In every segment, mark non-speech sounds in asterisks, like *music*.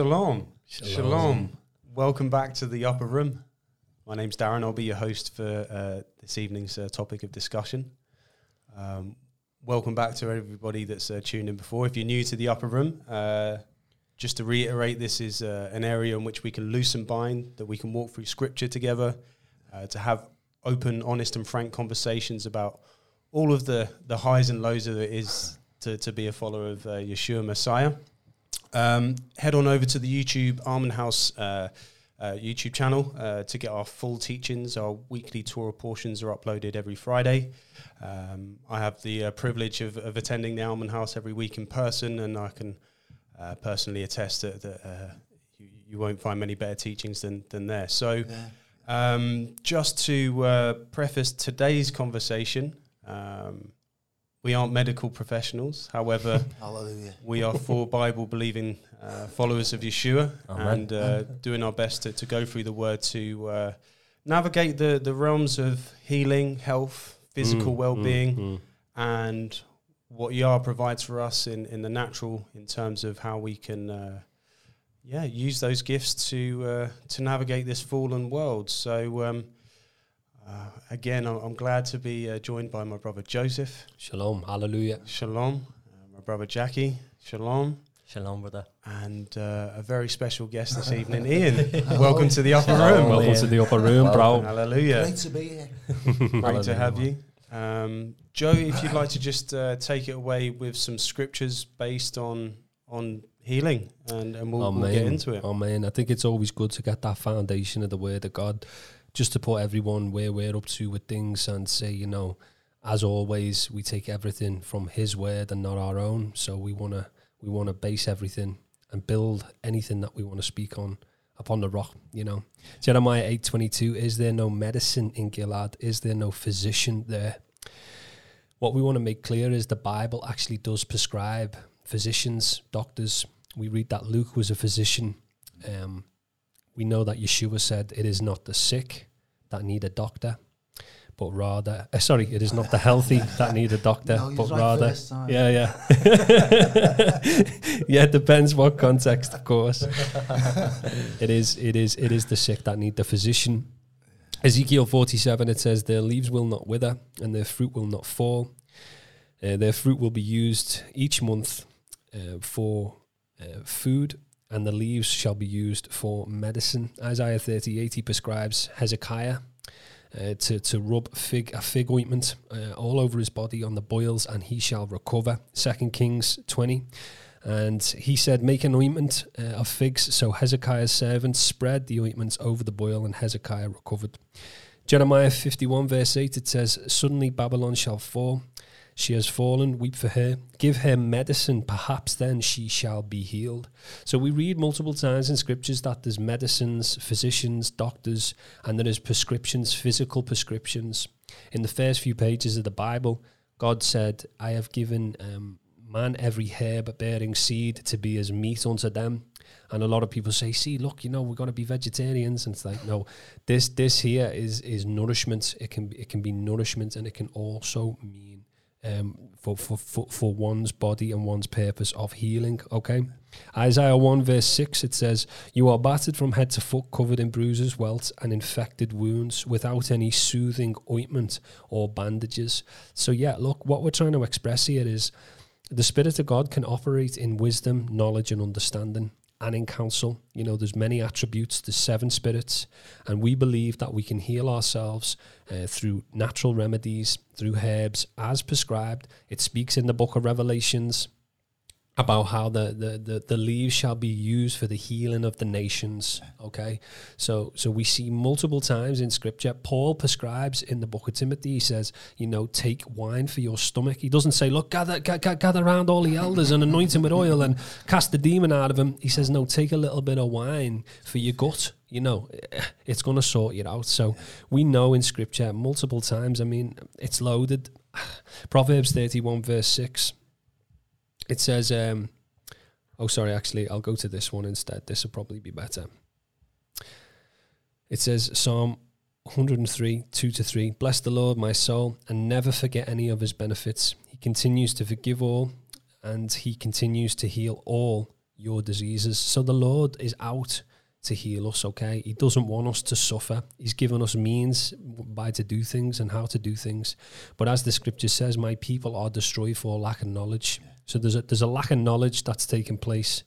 Shalom. Shalom. Shalom. Welcome back to the upper room. My name's Darren. I'll be your host for uh, this evening's uh, topic of discussion. Um, welcome back to everybody that's uh, tuned in before. If you're new to the upper room, uh, just to reiterate, this is uh, an area in which we can loosen bind, that we can walk through scripture together, uh, to have open, honest, and frank conversations about all of the, the highs and lows that it is to, to be a follower of uh, Yeshua Messiah. Um, head on over to the YouTube Almond House uh, uh, YouTube channel uh, to get our full teachings. Our weekly Torah portions are uploaded every Friday. Um, I have the uh, privilege of, of, attending the Almond House every week in person, and I can uh, personally attest that, that uh, you, you, won't find many better teachings than, than there. So, yeah. um, just to uh, preface today's conversation, um, we aren't medical professionals. However, *laughs* we are four Bible believing uh, followers of Yeshua Amen. and uh, doing our best to, to go through the word to uh, navigate the, the realms of healing, health, physical mm, well being, mm, mm. and what Yah provides for us in, in the natural in terms of how we can. Uh, yeah, use those gifts to uh, to navigate this fallen world. So, um, uh, again, I'm, I'm, glad to be uh, joined by my brother Joseph. Shalom, hallelujah. Shalom. Uh, my brother Jackie. Shalom. Shalom, brother. And uh, a very special guest this *laughs* evening, Ian. *laughs* Welcome to the upper room. Welcome Ian. to the upper room, bro. Hallelujah. Great to be here. *laughs* Great to have you. Um, Joe, if you'd like to just uh, take it away with some scriptures based on on healing, and, and we'll, we'll get into it. Oh man, I think it's always good to get that foundation of the Word of God just to put everyone where we're up to with things and say, you know, as always, we take everything from His word and not our own. So we want to we want to base everything and build anything that we want to speak on upon the rock. You know, Jeremiah eight twenty two. Is there no medicine in Gilead? Is there no physician there? What we want to make clear is the Bible actually does prescribe physicians, doctors. We read that Luke was a physician. Um, we know that Yeshua said, It is not the sick that need a doctor, but rather, uh, sorry, it is not the healthy *laughs* that need a doctor, no, but rather, yeah, yeah. *laughs* yeah, it depends what context, of course. *laughs* it is, it is, it is the sick that need the physician. Ezekiel 47, it says, Their leaves will not wither and their fruit will not fall. Uh, their fruit will be used each month uh, for uh, food and the leaves shall be used for medicine. Isaiah 30 he prescribes Hezekiah uh, to, to rub fig a fig ointment uh, all over his body on the boils, and he shall recover. Second Kings 20. And he said, Make an ointment uh, of figs. So Hezekiah's servants spread the ointments over the boil, and Hezekiah recovered. Jeremiah 51, verse 8, it says, Suddenly Babylon shall fall, she has fallen, weep for her. Give her medicine, perhaps then she shall be healed. So we read multiple times in scriptures that there's medicines, physicians, doctors, and there is prescriptions, physical prescriptions. In the first few pages of the Bible, God said, I have given um, man every herb bearing seed to be as meat unto them. And a lot of people say, see, look, you know, we're to be vegetarians. And it's like, no, this this here is is nourishment. It can it can be nourishment and it can also mean um, for, for, for, for one's body and one's purpose of healing. Okay. Isaiah 1 verse 6 it says, You are battered from head to foot, covered in bruises, welts, and infected wounds, without any soothing ointment or bandages. So, yeah, look, what we're trying to express here is the Spirit of God can operate in wisdom, knowledge, and understanding and in counsel. You know, there's many attributes, there's seven spirits, and we believe that we can heal ourselves uh, through natural remedies, through herbs, as prescribed. It speaks in the book of Revelations about how the, the, the, the, leaves shall be used for the healing of the nations. Okay, so so we see multiple times in Scripture. Paul prescribes in the book of Timothy. He says, you know, take wine for your stomach. He doesn't say, look, gather gather, gather around all the elders and anoint him with oil and cast the demon out of him. He says, no, take a little bit of wine for your gut. You know, eh, it's going to sort you out. So we know in Scripture multiple times. I mean, it's loaded. *sighs* Proverbs thirty-one verse six it says, um, oh, sorry, actually, I'll go to this one instead. This will probably be better. It says, Psalm 103, 2 to 3 Bless the Lord, my soul, and never forget any of his benefits. He continues to forgive all, and he continues to heal all your diseases. So the Lord is out to heal us, okay? He doesn't want us to suffer. He's given us means by to do things and how to do things. But as the scripture says, my people are destroyed for lack of knowledge. So there's a, there's a lack of knowledge that's taking place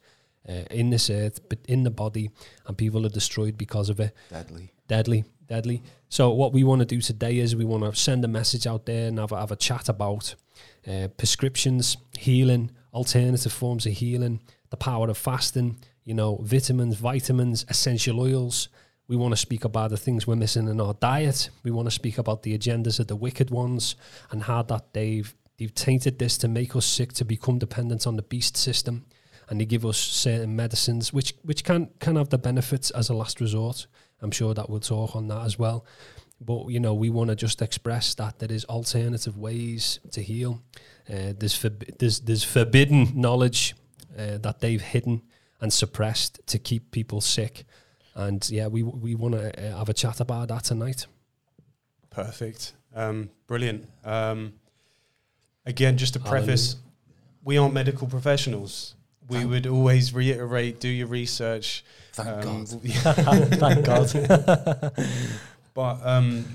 uh, in this earth, but in the body, and people are destroyed because of it. Deadly. Deadly, deadly. So what we want to do today is we want to send a message out there and have a, have a chat about uh, prescriptions, healing, alternative forms of healing, the power of fasting, you know, vitamins, vitamins, essential oils. We want to speak about the things we're missing in our diet. We want to speak about the agendas of the wicked ones and how that they've they've tainted this to make us sick, to become dependent on the beast system, and they give us certain medicines which which can can have the benefits as a last resort. I'm sure that we'll talk on that as well. But you know, we want to just express that there is alternative ways to heal. Uh, there's, forb- there's there's forbidden knowledge uh, that they've hidden and suppressed to keep people sick. And yeah, we we want to uh, have a chat about that tonight. Perfect. Um, brilliant. Um, again, just to preface, we aren't medical professionals. We Thank- would always reiterate: do your research. Thank Um, God. *laughs* Thank God. *laughs* But um,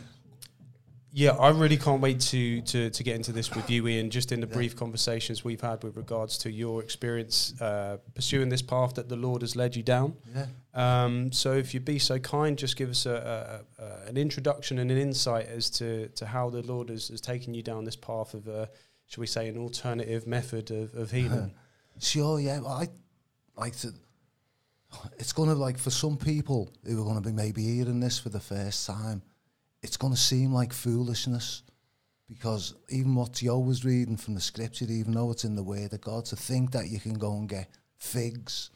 yeah, I really can't wait to, to to get into this with you, Ian. Just in the Yeah. brief conversations we've had with regards to your experience uh, pursuing this path that the Lord has led you down. Yeah. Um, so, if you'd be so kind, just give us a, a, a, an introduction and an insight as to, to how the Lord has, has taken you down this path of, uh, shall we say, an alternative method of, of *laughs* healing. Sure, oh, yeah. Well, I like to. It's gonna like for some people who are gonna be maybe hearing this for the first time, it's gonna seem like foolishness, because even what Joe was reading from the scripture, even though it's in the Word of God, to think that you can go and get figs,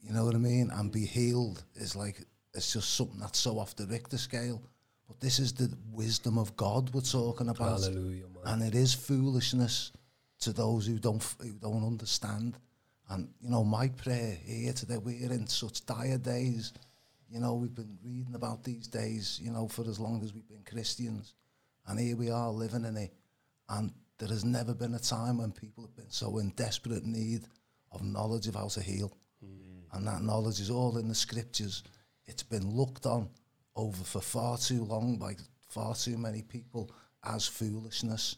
you know what I mean, and be healed is like it's just something that's so off the Richter scale. But this is the wisdom of God we're talking about Hallelujah, man. And it is foolishness to those who don't who don't understand. And you know, my prayer here today, we're in such dire days. You know, we've been reading about these days. You know, for as long as we've been Christians, and here we are living in it. And there has never been a time when people have been so in desperate need of knowledge of how to heal. Mm-hmm. And that knowledge is all in the scriptures. It's been looked on over for far too long by far too many people as foolishness.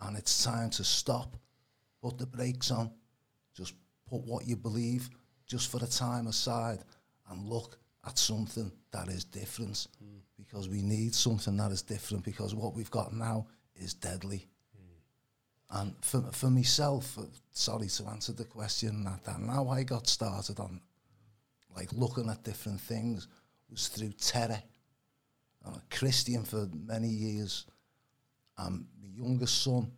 And it's time to stop, put the brakes on, just put what you believe just for a time aside and look at something that is different. Because we need something that is different because what we've got now is deadly. And for, for myself, uh, sorry to answer the question, that, that now I got started on like looking at different things was through terror. I'm a Christian for many years. Um, my youngest son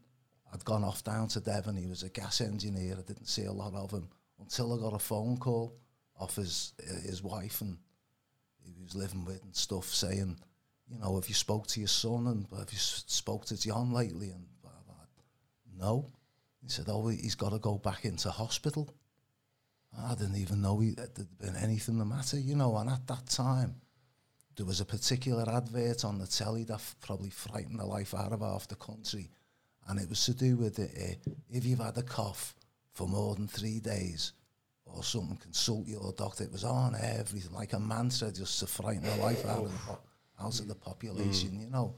had gone off down to Devon. He was a gas engineer. I didn't see a lot of him until I got a phone call off his his wife and he was living with and stuff, saying, you know, have you spoke to your son and have you spoke to John lately? And blah, blah. no, he said, oh, he's got to go back into hospital. I didn't even know he, there'd been anything the matter, you know. And at that time, there was a particular advert on the telly that f- probably frightened the life out of half the country, and it was to do with it, uh, if you've had a cough for more than three days or something, consult your doctor. It was on everything like a mantra just to frighten the life out of the, po- out of the population, you know.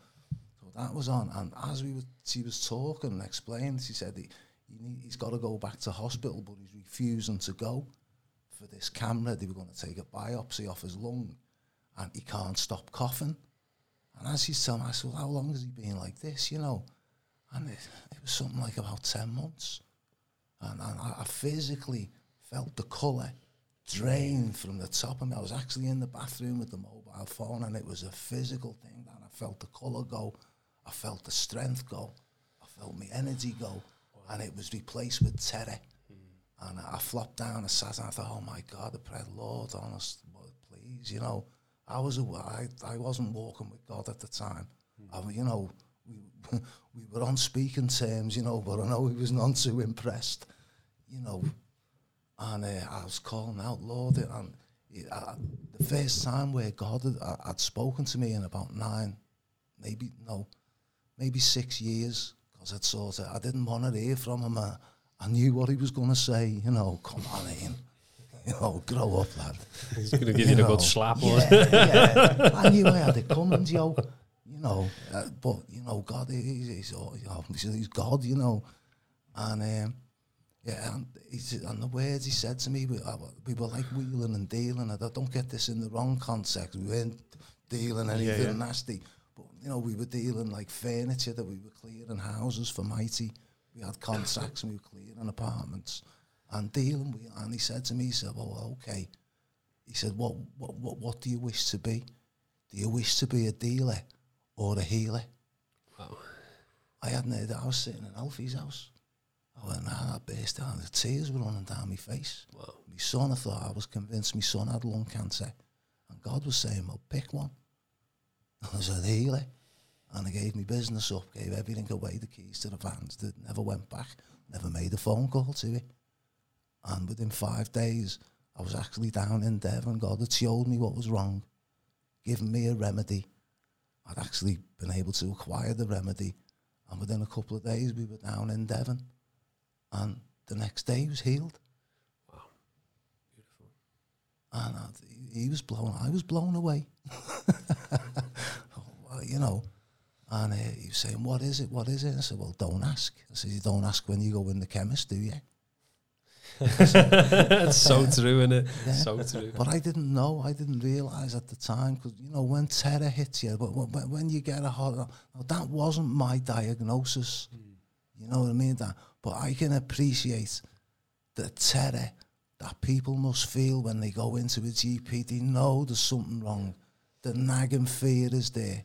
So that was on, and as we were, she was talking and explained, she said he, he he's got to go back to hospital, but he's refusing to go for this camera. They were going to take a biopsy off his lung, and he can't stop coughing. And as he's telling me, I said, well, how long has he been like this, you know? And it, it was something like about 10 months. And, and I, I physically felt the colour drain from the top of me. I was actually in the bathroom with the mobile phone, and it was a physical thing. And I felt the colour go. I felt the strength go. I felt my energy go. And it was replaced with terror. And I flopped down and sat and I thought, oh my God, I prayed, Lord, honest, please, you know. I was I, I wasn't walking with God at the time. I, you know, we *laughs* we were on speaking terms, you know, but I know he was none too impressed, you know. And uh, I was calling out, Lord, and uh, the first time where God had, uh, had spoken to me in about nine, maybe no, maybe six years, because I'd sort of I didn't want to hear from him. I, I knew what he was going to say, you know. Come on, Ian. Know, *laughs* grow up, lad. He's going to give You you, a good slap. or- Yeah, yeah. I knew I had it coming, Joe. You know, uh, but you know, God, he's, you know, he's, he's God, you know. And um, yeah, and, he's, and the words he said to me, we, uh, we were like wheeling and dealing. And I don't get this in the wrong context. We weren't dealing anything yeah. nasty, but you know, we were dealing like furniture that we were clearing houses for Mighty. We had contracts and we were clearing apartments and dealing. with and he said to me, he said, "Well, okay." He said, what, what, what, what do you wish to be? Do you wish to be a dealer or a healer? Wow. I hadn't heard that. I was sitting in Alfie's house. I went, nah, I burst down. The tears were running down my face. Wow. My son, I thought, I was convinced my son had lung cancer. And God was saying, well, pick one. And I said, healer. And I gave my business up, gave everything away, the keys to the vans, that never went back, never made a phone call to it. And within five days, I was actually down in Devon. God had showed me what was wrong, given me a remedy. I'd actually been able to acquire the remedy. And within a couple of days, we were down in Devon. And the next day, he was healed. Wow. Beautiful. And I, he- was blown, I was blown away. *laughs* well, you know, and uh, he was saying, what is it, what is it? I said, well, don't ask. I said, you don't ask when you go in the chemist, do you? *laughs* That's so *laughs* true, isn't it? Yeah. So true. But I didn't know, I didn't realise at the time, because, you know, when terror hits you, but when, when- you get a heart, uh, now, that wasn't my diagnosis. Hmm. You know what I mean? That, but I can appreciate the terror that people must feel when they go into a GP. They know there's something wrong. The nagging fear is there.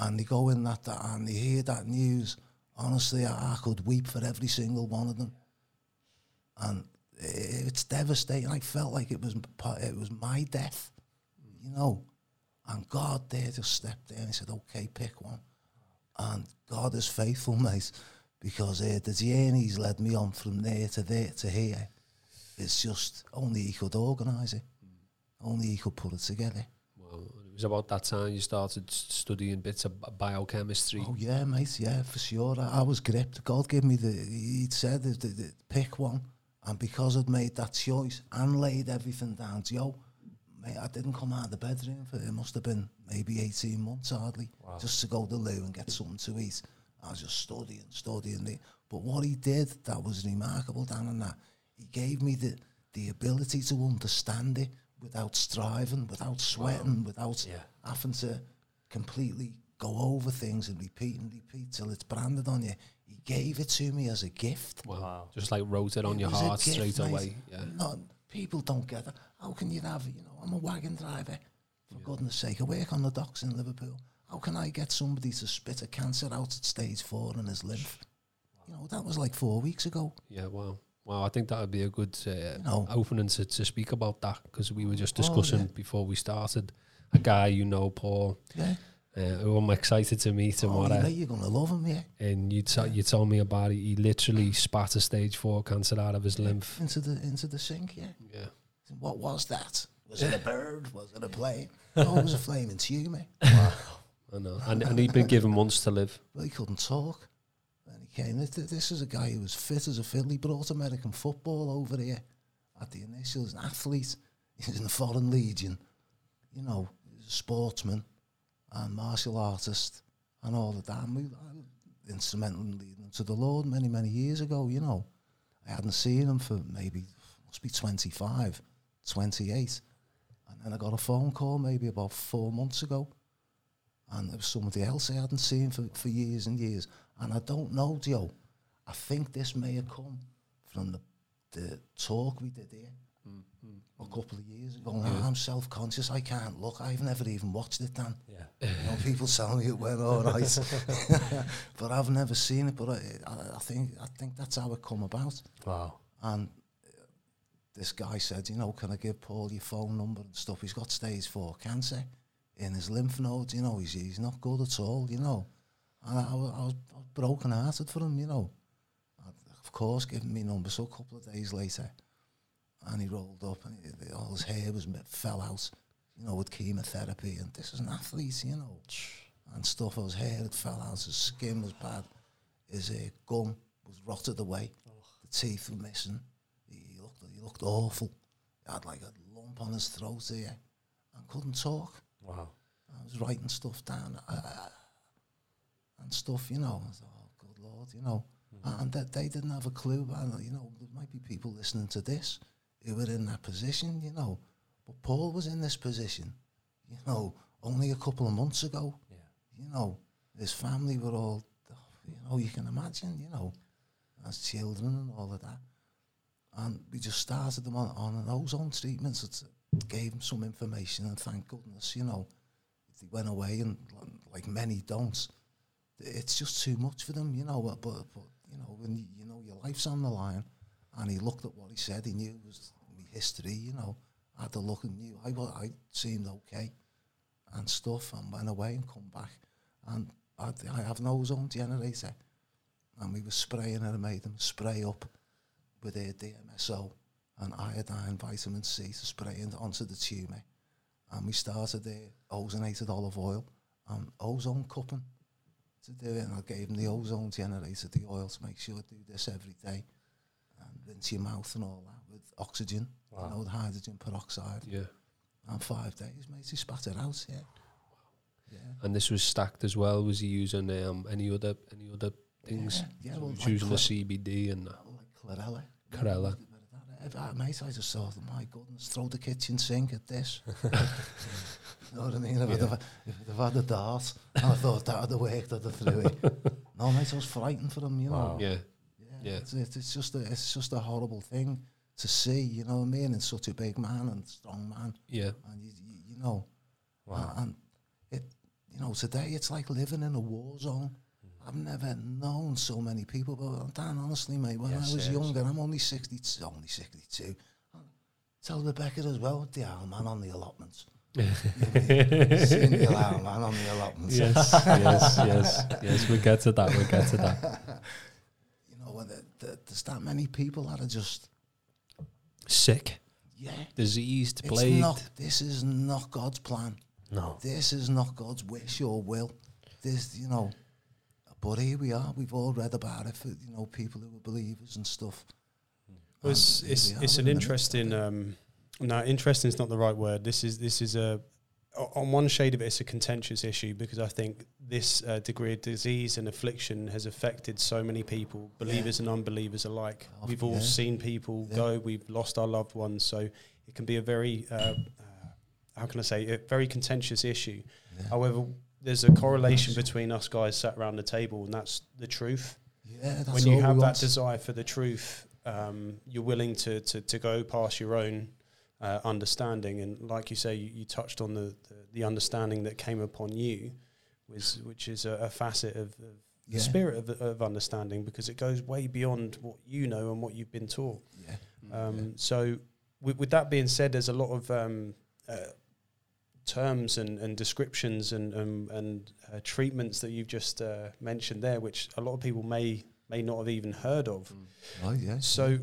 And they go in that, that and they hear that news. Honestly, I, I could weep for every single one of them. And it's devastating. I felt like it was it was my death, you know. And God there just stepped in and said, "Okay, pick one." And God is faithful, *laughs* mate, because uh, the journey's led me on from there to there to here. It's just only He could organise it. Only He could put it together. Well, it was about that time you started studying bits of biochemistry. Oh yeah, mate. Yeah, for sure. I, I was gripped. God gave me the. He'd said the, the, the, pick one, and because I'd made that choice and laid everything down, Joe, mate, I didn't come out of the bedroom for it must have been maybe eighteen months hardly, just to go to the loo and get something to eat. I was just studying, studying it. But what he did that was remarkable, Dan, and that he gave me the the ability to understand it without striving, without sweating, without Yeah. having to completely go over things and repeat and repeat till it's branded on you. He gave it to me as a gift. Wow. Just like wrote it on It your heart gift, straight mate. away. Yeah. No, people don't get it. How can you have, you know, I'm a wagon driver. For goodness sake, I work on the docks in Liverpool. How can I get somebody to spit a cancer out at stage four in his lymph? You know, that was like four weeks ago. Yeah, wow. Wow, I think that would be a good uh, No. opening to, to speak about that because we were just Oh, discussing yeah. before we started a guy you know, Paul, Yeah. Uh, who I'm excited to meet Oh, tomorrow. mate, you're going to love him, yeah. and you, t- you told me about it. He literally spat a stage four cancer out of his lymph. Into the into the sink, yeah. Yeah. What was that? Was it a bird? Was it a *laughs* plane? No, it was a flaming tumour. I know. And, and he'd been given months to live. Well, he couldn't talk. And he came. This, this is a guy who was fit as a fiddle. He brought American football over here at the initials. An athlete. He's in the Foreign Legion. You know, he's a sportsman and martial artist and all of that. And we, was instrumental in leading to the Lord many, many years ago, you know. I hadn't seen him for maybe, must be 25, 28. And then I got a phone call maybe about four months ago and there was somebody else I hadn't seen for, for years and years. And I don't know, Joe. I think this may have come from the the talk we did here a couple of years ago. Now I'm self conscious. I can't look. I've never even watched it, Dan. Yeah. You know, people tell me it went all *laughs* right, *laughs* but I've never seen it. But I, I, I think I think that's how it come about. Wow. And this guy said, you know, can I give Paul your phone number and stuff? He's got stage four cancer in his lymph nodes, you know, he's, he's not good at all, you know. And I, I, was, I was broken hearted for him, you know. And of course, giving me number. So a couple of days later, and he rolled up and he, all his hair was fell out, you know, with chemotherapy. And this is an athlete, you know, and stuff. His hair had fell out, his skin was bad, his uh, gum was rotted away, the teeth were missing. He, looked he looked awful. He had like a lump on his throat here and couldn't talk. Wow. I was writing stuff down uh, and stuff, you know. I thought, oh, good lord, you know. And that they didn't have a clue. And, you know, there might be people listening to this who were in that position, you know. But Paul was in this position, you know, only a couple of months ago. Yeah. You know, his family were all, you know, you can imagine, you know, as children and all of that. And we just started them on, on an ozone treatment. So it gave them some information, and thank goodness, you know, they went away and like many don't, it's just too much for them, you know. But but, but you know when you, you know your life's on the line, and he looked at what he said, he knew it was me history, you know. I had to look and knew I I seemed okay, and stuff, and went away and come back, and I, I have an ozone generator, and we were spraying it and made them spray up with their DMSO and iodine, vitamin C to spray in onto the tumour. And we started the ozonated olive oil and ozone cupping to do it. And I gave them the ozone generator, the oil to make sure do this every day rinse your mouth and all that with oxygen, Wow. you know, the hydrogen peroxide. Yeah. And five days, mate, he spat it out, yeah. Yeah. And this was stacked as well. Was he using um, any other any other things? Yeah, yeah So well, like using the CBD and that. like Chlorella. Chlorella. Uh, mate, I just thought, my goodness, throw the kitchen sink at this. *laughs* you know what I mean? If, I'd have, if I'd have had a dart, and I thought that would have worked, I'd have threw it. *laughs* no, mate, I was frightened for him, you know. Wow. Yeah. Yeah, Yeah. It's, it's, just a, it's just a horrible thing to see, you know what I mean? And such a big man and strong man, Yeah. and you, you, you know, Wow. uh, and it, you know, today it's like living in a war zone. I've never known so many people, but Dan, honestly, mate, when Yes, I was yes. younger, I'm only 60, only 62. Tell Rebecca as well, the owl man on the allotments. *laughs* The owl man on the allotments. yes, yes, yes, yes. We'll get to that. We'll get to that. *laughs* You know, when the, the, there's that many people that are just, Sick, yeah, diseased, it's plagued. not, this is not God's plan. No. This is not God's wish or will. This, you know, but here we are. We've all read about it for, you know, people who are believers and stuff. Well, it's And here it's, we it's an in the midst interesting. Um, no, interesting is not the right word. This is this is a o- on one shade of it, it's a contentious issue because I think this uh, degree of disease and affliction has affected so many people, believers and unbelievers alike. We've all yeah. seen people Yeah. go. We've lost our loved ones, so it can be a very uh, uh, how can I say a very contentious issue. Yeah. However, there's a correlation between us guys sat around the table, and that's the truth Yeah, that's when you have that desire for the truth, um, you're willing to, to, to go past your own uh, understanding. And like you say, you, you touched on the, the, the understanding that came upon you, was, which is a, a facet of, of the spirit of, of understanding because it goes way beyond what you know and what you've been taught. Yeah. Um, So, with, with that being said, there's a lot of um, uh, terms and, and descriptions and um, and uh, treatments that you've just uh, mentioned there, which a lot of people may may not have even heard of. Right, yeah. So,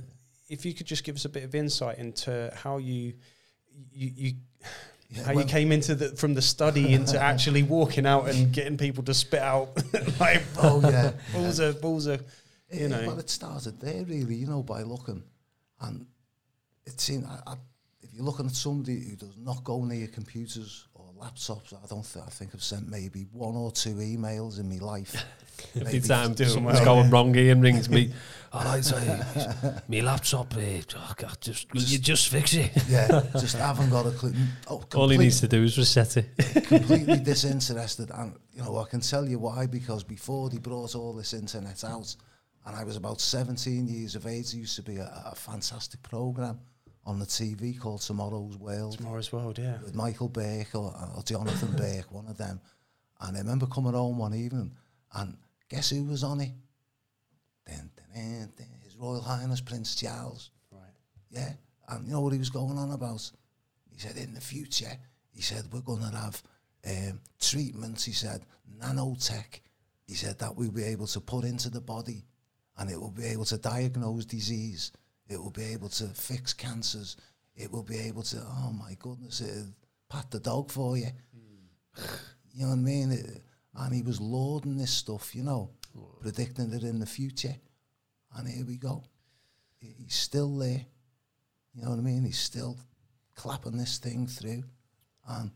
if you could just give us a bit of insight into how you you, you Yeah, how well- you came into the from the study into *laughs* actually walking out and getting people to spit out *laughs* like Oh, yeah. balls yeah. of balls of you Eh, know. Well, it started there, really, you know, by looking. And it seemed, I, I, if you're looking at somebody who does not go near computers laptops, I don't think, I think I've sent maybe one or two emails in my life. *laughs* Every time something's well, going yeah. wrong, Ian rings me. *laughs* All right, say, me laptop, eh, oh God, just will you just fix it? Yeah, *laughs* just haven't got a clue. Oh, All he needs to do is reset it. completely disinterested. And, you know, I can tell you why, because before they brought all this internet out, and I was about 17 years of age, it used to be a, a fantastic program on the TV called Tomorrow's World Tomorrow's world, yeah. with Michael Burke or, or Jonathan *laughs* Burke, one of them. And I remember coming home one evening, and guess who was on it? Dun, dun, dun, His Royal Highness Prince Charles. Right. Yeah. And you know what he was going on about? He said, in the future, he said, we're going to have um, treatments, he said, nanotech. He said that we'll be able to put into the body and it will be able to diagnose disease. It will be able to fix cancers. It will be able to, oh my goodness, it'll pat the dog for you. Hmm. *sighs* You know what I mean? It, and he was lauding this stuff, you know, predicting it in the future. And here we go. He's still there. You know what I mean? He's still clapping this thing through, and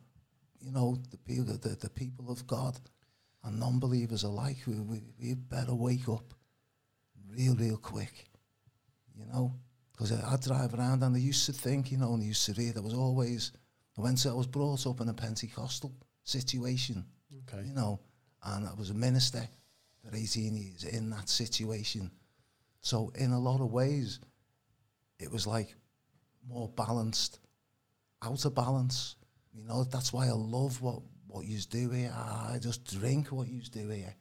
you know the people, the, the people of God, and non-believers alike, we, we, we better wake up real, real quick, you know, because I, I drive around and I used to think, you know, and I used to read. I was always, I went to, I was brought up in a Pentecostal situation, Okay. you know, and I was a minister for 18 years in that situation. So in a lot of ways, it was like more balanced, out of balance. You know, that's why I love what, what you do here. I, I just drink what you do here.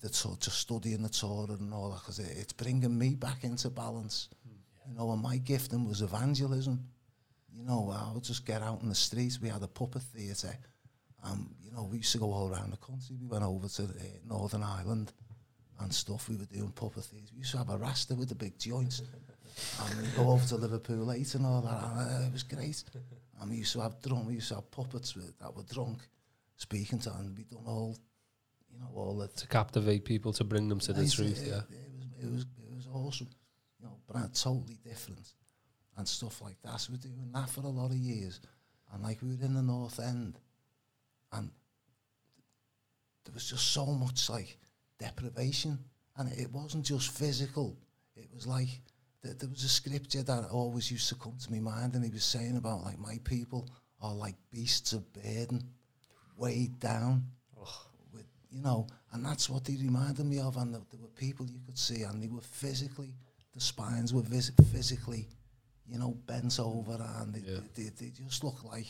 The to- just studying the Torah and all that, because it, it's bringing me back into balance. You know, and my gifting was evangelism. You know, I would just get out in the streets. We had a puppet theatre. Um, you know, we used to go all around the country. We went over to the, Northern Ireland and stuff. We were doing puppet theatre. We used to have a rasta with the big joints. and we go over to Liverpool late and all that. And, uh, it was great. And we used to have drum. We used to have puppets with, that were drunk, speaking to, and we done all, you know, all the To captivate people, to bring them to the truth, it, yeah. It was, it was, it was awesome. You know, but totally different and stuff like that. So we're doing that for a lot of years. And like we were in the North End and there was just so much like deprivation. And it wasn't just physical. It was like, th- there was a scripture that always used to come to my mind and he was saying about like my people are like beasts of burden, weighed down with, you know, and that's what they reminded me of. And there, there were people you could see, and they were physically, the spines were vis- physically, you know, bent over, and they, Yeah. they, they, just looked like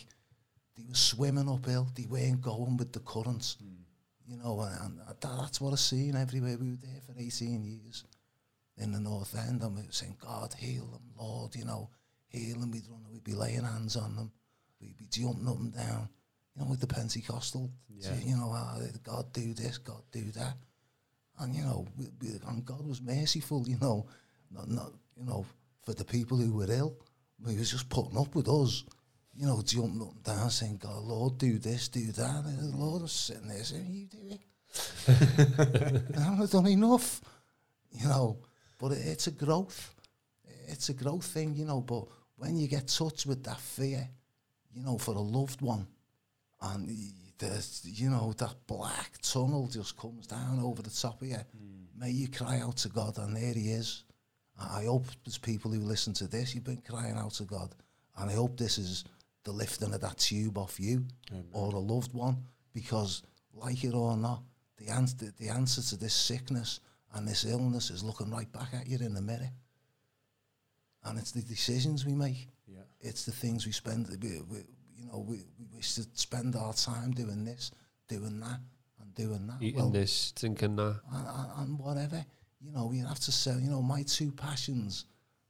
they were swimming uphill. They weren't going with the currents, you know, and, and that, that's what I've seen everywhere. We were there for 18 years in the North End, and we were saying, God, heal them, Lord, you know, heal them. We'd, run, we'd be laying hands on them, we'd be jumping up and down, you know, with the Pentecostal, Yeah. you know, uh, God do this, God do that. And, you know, we, we, and God was merciful, you know, not, not, you know, for the people who were ill. He was just putting up with us, you know, jumping up and down, saying, God, Lord, do this, do that. And the Lord was sitting there saying, you do it. *laughs* and I've done enough, you know. But it, it's a growth. It's a growth thing, you know. But when you get touched with that fear, you know, for a loved one, and there's, you know, that black tunnel just comes down over the top of you, hmm. may you cry out to God, and there He is. I hope there's people who listen to this, you've been crying out to God, and I hope this is the lifting of that tube off you or a loved one, because like it or not, the answer, the answer to this sickness and this illness is looking right back at you in the mirror. And it's the decisions we make. Yeah. It's the things we spend. We, we, you know, we, we to spend our time doing this, doing that, and doing that. Eating Well, this, drinking that. and, and, and whatever. You know, you have to say, you know, my two passions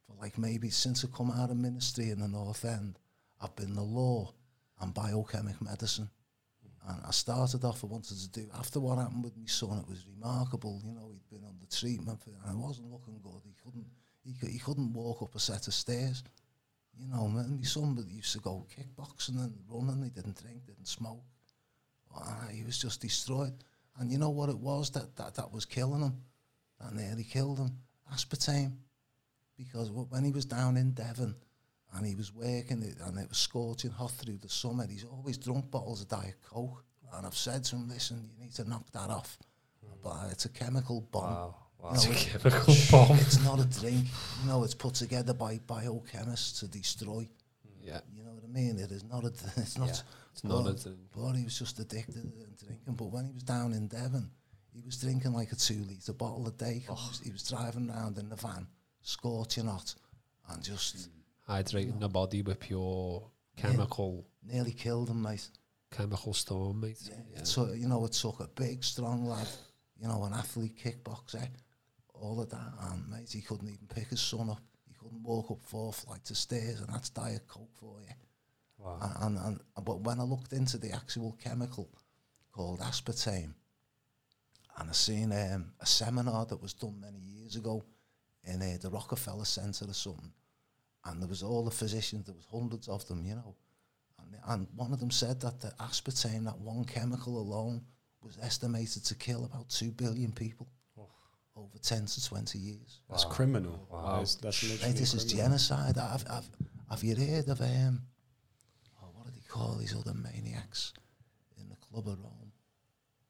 for like maybe since I come out of ministry in the North End I've been the law and biochemic medicine. And I started off, I wanted to do, after what happened with my son, it was remarkable. You know, he'd been under treatment for, and it wasn't looking good. He couldn't, he, cou- he couldn't walk up a set of stairs. You know, and my son used to go kickboxing and running. He didn't drink, didn't smoke. Ah, he was just destroyed. And you know what it was that, that, that was killing him? That nearly killed him? Aspartame. Because when he was down in Devon and he was working and it was scorching hot through the summer, he's always drunk bottles of Diet Coke. And I've said to him, listen, you need to knock that off. Hmm. But uh, it's a chemical bomb. Wow. Wow. Know, It's a it- chemical *laughs* bomb. it's not a drink. You know, it's put together by biochemists to destroy. Hmm. Yeah, You know what I mean? It is not a. *laughs* It's not. Yeah. it's not a drink. But he was just addicted to drinking. But when he was down in Devon, he was drinking like a two litre bottle a day. 'cause He, was, he was driving around in the van, scorching hot, and just Hydrating the body with pure chemical nearly killed him, mate. chemical storm, mate. Yeah. So you know, it took a big, strong lad, you know, an athlete, kickboxer, all of that, and mate, he couldn't even pick his son up. He couldn't walk up four flights of stairs, and that's diet coke for you. Wow. And, and, and but when I looked into the actual chemical called aspartame, and I seen um, a seminar that was done many years ago in uh, the Rockefeller Center or something, and there was all the physicians, there was hundreds of them, you know, and, and one of them said that the aspartame, that one chemical alone, was estimated to kill about two billion people over ten to twenty years. That's Wow. criminal. Wow. That's, that's Hey, this is genocide. I've, I've, have you heard of um, oh, what do they call these other maniacs in the Club of Rome.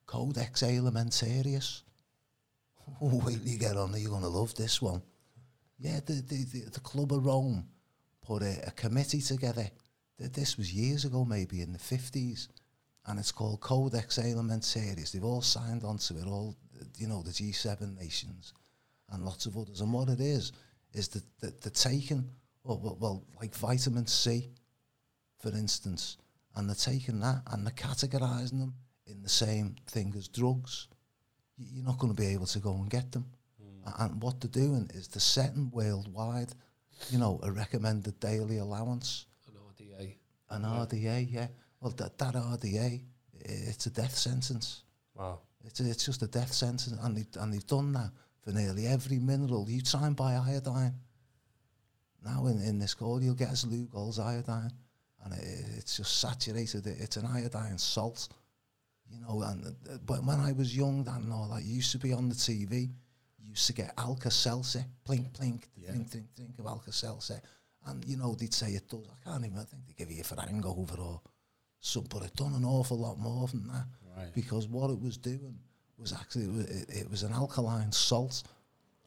Codex Alimentarius. Oh, wait till you get on you're going to love this one. Yeah, the, the, the, the Club of Rome put a, a committee together. Th- This was years ago, maybe in the 50s, and it's called Codex Alimentarius. They've all signed on to it, all, you know, the G7 nations and lots of others. And what it is, is that, that they're taking, well, well, like vitamin C, for instance, and they're taking that and they're categorising them in the same thing as drugs. You're not going to be able to go and get them. Hmm. A- And what they're doing is they're setting worldwide, you know, a recommended daily allowance, An RDA. an RDA, yeah. Well, that, that RDA, it's a death sentence. Wow. It's, it's just a death sentence, and, they, and they've done that for nearly every mineral. You try and buy iodine. Now in, in this gold, you'll get as Lugol's iodine, and it, it's just saturated. It, it's an iodine salt, you know. And uh, but when I was young, and all that used to be on the TV. Used to get Alka-Seltzer, plink plink, Yeah. drink drink drink of Alka-Seltzer, and you know they'd say it does. I can't even I think they give you for hangover or something, but it done an awful lot more than that Right. because what it was doing was actually it was, it, it was an alkaline salt,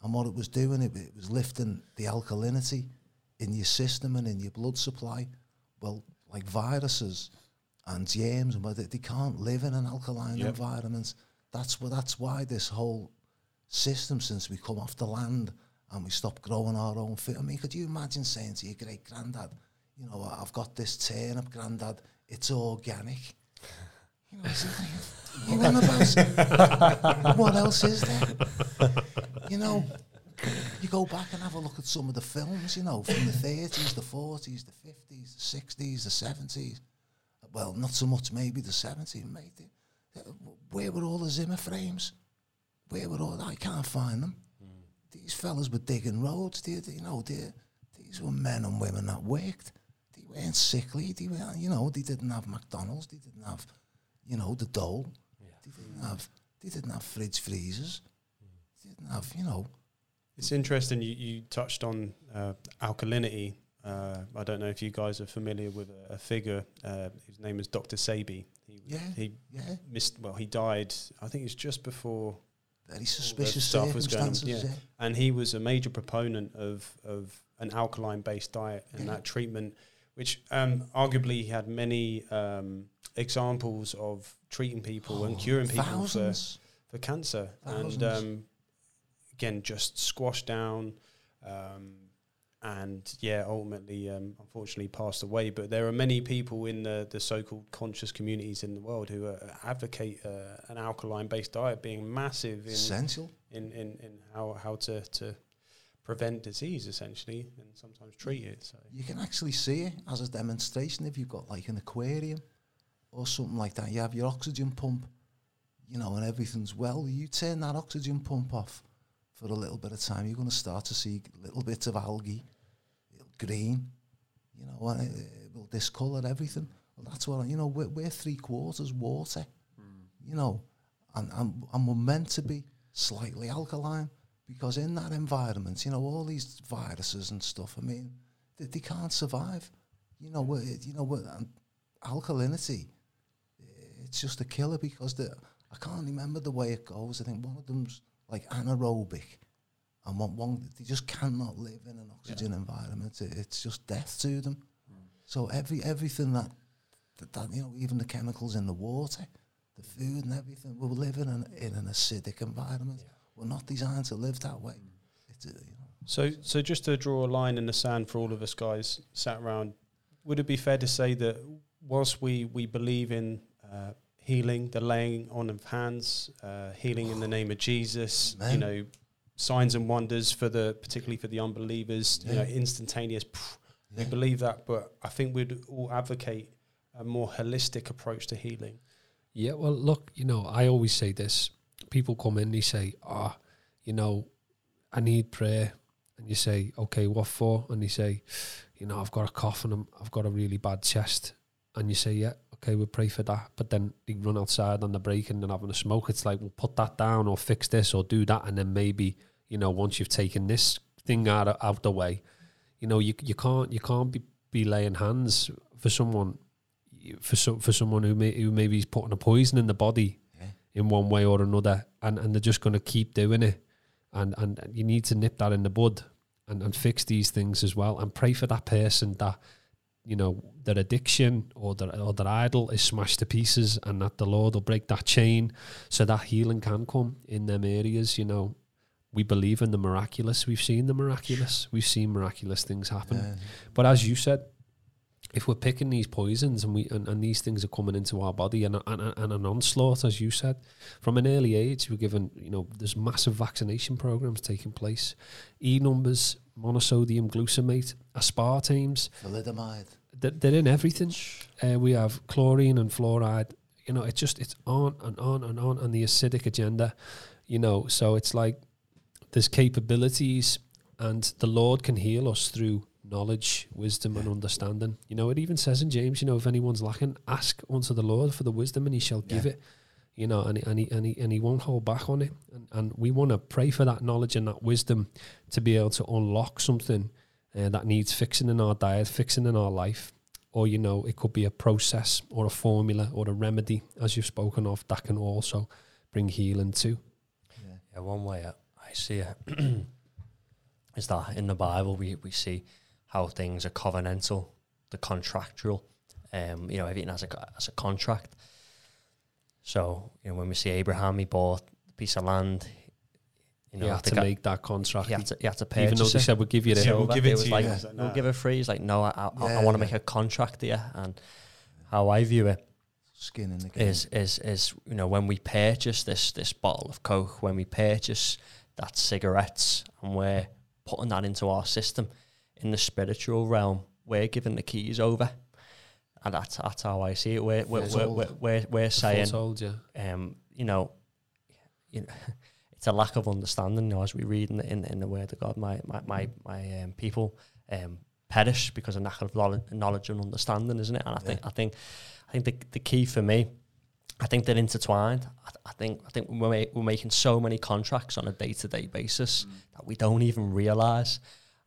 and what it was doing it, it was lifting the alkalinity in your system and in your blood supply. Well, like viruses and germs, and what they, they can't live in an alkaline Yep. environment. That's what that's why this whole system, since we come off the land and we stop growing our own food. I mean, could you imagine saying to your great granddad, you know, I've got this turnip, granddad, it's organic. *laughs* You know, it's like, you about *laughs* what else is there? You know, you go back and have a look at some of the films, you know, from the 30s, the 40s, the 50s, the 60s, the 70s. Well, not so much maybe the 70s, mate. Where were all the Zimmer frames? Where were all? I can't find them. These fellas were digging roads. They, they, you know, they, these were men and women that worked. They weren't sickly. They were, you know, they didn't have McDonald's. They didn't have, you know, the dole. They didn't have. They didn't have fridge freezers. They didn't have, you know. It's interesting you, you touched on uh, alkalinity. Uh, I don't know if you guys are familiar with a, a figure. Uh, his name is Dr. Sebi. He, Yeah. he Yeah, missed. Well, he died. I think it was just before, very suspicious stuff was going on, circumstances. yeah. and he was a major proponent of of an alkaline based diet and Yeah. that treatment, which um, arguably he had many um, examples of treating people and Oh, curing people for Thousands. for cancer, and Thousands. um, again, just squashed down, um, and yeah, ultimately, um, unfortunately, passed away. But there are many people in the the so-called conscious communities in the world who uh, advocate uh, an alkaline-based diet being massive in, Essential. in in in how how to to prevent disease essentially, and sometimes treat it. So You can actually see it as a demonstration if you've got like an aquarium or something like that. You have your oxygen pump, you know, and everything's well. You turn that oxygen pump off for a little bit of time, you're going to start to see little bits of algae, green, you know, uh, and it, it will discolour everything. Well, that's what, you know, we're, we're three quarters water, you know, and, and, and we're meant to be slightly alkaline because in that environment, you know, all these viruses and stuff, I mean, they, they can't survive. You know, we're, you know, we're, and alkalinity, it's just a killer because the, I can't remember the way it goes. I think one of them's like anaerobic, and one, one they just cannot live in an oxygen environment. It, it's just death to them. So every everything that, that that you know, even the chemicals in the water, the food and everything, we're living in, in an acidic environment. We're not designed to live that way. It's a, you know, So, so just to draw a line in the sand for all of us guys sat around, would it be fair to say that whilst we we believe in uh, healing, the laying on of hands, uh, healing in the name of Jesus, you know, signs and wonders for the particularly for the unbelievers, you know, instantaneous. pff, We believe that, but I think we'd all advocate a more holistic approach to healing. Yeah, well, look, you know, I always say this. People come in, they say, ah, you know, I need prayer. And you say, okay, what for? And they say, you know, I've got a cough and I'm, I've got a really bad chest. And you say, yeah, okay, we'll pray for that. But then they run outside on the break and they're having a smoke. It's like, we'll put that down or fix this or do that. And then maybe, you know, once you've taken this thing out, of, out the way, you know, you, you can't, you can't be, be laying hands for someone for some for someone who may who maybe is putting a poison in the body Yeah. in one way or another, and and they're just going to keep doing it, and and you need to nip that in the bud and and fix these things as well, and pray for that person that you know their addiction or their or their idol is smashed to pieces, and that the Lord will break that chain, so that healing can come in them areas. You know, we believe in the miraculous. We've seen the miraculous. We've seen miraculous things happen. Yeah. But as you said, if we're picking these poisons and we and, and these things are coming into our body and, and and an onslaught, as you said, from an early age, we're given you know there's massive vaccination programs taking place, e numbers, monosodium glutamate, aspartames, Thalidomide. They're, they're in everything. Uh, we have chlorine and fluoride. You know, it's just it's on and on and on, and the acidic agenda. You know, so it's like there's capabilities, and the Lord can heal us through knowledge, wisdom, and understanding. You know, it even says in James, you know, if anyone's lacking, ask unto the Lord for the wisdom, and He shall give Yeah. it. You know, and he, and he and he and he won't hold back on it. And, and we want to pray for that knowledge and that wisdom to be able to unlock something uh, that needs fixing in our diet, fixing in our life, or you know, it could be a process or a formula or a remedy, as you've spoken of, that can also bring healing too. Yeah. Yeah, one way I, see it *clears throat* is that in the Bible we, we see how things are covenantal, the contractual. Um, you know, everything has a has a contract. So you know, when we see Abraham, he bought a piece of land. You know, you have the to guy- make that contract, he had to, he had to even though purchase they said we'll give you the Yeah, we'll give it was to you. like, Yeah. We'll give it free. He's like, no, I, I, I want to yeah. make a contract here. And how I view it Skin in the game. is is is you know when we purchase this this bottle of coke when we purchase that cigarettes and we're putting that into our system in the spiritual realm we're giving the keys over and that's that's how I see it we're we're we're, we're, we're, we're saying told you. um you know you know it's a lack of understanding you know as we read in the, in, in the word of God my my my, my um, people um perish because of lack of knowledge, and understanding isn't it and I think I think I think the, the key for me, I think they're intertwined. I, th- I think I think we're, ma- we're making so many contracts on a day to day basis that we don't even realize.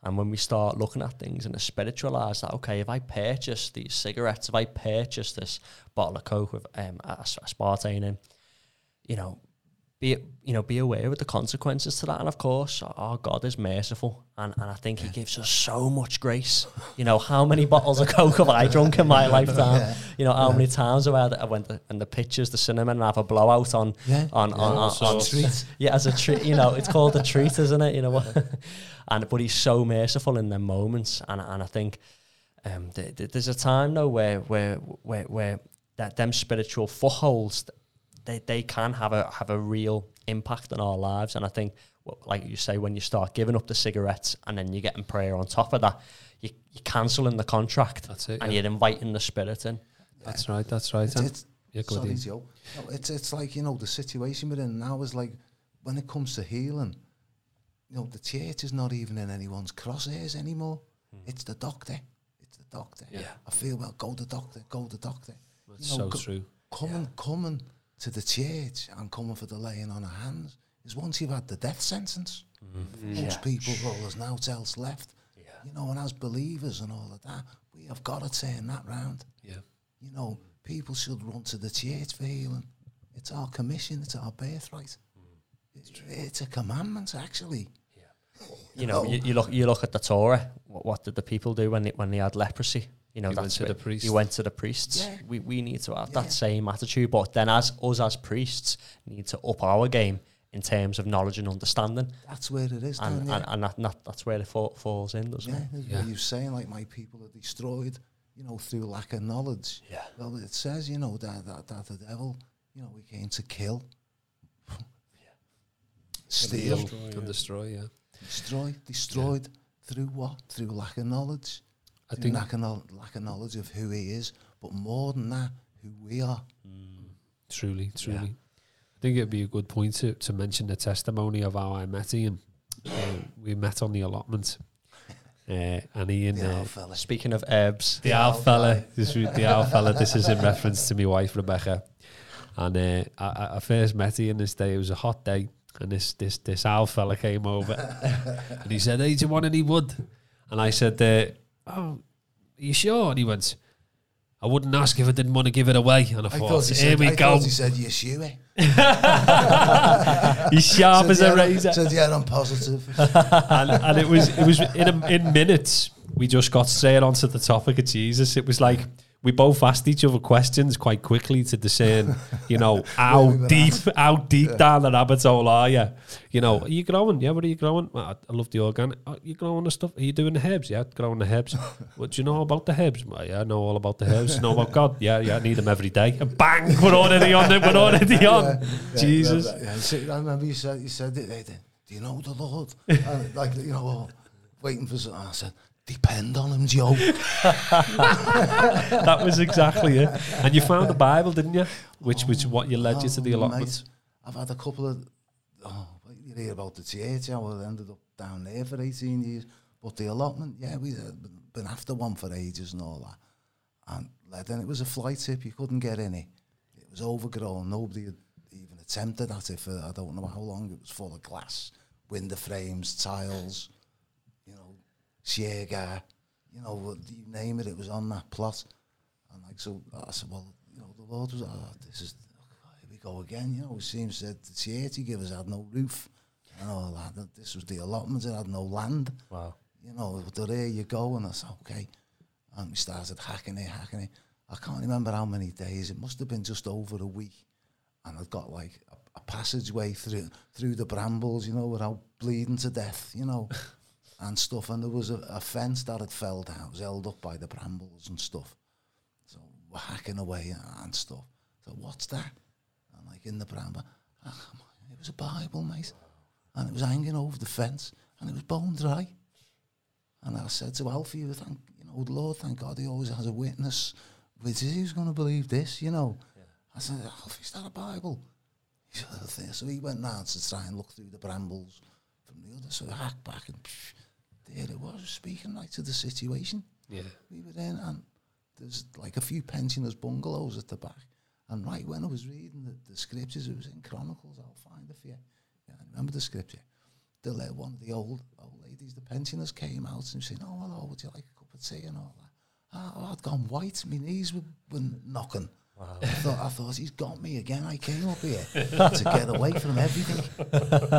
And when we start looking at things in a spiritual eyes, that okay, if I purchase these cigarettes, if I purchase this bottle of coke with um, as- aspartame in, you know, be you know be aware of the consequences to that. And of course, our God is merciful, and, and I think He gives us so much grace. You know, how many bottles of coke have I drunk in my *laughs* lifetime? Yeah. You know, how many times have I, I went to, in the pictures, the cinema, and I have a blowout on Yeah. on Yeah. on, on, So- on treat. yeah, as a treat. You know, it's called a treat, isn't it? You know what? *laughs* and but he's so merciful in them moments, and and I think um, th- th- there's a time though where where where where that them spiritual footholds they they can have a have a real impact on our lives, and I think. Like you say, when you start giving up the cigarettes and then you're getting prayer on top of that, you, you're cancelling the contract That's it. and yeah. you're inviting the spirit in. That's right. That's right. It's, And- it's, yeah, go sorry, Joe. Oh. No, it's it's like you know the situation we're in now is like when it comes to healing, you know the church is not even in anyone's crosshairs anymore. Hmm. It's the doctor. It's the doctor. Yeah. I feel well. Go to the doctor. Go to the doctor. That's you know, so co- true. Coming coming to the church and coming for the laying on of hands is once you've had the death sentence. Mm-hmm. Most people, well, there's now else left. You know, and as believers and all of that, we have got to turn that round. Yeah. You know, people should run to the church for healing. It's our commission, it's our birthright. Mm. It's, it's a commandment, actually. You know, you, you look you look at the Torah. What, what did the people do when they when they had leprosy? You know, You went to the where- priest. You went to the priests. Yeah. We we need to have Yeah. that same attitude, but then as us as priests need to up our game in terms of knowledge and understanding, That's where it is, and Dan, yeah. and, and that, that that's where it fall, falls in, doesn't yeah, it? Yeah. you're saying, like my people are destroyed, you know, through lack of knowledge. Yeah. Well, it says, you know, that, that, that the devil, you know, we came to kill, *laughs* yeah. steal, Heal and destroy. Yeah. destroy, destroyed through what? Through lack of knowledge. I think lack of, lack of knowledge of who he is, but more than that, who we are. Truly, truly. I think it'd be a good point to, to mention the testimony of how I met Ian. Uh, we met on the allotment. Uh, and Ian, The uh, fella. Speaking of herbs, the owl fella, this, is- the owl fella, this is in reference to my wife, Rebecca. And uh, I- I, I first met Ian this day, it was a hot day. And this, this, this owl fella came over *laughs* and he said, Hey, do you want any wood? And I said, uh, Oh, are you sure? And he went, I wouldn't ask if I didn't want to give it away. And I, I thought, thought he here said, we I go. he said, yes, you, eh? He's sharp as Said, a razor. Said, yeah, I'm positive. *laughs* and, and it was it was in a, in minutes we just got straight onto the topic of Jesus. It was like we both asked each other questions quite quickly to discern, *laughs* you know, *laughs* how deep how deep down the rabbit hole are you? You know, are you growing? Yeah, what are you growing? Well, I, love the organic. Are you growing the stuff? Are you doing the herbs? Yeah, growing the herbs. *laughs* what do you know about the herbs? Well, yeah, I know all about the herbs. know about God? Yeah, yeah, I need them every day. And bang, we're already on it. We're already on. Yeah, Jesus. Yeah, yeah, I remember you said, you said it. eh, Do you know the Lord? and like, you know, waiting for. I said, depend on him, Joe. that was exactly it. And you found the Bible, didn't you? Which was what you led you to the Oh, allotment. mate, I've had a couple of, oh, you hear about the church, I ended up down there for 18 years. But the allotment, yeah, we had been- after one for ages and all that. And then it was a fly tip, you couldn't get any. it. Was overgrown, nobody had even attempted at it for, I don't know how long, it was full of glass, window frames, tiles, know, you know, what- you name it, it was on that plot. And like, so I said, well, you know, the Lord was, oh, this is, here we go again, you know, it seems that the gave us had no roof and all that. This was the allotment, it had no land, Wow. you know, there you go. And I said, okay. And we started hacking it, hacking it. I can't remember how many days, it must have been just over a week. And I'd got like a, a passageway through through the brambles, you know, without bleeding to death, you know, *laughs* and stuff. And there was a, a fence that had fell down, it was held up by the brambles and stuff. So we're hacking away and stuff. So what's that? And like in the bramble, ah, on, it was a Bible, mate. And it was hanging over the fence and it was bone dry. And I said to Alfie, thank you know, Lord, thank God he always has a witness. Which is who's going to believe this, you know? I said, Alfie, is that a Bible? He said, so." he went round to try and look through the brambles from the other side, hack back, and psh, there it was, speaking right to the situation Yeah. we were in, and there's like a few pensioners' bungalows at the back. And right when I was reading the, the scriptures, it was in Chronicles. I'll find it for you. Yeah, I remember the scripture. The la- one of the old old ladies, the pensioners, came out and said, "Oh, hello, would you like a cup of tea and all that?" Ah, oh, I'd gone white. My knees were, were knocking. Wow. I thought, I thought he's got me again. I came up here *laughs* to get away from everything.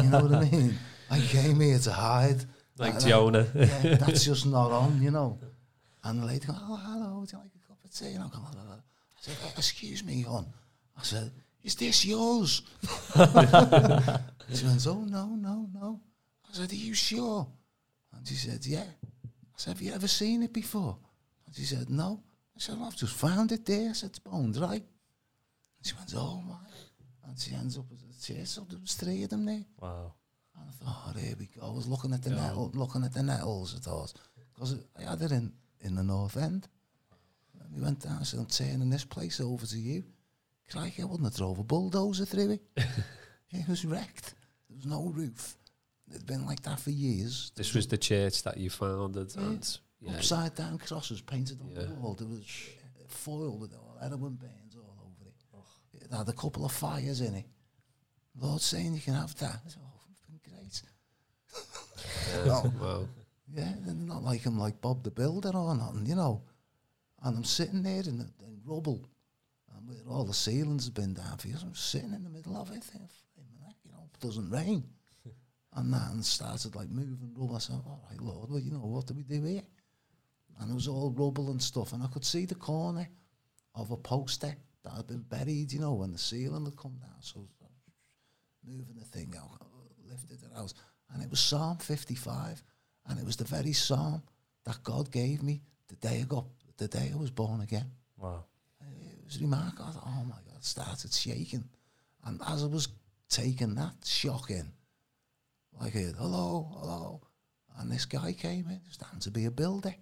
You know what I mean? I came here to hide. Like Uh, Jonah. yeah, that's just not on, you know. And the lady goes, oh, hello, would you like a cup of tea? And I go. I said, "Oh, excuse me, hon. I said, is this yours? she went, oh, no, no, no. I said, are you sure? And she said, yeah. I said, have you ever seen it before? And she said, no. I said, well, I've just found it there. I said, it's bone dry. And she went, oh, my. And she ends up with the chair. So there was three of them there. Wow. And I thought, oh, there we go. I was looking at the nettle, looking at the nettles, I thought, because I had it in, in the north end. And we went down, I said, I'm turning this place over to you. Crikey, I wouldn't have drove a bulldozer through it. *laughs* it was wrecked. There was no roof. It'd been like that for years. This was the church that you founded, and yeah, Upside down crosses painted on Yeah. the wall. There was foil with all heroin bands all over it. It had a couple of fires in it. Lord saying you can have that. I said, oh, it's been great. Yeah, *laughs* wow. Yeah, they're not like I'm like Bob the Builder or nothing, you know. And I'm sitting there in, the, in rubble, and where all the ceilings have been down for years. I'm sitting in the middle of it, thinking, you know, it doesn't rain. *laughs* and that and started like moving rubble. I said, all right, Lord, well, you know, what do we do here? And it was all rubble and stuff, and I could see the corner of a poster that had been buried, you know, when the ceiling had come down. So I was uh, moving the thing out, lifted it out, and it was Psalm 55, and it was the very psalm that God gave me the day I got, the day I was born again. Wow. It was remarkable. I thought, oh my God, it started shaking, and as I was taking that shock in, like, I heard, hello, hello, and this guy came in, happened to be a builder.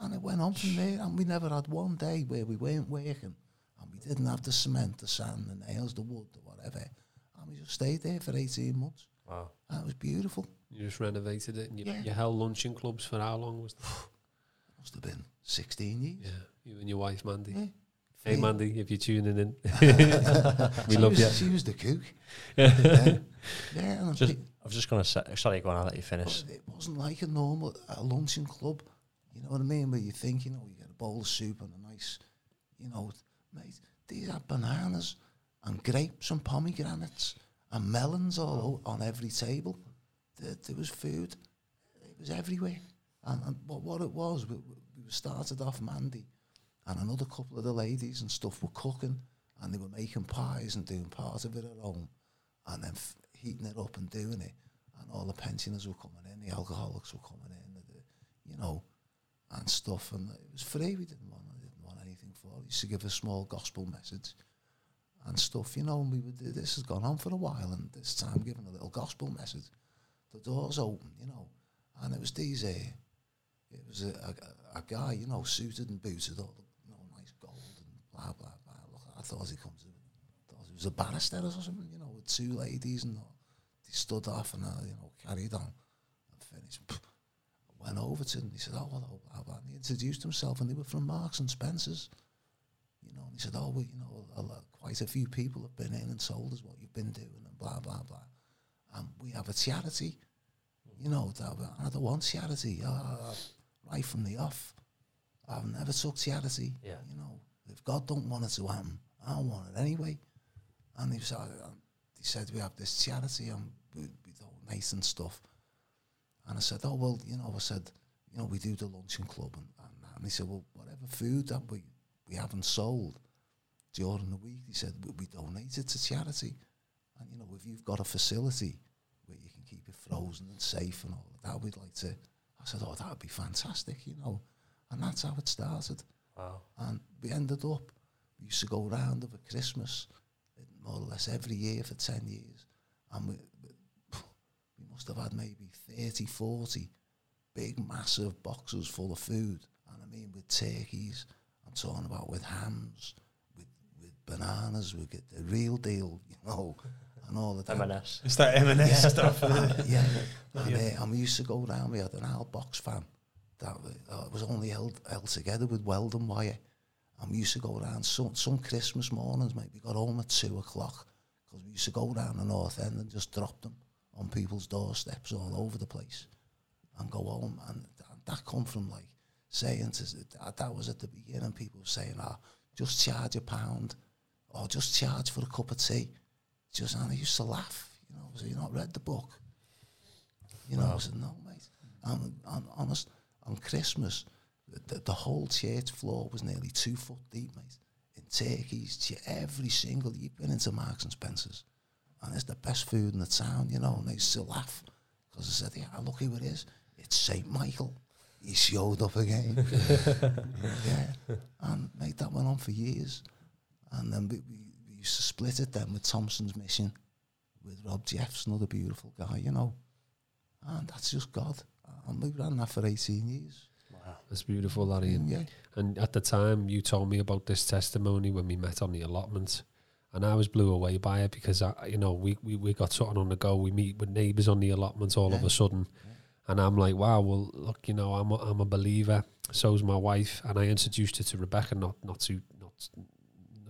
And it went on from there, and we never had one day where we weren't working, and we didn't have the cement, the sand, the nails, the wood, the whatever. And we just stayed there for 18 months. Wow. And it was beautiful. You just renovated it, and you, Yeah. you held luncheon clubs for how long was that? *sighs* Must have been 16 years. Yeah, you and your wife, Mandy. Yeah. Hey, Yeah. Mandy, if you're tuning in, *laughs* *laughs* we She love was, you. She was the cook. *laughs* yeah. yeah, Just, pe- I was just going to say, sorry, go on, I'll let you finish. it wasn't like a normal a luncheon club. You know what I mean? Where you think, you know, you get a bowl of soup and a nice, you know, mate, these are bananas and grapes and pomegranates and melons all on every table. There, there was food. It was everywhere. And, and what, what it was, we, we we started off Mandy and another couple of the ladies and stuff were cooking and they were making pies and doing part of it at home and then f- heating it up and doing it. And all the pensioners were coming in, the alcoholics were coming in, the, you know, and stuff. And it was free. We didn't want, didn't want anything for it. Used to give a small gospel message and stuff, you know. And we would this has gone on for a while, and this time giving a little gospel message. The doors open, you know, and it was these. Uh, it was a, a, a guy, you know, suited and booted, all the, you know, nice gold and blah blah blah. Look, I thought he comes, thought he was a barrister or something, you know, with two ladies, and all. they stood off and uh, you know carried on and finished. I went over to him. He said, "Oh, hello, blah blah." And he introduced himself, and they were from Marks and Spencers. You know, and he said, "Oh, well, you know, a, lot- quite a few people have been in and told us what you've been doing, and blah blah blah." And we have a charity. You know, I don't want charity. Uh, right from the off, I've never took charity. Yeah. You know, if God don't want it to happen, I don't want it anyway. And he said, uh, he said we have this charity and we, we donate and stuff. And I said, oh well, you know, I said, you know, we do the luncheon club and, and, and he said, well, whatever food that we we haven't sold during the week, he said we, we donate it to charity. And you know, if you've got a facility where you can keep it frozen and safe and all of that, we'd like to. I said, oh, that would be fantastic, you know. And that's how it started. Wow. And we ended up, we used to go round over Christmas, more or less every year for 10 years. And we, we, must have had maybe 30, 40 big, massive boxes full of food. And I mean, with turkeys, I'm talking about with hams, bananas, we get the real deal, you know, and all the that. M&S. It's that M&S Yeah. stuff. isn't it? Yeah. *laughs* And, uh, and we used to go down, we had an old box fan that uh, was only held, held together with welding wire. And we used to go around some, some Christmas mornings, mate. We got home at two o'clock because we used to go down the north end and just drop them on people's doorsteps all over the place and go home. And that, that come from like saying to, that, that was at the beginning, people were saying, oh, just charge a pound or just charge for a cup of tea. Just, and I used to laugh, you know, so you not read the book. You know, I said, no, mate. And, honest, on Christmas, the, the, whole church floor was nearly two foot deep, mate. In turkeys, every single, you've been into Marks and Spencer's, and it's the best food in the town, you know, and they to laugh. Because I said, yeah, look who it is. It's St. Michael. He showed up again. *laughs* yeah. And, mate, that went on for years. And then we, we, we used to split it then with Thompson's Mission, with Rob Jeffs, another beautiful guy, you know. And that's just God. And we ran that for 18 years. Wow. That's beautiful, Larry. And, Yeah. and at the time, you told me about this testimony when we met on the allotment, and I was blew away by it because I, you know, we we, we got something on the go. We meet with neighbours on the allotment all of a sudden, and I'm like, wow, well, look, you know, I'm a, I'm a believer. So's my wife, and I introduced her to Rebecca not not too not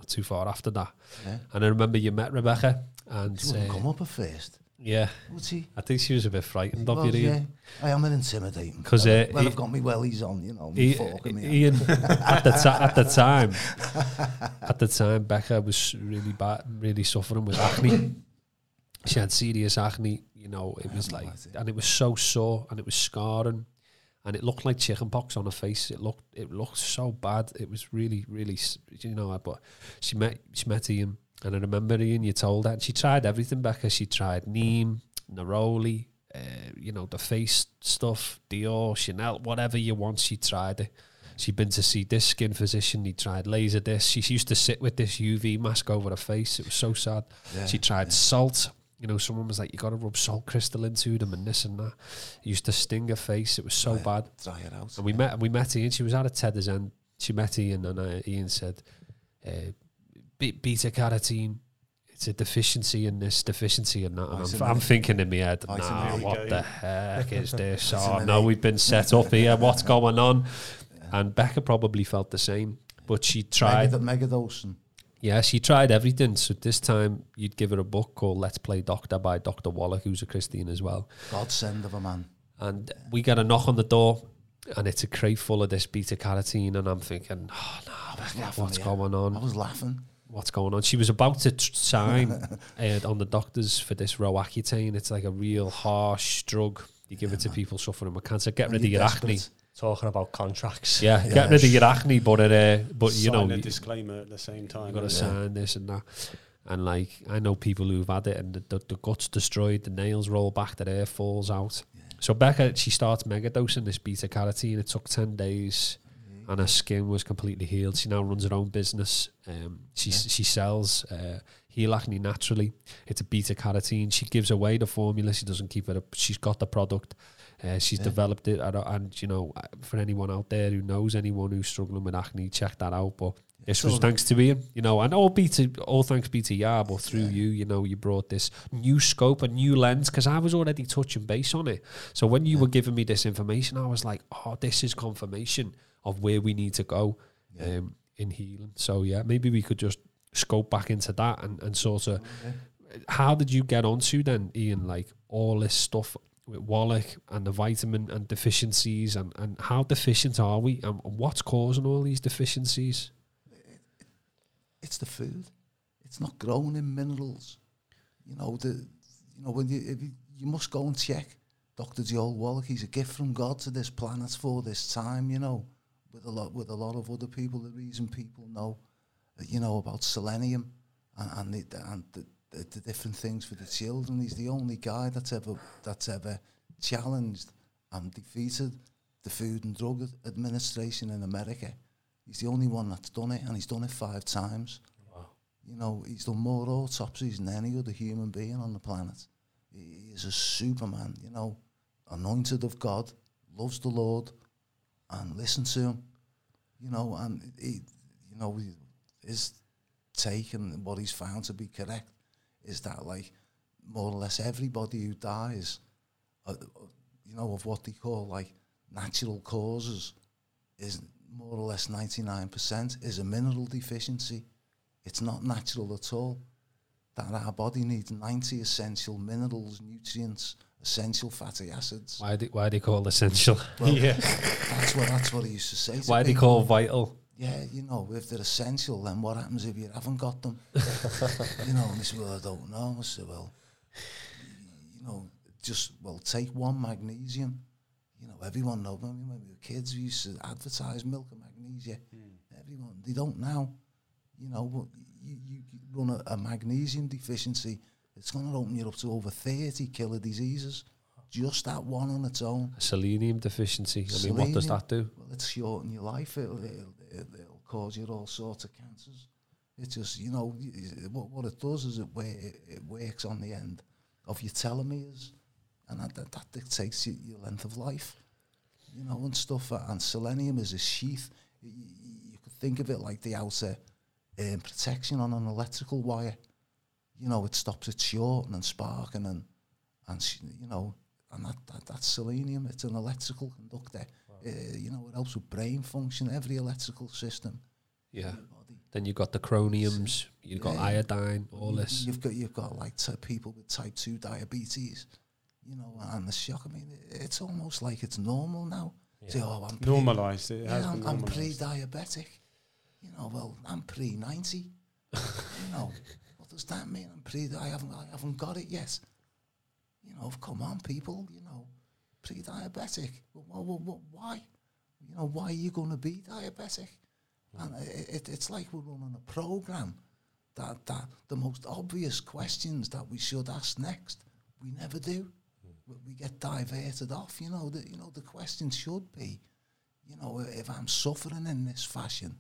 not too far after that. Yeah. And I remember you met Rebecca, and He wouldn't uh, come up at first, yeah, would he? I think she was a bit frightened of Well, you, Ian. yeah. I am an intimidating. 'Cause, when, uh, he- I've got my wellies on, you know, my I- fork in my hand. Ian, *laughs* at the ti at the time, *laughs* at the time, Becca was really bad, really suffering with acne. She had serious acne. You know, it was like, and it was so sore, and it was scarring, and it looked like chicken pox on her face. It looked, it looked so bad. It was really, really, you know. But she met, she met Ian, and I remember Ian. You told her, and she tried everything. Becca, she tried Neem, Neroli, uh, you know, the face stuff, Dior, Chanel, whatever you want. She tried it. She'd been to see this skin physician. He tried laser disc. She used to sit with this UV mask over her face. It was so sad. Yeah, she tried salt. You know, someone was like, "You got to rub salt crystal into them and this and that." It used to sting her face. It was so Yeah. bad. Dry it out. And we met. We met Ian. She was at a Tethers end. She met Ian, and uh, Ian said, uh, "Be- "Beta carotene. It's a deficiency in this, deficiency in that." And I'm, I'm thinking in my head, "Nah, what the heck is this? *laughs* oh no, we've been set up here. What's *laughs* going on?" And Becca probably felt the same, but she tried. Megad- megadosing. Yeah, she tried everything. So this time, you'd give her a book called "Let's Play Doctor" by Doctor Wallach, who's a Christian as well. Godsend of a man. And we got a knock on the door, and it's a crate full of this beta carotene, and I'm thinking, oh no, laughing, what's yeah. going on? I was laughing. What's going on? She was about to tr- sign *laughs* uh, on the doctors for this Roaccutane. It's like a real harsh drug. You give it to people suffering with cancer. Get When rid of your acne. Desperate. Talking about contracts. Yeah, Yeah. get rid of your acne, but it, uh, but you know, a you, disclaimer at the same time. you got to yeah. sign this and that. And like, I know people who've had it, and the, the, the guts destroyed, the nails roll back, the hair falls out. So Becca, she starts megadosing this beta carotene. It took ten days, and her skin was completely healed. She now runs her own business. Um, she she sells uh, heal acne naturally. It's a beta carotene. She gives away the formula. She doesn't keep it. Up. She's got the product. Uh, she's Yeah. developed it, and, and you know, uh, for anyone out there who knows anyone who's struggling with acne, check that out. But this was thanks to Ian, you know, and all be to all thanks be to Yah, but through Yeah. you, you know, you brought this new scope, a new lens, because I was already touching base on it. So when you Yeah. were giving me this information, I was like, oh, this is confirmation of where we need to go Yeah. um, in healing. So yeah, maybe we could just scope back into that and, and sort of Yeah. how did you get onto then, Ian, like all this stuff with Wallach and the vitamin and deficiencies and, and how deficient are we and what's causing all these deficiencies? it's the food. It's not grown in minerals. You know the, you know when you if you, must go and check. Doctor Joel Wallach, he's a gift from God to this planet for this time. You know, with a lot with a lot of other people. The reason people know, you know, about selenium and and the, and the, the, the different things for the children. He's the only guy that's ever that's ever challenged and defeated the Food and Drug Administration in America. He's the only one that's done it, and he's done it five times. You know, he's done more autopsies than any other human being on the planet. He he is a superman, you know, anointed of God, loves the Lord, and listen to him. You know, and he, you know, he- taken, what he's found to be correct is that, like, more or less everybody who dies, uh, you know, of what they call like natural causes, is more or less 99% is a mineral deficiency. It's not natural at all. That our body needs 90 essential minerals, nutrients, essential fatty acids. Why they, why do they call essential? Well, *laughs* yeah. that's what that's what he used to say. To Why do they call vital? Yeah, you know, if they're essential, then what happens if you haven't got them? *laughs* you know, and they say, well, I don't know. I say, well, you know, just, well, take one magnesium. You know, everyone knows, I mean, when we were kids, we used to advertise milk and magnesia. Hmm. Everyone, they don't now. You know, but you, you run a, a magnesium deficiency, it's going to open you up to over 30 killer diseases. Just that one on its own. A selenium deficiency. I mean, what does that do? Well, it's shorten your life. It'll, it'll, it'll, it'll cause you all sorts of cancers. It just, you know, what, what it does is it, it, it works on the end of your telomeres, and that, that, that dictates your, your length of life, you know, and stuff. And selenium is a sheath. You, you could think of it like the outer um, protection on an electrical wire. You know, it stops it shorting and sparking and, and you know, and that, that that's selenium. It's an electrical conductor. Uh, you know, it helps with brain function, every electrical system. Yeah. in. Then you've got the chromiums, you've got Yeah. iodine, all this. You've got you've got like t- people with type two diabetes, you know, and the shock. I mean, it- it's almost like it's normal now. Say, oh, I'm pre- normalized. It has yeah, I'm, I'm pre diabetic. You know, well, I'm pre-90. you know, what does that mean? I'm pre. I haven't I haven't got it yet. You know, come on, people. You know, pre-diabetic. Well, well, well, why? You know, why are you going to be diabetic? Hmm. And it, it, it's like we're running a program that that the most obvious questions that we should ask next, we never do. We, we get diverted off. You know, the, you know, the question should be, you know, if I'm suffering in this fashion,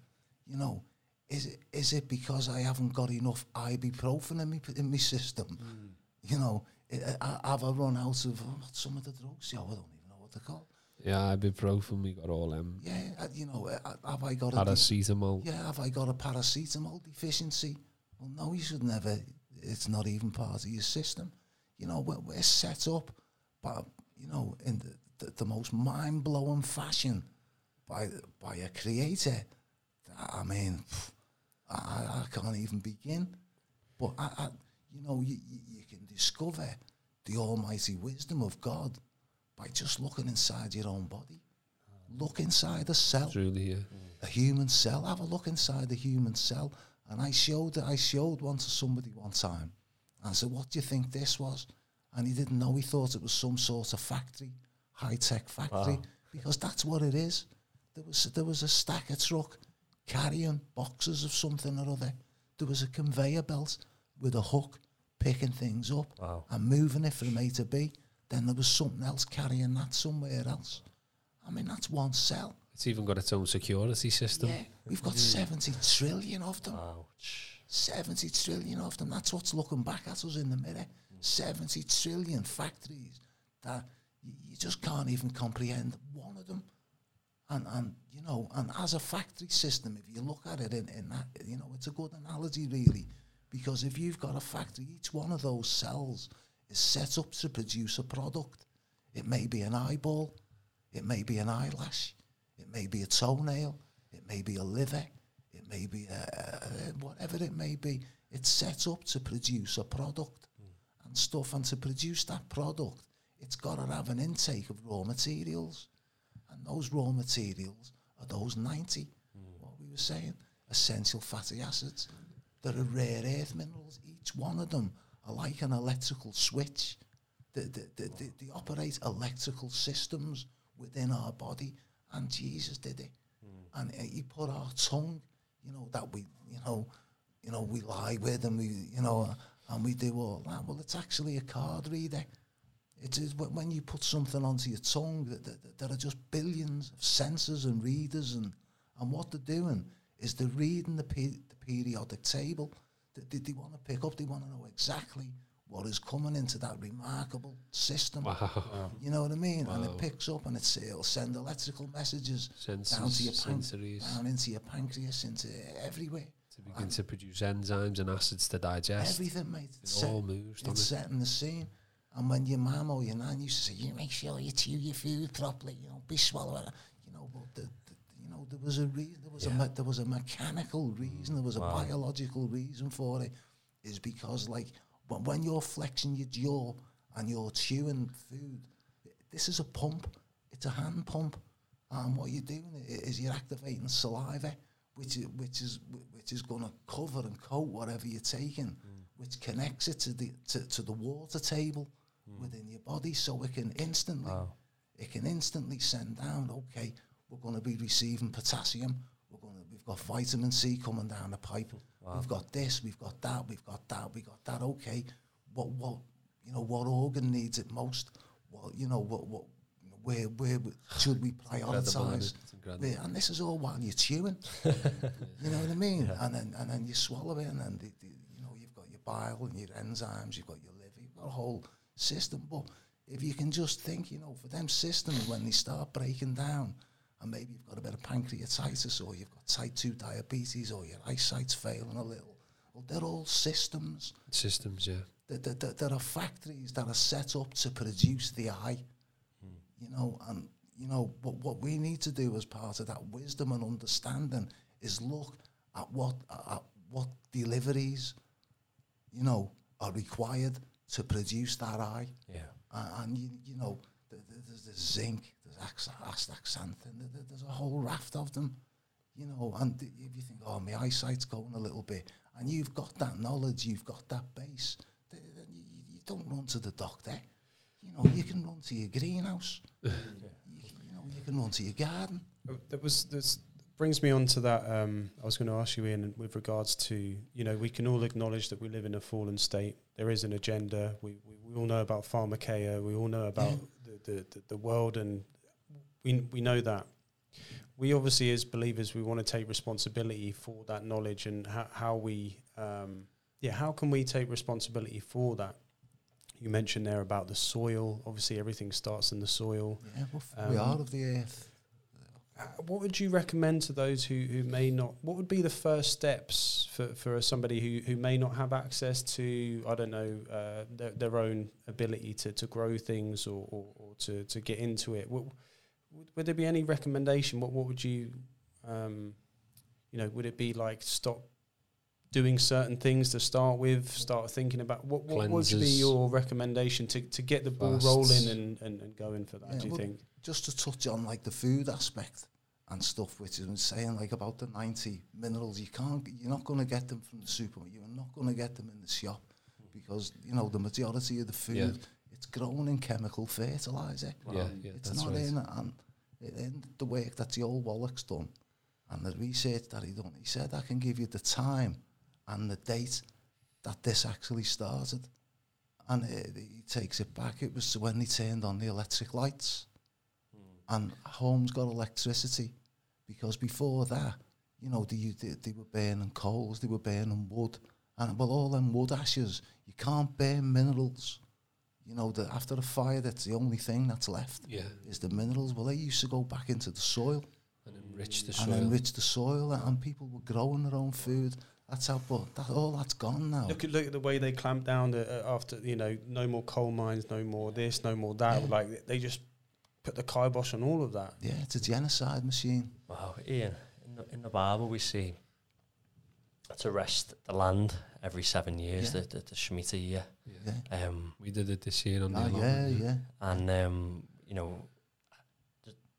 you know, is it is it because I haven't got enough ibuprofen in me in my system? Hmm. You know, Eh, eh, eh, have I run out of uh, some of the drugs? Yeah, I don't even know what they're called. Yeah, ibuprofen, we got all them. Yeah, you know, have I got a de- Paracetamol. yeah, have I got a paracetamol deficiency? Well, no, you should never. It's not even part of your system. You know, we're, we're set up, by, you know, in the, the, the most mind blowing fashion by by a creator. I mean, I, I can't even begin. But I, I you know, you, you, can discover the almighty wisdom of God by just looking inside your own body. look inside a cell, Truly, yeah. a human cell. Have a look inside the human cell. And I showed I showed one to somebody one time. And I said, What do you think this was? And he didn't know. He thought it was some sort of factory, high tech factory, Wow. because that's what it is. There was there was a stacker truck carrying boxes of something or other. There was a conveyor belt with a hook picking things up Wow. and moving it from A to B. Then there was something else carrying that somewhere else. I mean, that's one cell. It's even got its own security system. Yeah, we've got mm. 70 trillion of them. Ouch. 70 trillion of them. That's what's looking back at us in the mirror. Mm. 70 trillion factories that you, you just can't even comprehend one of them. And, and, you know, and as a factory system, if you look at it in, in that, you know, it's a good analogy, really. Because if you've got a factory, each one of those cells is set up to produce a product. It may be an eyeball, it may be an eyelash, it may be a toenail, it may be a liver, it may be a, a, whatever it may be. It's set up to produce a product hmm. and stuff, and to produce that product, it's got to have an intake of raw materials, and those raw materials are those 90, hmm. what we were saying, essential fatty acids. There are rare earth minerals. Each one of them are like an electrical switch. They, they, they, they, they operate electrical systems within our body, and Jesus did it. And uh, he put our tongue, you know, that we, you know, you know, we lie with and we, you know, uh, and we do all that. Well, it's actually a card reader. It is wh- when you put something onto your tongue, that, that, that there are just billions of sensors and readers, and, and what they're doing is they're reading the, pe- the periodic table. They, they, they want to pick up, they want to know exactly what is coming into that remarkable system. Wow. You know what I mean? And it picks up and it's, it'll send electrical messages down to your Senses, pan- down into your pancreas, into everywhere. to begin to produce enzymes and acids to digest. Everything, mate. It It's, set, all moves, it's it? setting the scene. And when your mum or your nan used to say, "You make sure you chew your food properly, you know, be swallowing," it," you know, but the, the, you know, there was a reason. There was a me- there was a mechanical reason. There was a Wow. biological reason for it. Is because like when, when you're flexing your jaw and you're chewing food, this is a pump. It's a hand pump, and what you're doing is you're activating saliva, which is which is which is going to cover and coat whatever you're taking, mm. which connects it to the to, to the water table mm. within your body, so it can instantly Wow. it can instantly send down. Okay, we're going to be receiving potassium. We're going to we've got vitamin C coming down the pipe. We've got this. We've got that. We've got that. we've got that. Okay, what what you know what organ needs it most? What you know what what where where should we prioritize? it? It's incredible. Yeah, and this is all while you're chewing. *laughs* you know what I mean? And then and then you swallow it, and then the, the, you know you've got your bile and your enzymes, you've got your liver, you've got a whole system. But if you can just think, you know, for them systems when they start breaking down, and maybe you've got a bit of pancreatitis, or you've got type two diabetes, or your eyesight's failing a little, well, they're all systems. Systems, yeah. There, there, there, are factories that are set up to produce the eye, you know, and you know, but what we need to do as part of that wisdom and understanding is look at what at what deliveries, you know, are required to produce that eye, Yeah. uh, and you, you know, th- th- there's the zinc, astaxanthin, th- th- there's a whole raft of them, you know. And if you think, oh, my eyesight's going a little bit, and you've got that knowledge, you've got that base, then you, you don't run to the doctor. You know, you can run to your greenhouse. *laughs* you, you know, you can run to your garden. Uh, That was this brings me on to that. Um, I was going to ask you, Ian, with regards to you know we can all acknowledge that we live in a fallen state. There is an agenda. We we, we all know about pharmakeia. We all know about the, the, the the world, and we we know that. We obviously, as believers, we want to take responsibility for that knowledge and how, how we, um, yeah, how can we take responsibility for that? You mentioned there about the soil. Obviously, everything starts in the soil. Yeah, we're we Um, are of the earth. Uh, What would you recommend to those who, who may not? What would be the first steps for, for somebody who, who may not have access to I don't know uh, their, their own ability to, to grow things or, or, or to, to get into it? What, would, would there be any recommendation? What what would you um, you know? Would it be like stop doing certain things to start with? Start thinking about what what would be your recommendation to, to get the ball Fasts. rolling and, and, and going for that? Yeah, do you think? just to touch on like the food aspect and stuff, which is saying like about the 90 minerals, you can't, you're not going to get them from the supermarket. You're not going to get them in the shop because you know the majority of the food Yeah. It's grown in chemical fertilizer. Yeah, yeah, it's not right. in and in the work that the old Wallach's done and the research that he done. He said I can give you the time and the date that this actually started. And it, he takes it back. It was when they turned on the electric lights, hmm. and homes got electricity, because before that, you know, they, they, they were burning coals, they were burning wood, and well, all them wood ashes, you can't burn minerals. You know, that after a fire, that's the only thing that's left Yeah, is the minerals. Well, they used to go back into the soil and enrich the and soil. enrich the soil, and, and people were growing their own food. That's how, but that all that's gone now. Look at look at the way they clamped down the, uh, after you know no more coal mines, no more this, no more that. Yeah. Like they just put the kibosh on all of that. Yeah, it's a genocide machine. Wow, Ian, in the, in the Bible we see to rest the land every seven years, Yeah. the, the, the Shemitah year. Yeah, Um, We did it this year on the Ah, yeah, allotment, yeah. and, um, you know,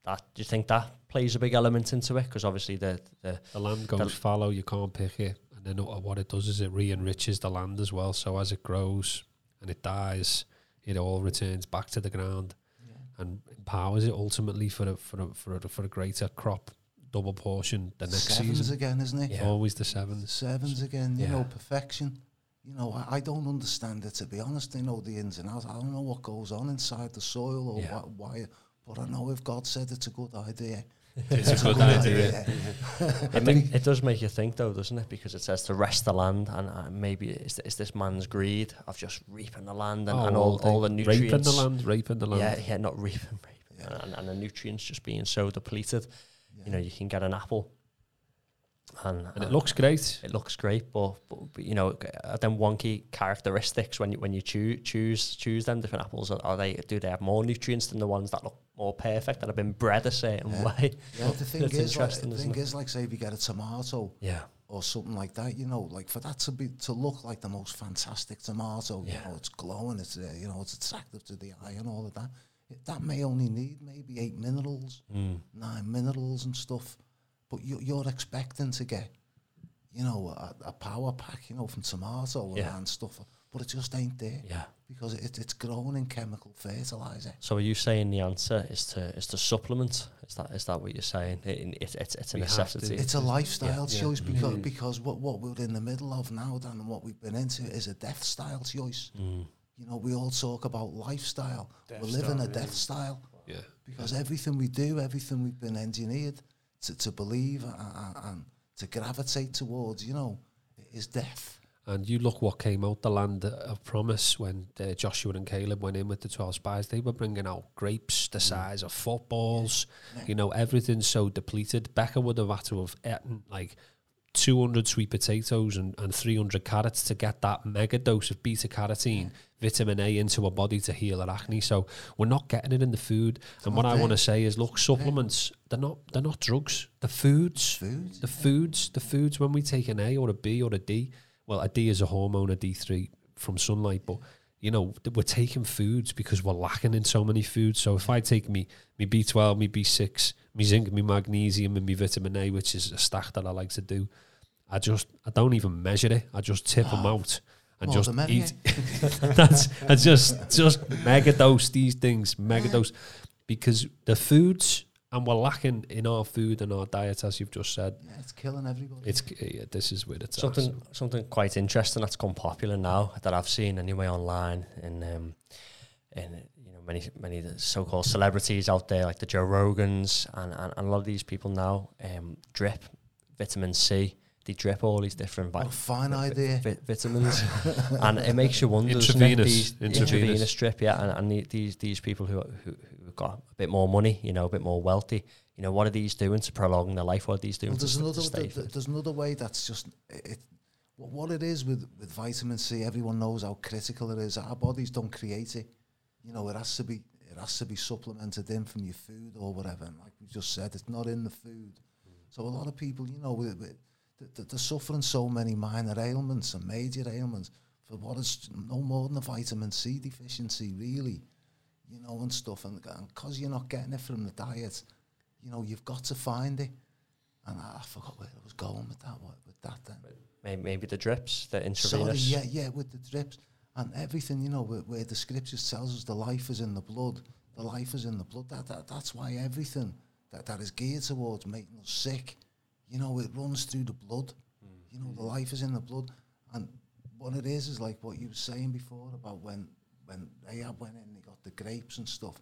that, do you think that plays a big element into it? Because obviously the, the The land goes The- fallow, you can't pick it. And then uh, what it does is it re-enriches the land as well. So as it grows and it dies, it all returns back to the ground yeah. and empowers it ultimately for a, for a, for a, for a greater crop, double portion the next sevens season. again, isn't it? Yeah. Always the The sevens. sevens again, you know, perfection. You know, I, I don't understand it to be honest. I know the ins and outs. I don't know what goes on inside the soil or Yeah. wh- why, but I know if God said it's a good idea. *laughs* It's a good idea. *laughs* it, make, it does make you think though, doesn't it? Because it says to rest the land, and uh, maybe is, is this man's greed of just reaping the land and, Oh, and all, all the nutrients? Raping the land, raping the land. Yeah, yeah, not reaping, reaping, Yeah. and, and the nutrients just being so depleted. You know, you can get an apple, and, And it looks great. it looks great, but, but, but you know, are them wonky characteristics when you when you choose choose choose them different apples? Are, are they do they have more nutrients than the ones that look more perfect that have been bred a certain Yeah. way? Yeah, the thing It's is, like, the thing it? is, like, say, if you get a tomato Yeah, or something like that, you know, like for that to be to look like the most fantastic tomato, Yeah. you know, it's glowing, it's uh, you know, it's attractive to the eye and all of that. It, that may only need maybe eight minerals, mm. nine minerals and stuff, but you, you're expecting to get, you know, a, a power pack, you know, from tomato Yeah. and stuff, but it just ain't there yeah. because it, it's grown in chemical fertilizer. So are you saying the answer is to is to supplement? Is that is that what you're saying? It, it, it's it's a We necessity. It's a lifestyle yeah. choice because Mhm. because what what we're in the middle of now, Dan, and what we've been into is a death style choice. Mm. You know, we all talk about lifestyle. Death we're living style, a yeah. death style Yeah. because everything we do, everything we've been engineered to, to believe and, and to gravitate towards, you know, is death. And you look what came out the land of promise when uh, Joshua and Caleb went in with the 12 spies. They were bringing out grapes the size of footballs. Yeah. You know, everything's so depleted. Becca would have had to have eaten like 200 sweet potatoes and, and 300 carrots to get that mega dose of beta carotene, vitamin A into her body to heal her acne. So we're not getting it in the food. and what I want to say is, look, supplements, they're not they're not drugs. The foods. Food. The foods, the foods when we take an A or a B or a D, well, a D is a hormone, a D3 from sunlight, but you know, we're taking foods because we're lacking in so many foods. So if I take me me B12, me B6, me zinc, me magnesium, and me vitamin A, which is a stack that I like to do, I just I don't even measure it. I just tip them ah. out and just eat. *laughs* That's I just just mega dose these things, mega dose, because the foods and we're lacking in our food and our diet, as you've just said. Yeah, it's killing everybody. It's yeah, this is where it's at, something so. something quite interesting that's come popular now that I've seen anyway online and um and you know many many of the so-called celebrities out there like the Joe Rogans and, and, and a lot of these people now um drip vitamin C they drip all these different what vi- a fine vi- idea. vi- vitamins *laughs* and it makes you wonder doesn't it? Intravenous. These Intravenous. intravenous drip yeah and, and the, these these people who, who who've got a bit more money you know a bit more wealthy you know what are these doing to prolong their life what are these doing Well, there's another to stay th- th- there's another way that's just it. What what it is with with vitamin C, everyone knows how critical it is. Our bodies don't create it. You know, it has to be it has to be supplemented in from your food or whatever. And like we just said, it's not in the food. So a lot of people, you know, with, with, th- th- they're suffering so many minor ailments and major ailments for what is no more than a vitamin C deficiency, really, you know, and stuff. And because you're not getting it from the diet, you know, you've got to find it. And I, I forgot where I was going with that. What, with that then? Maybe, maybe the drips, the Sorry, yeah, yeah, with the drips and everything, you know, where, where the scriptures tells us the life is in the blood. The life is in the blood. That, that that's why everything that, that is geared towards making us sick, you know, it runs through the blood. Mm. You know, the life is in the blood. And what it is is like what you were saying before about when when Ahab went in, they got the grapes and stuff.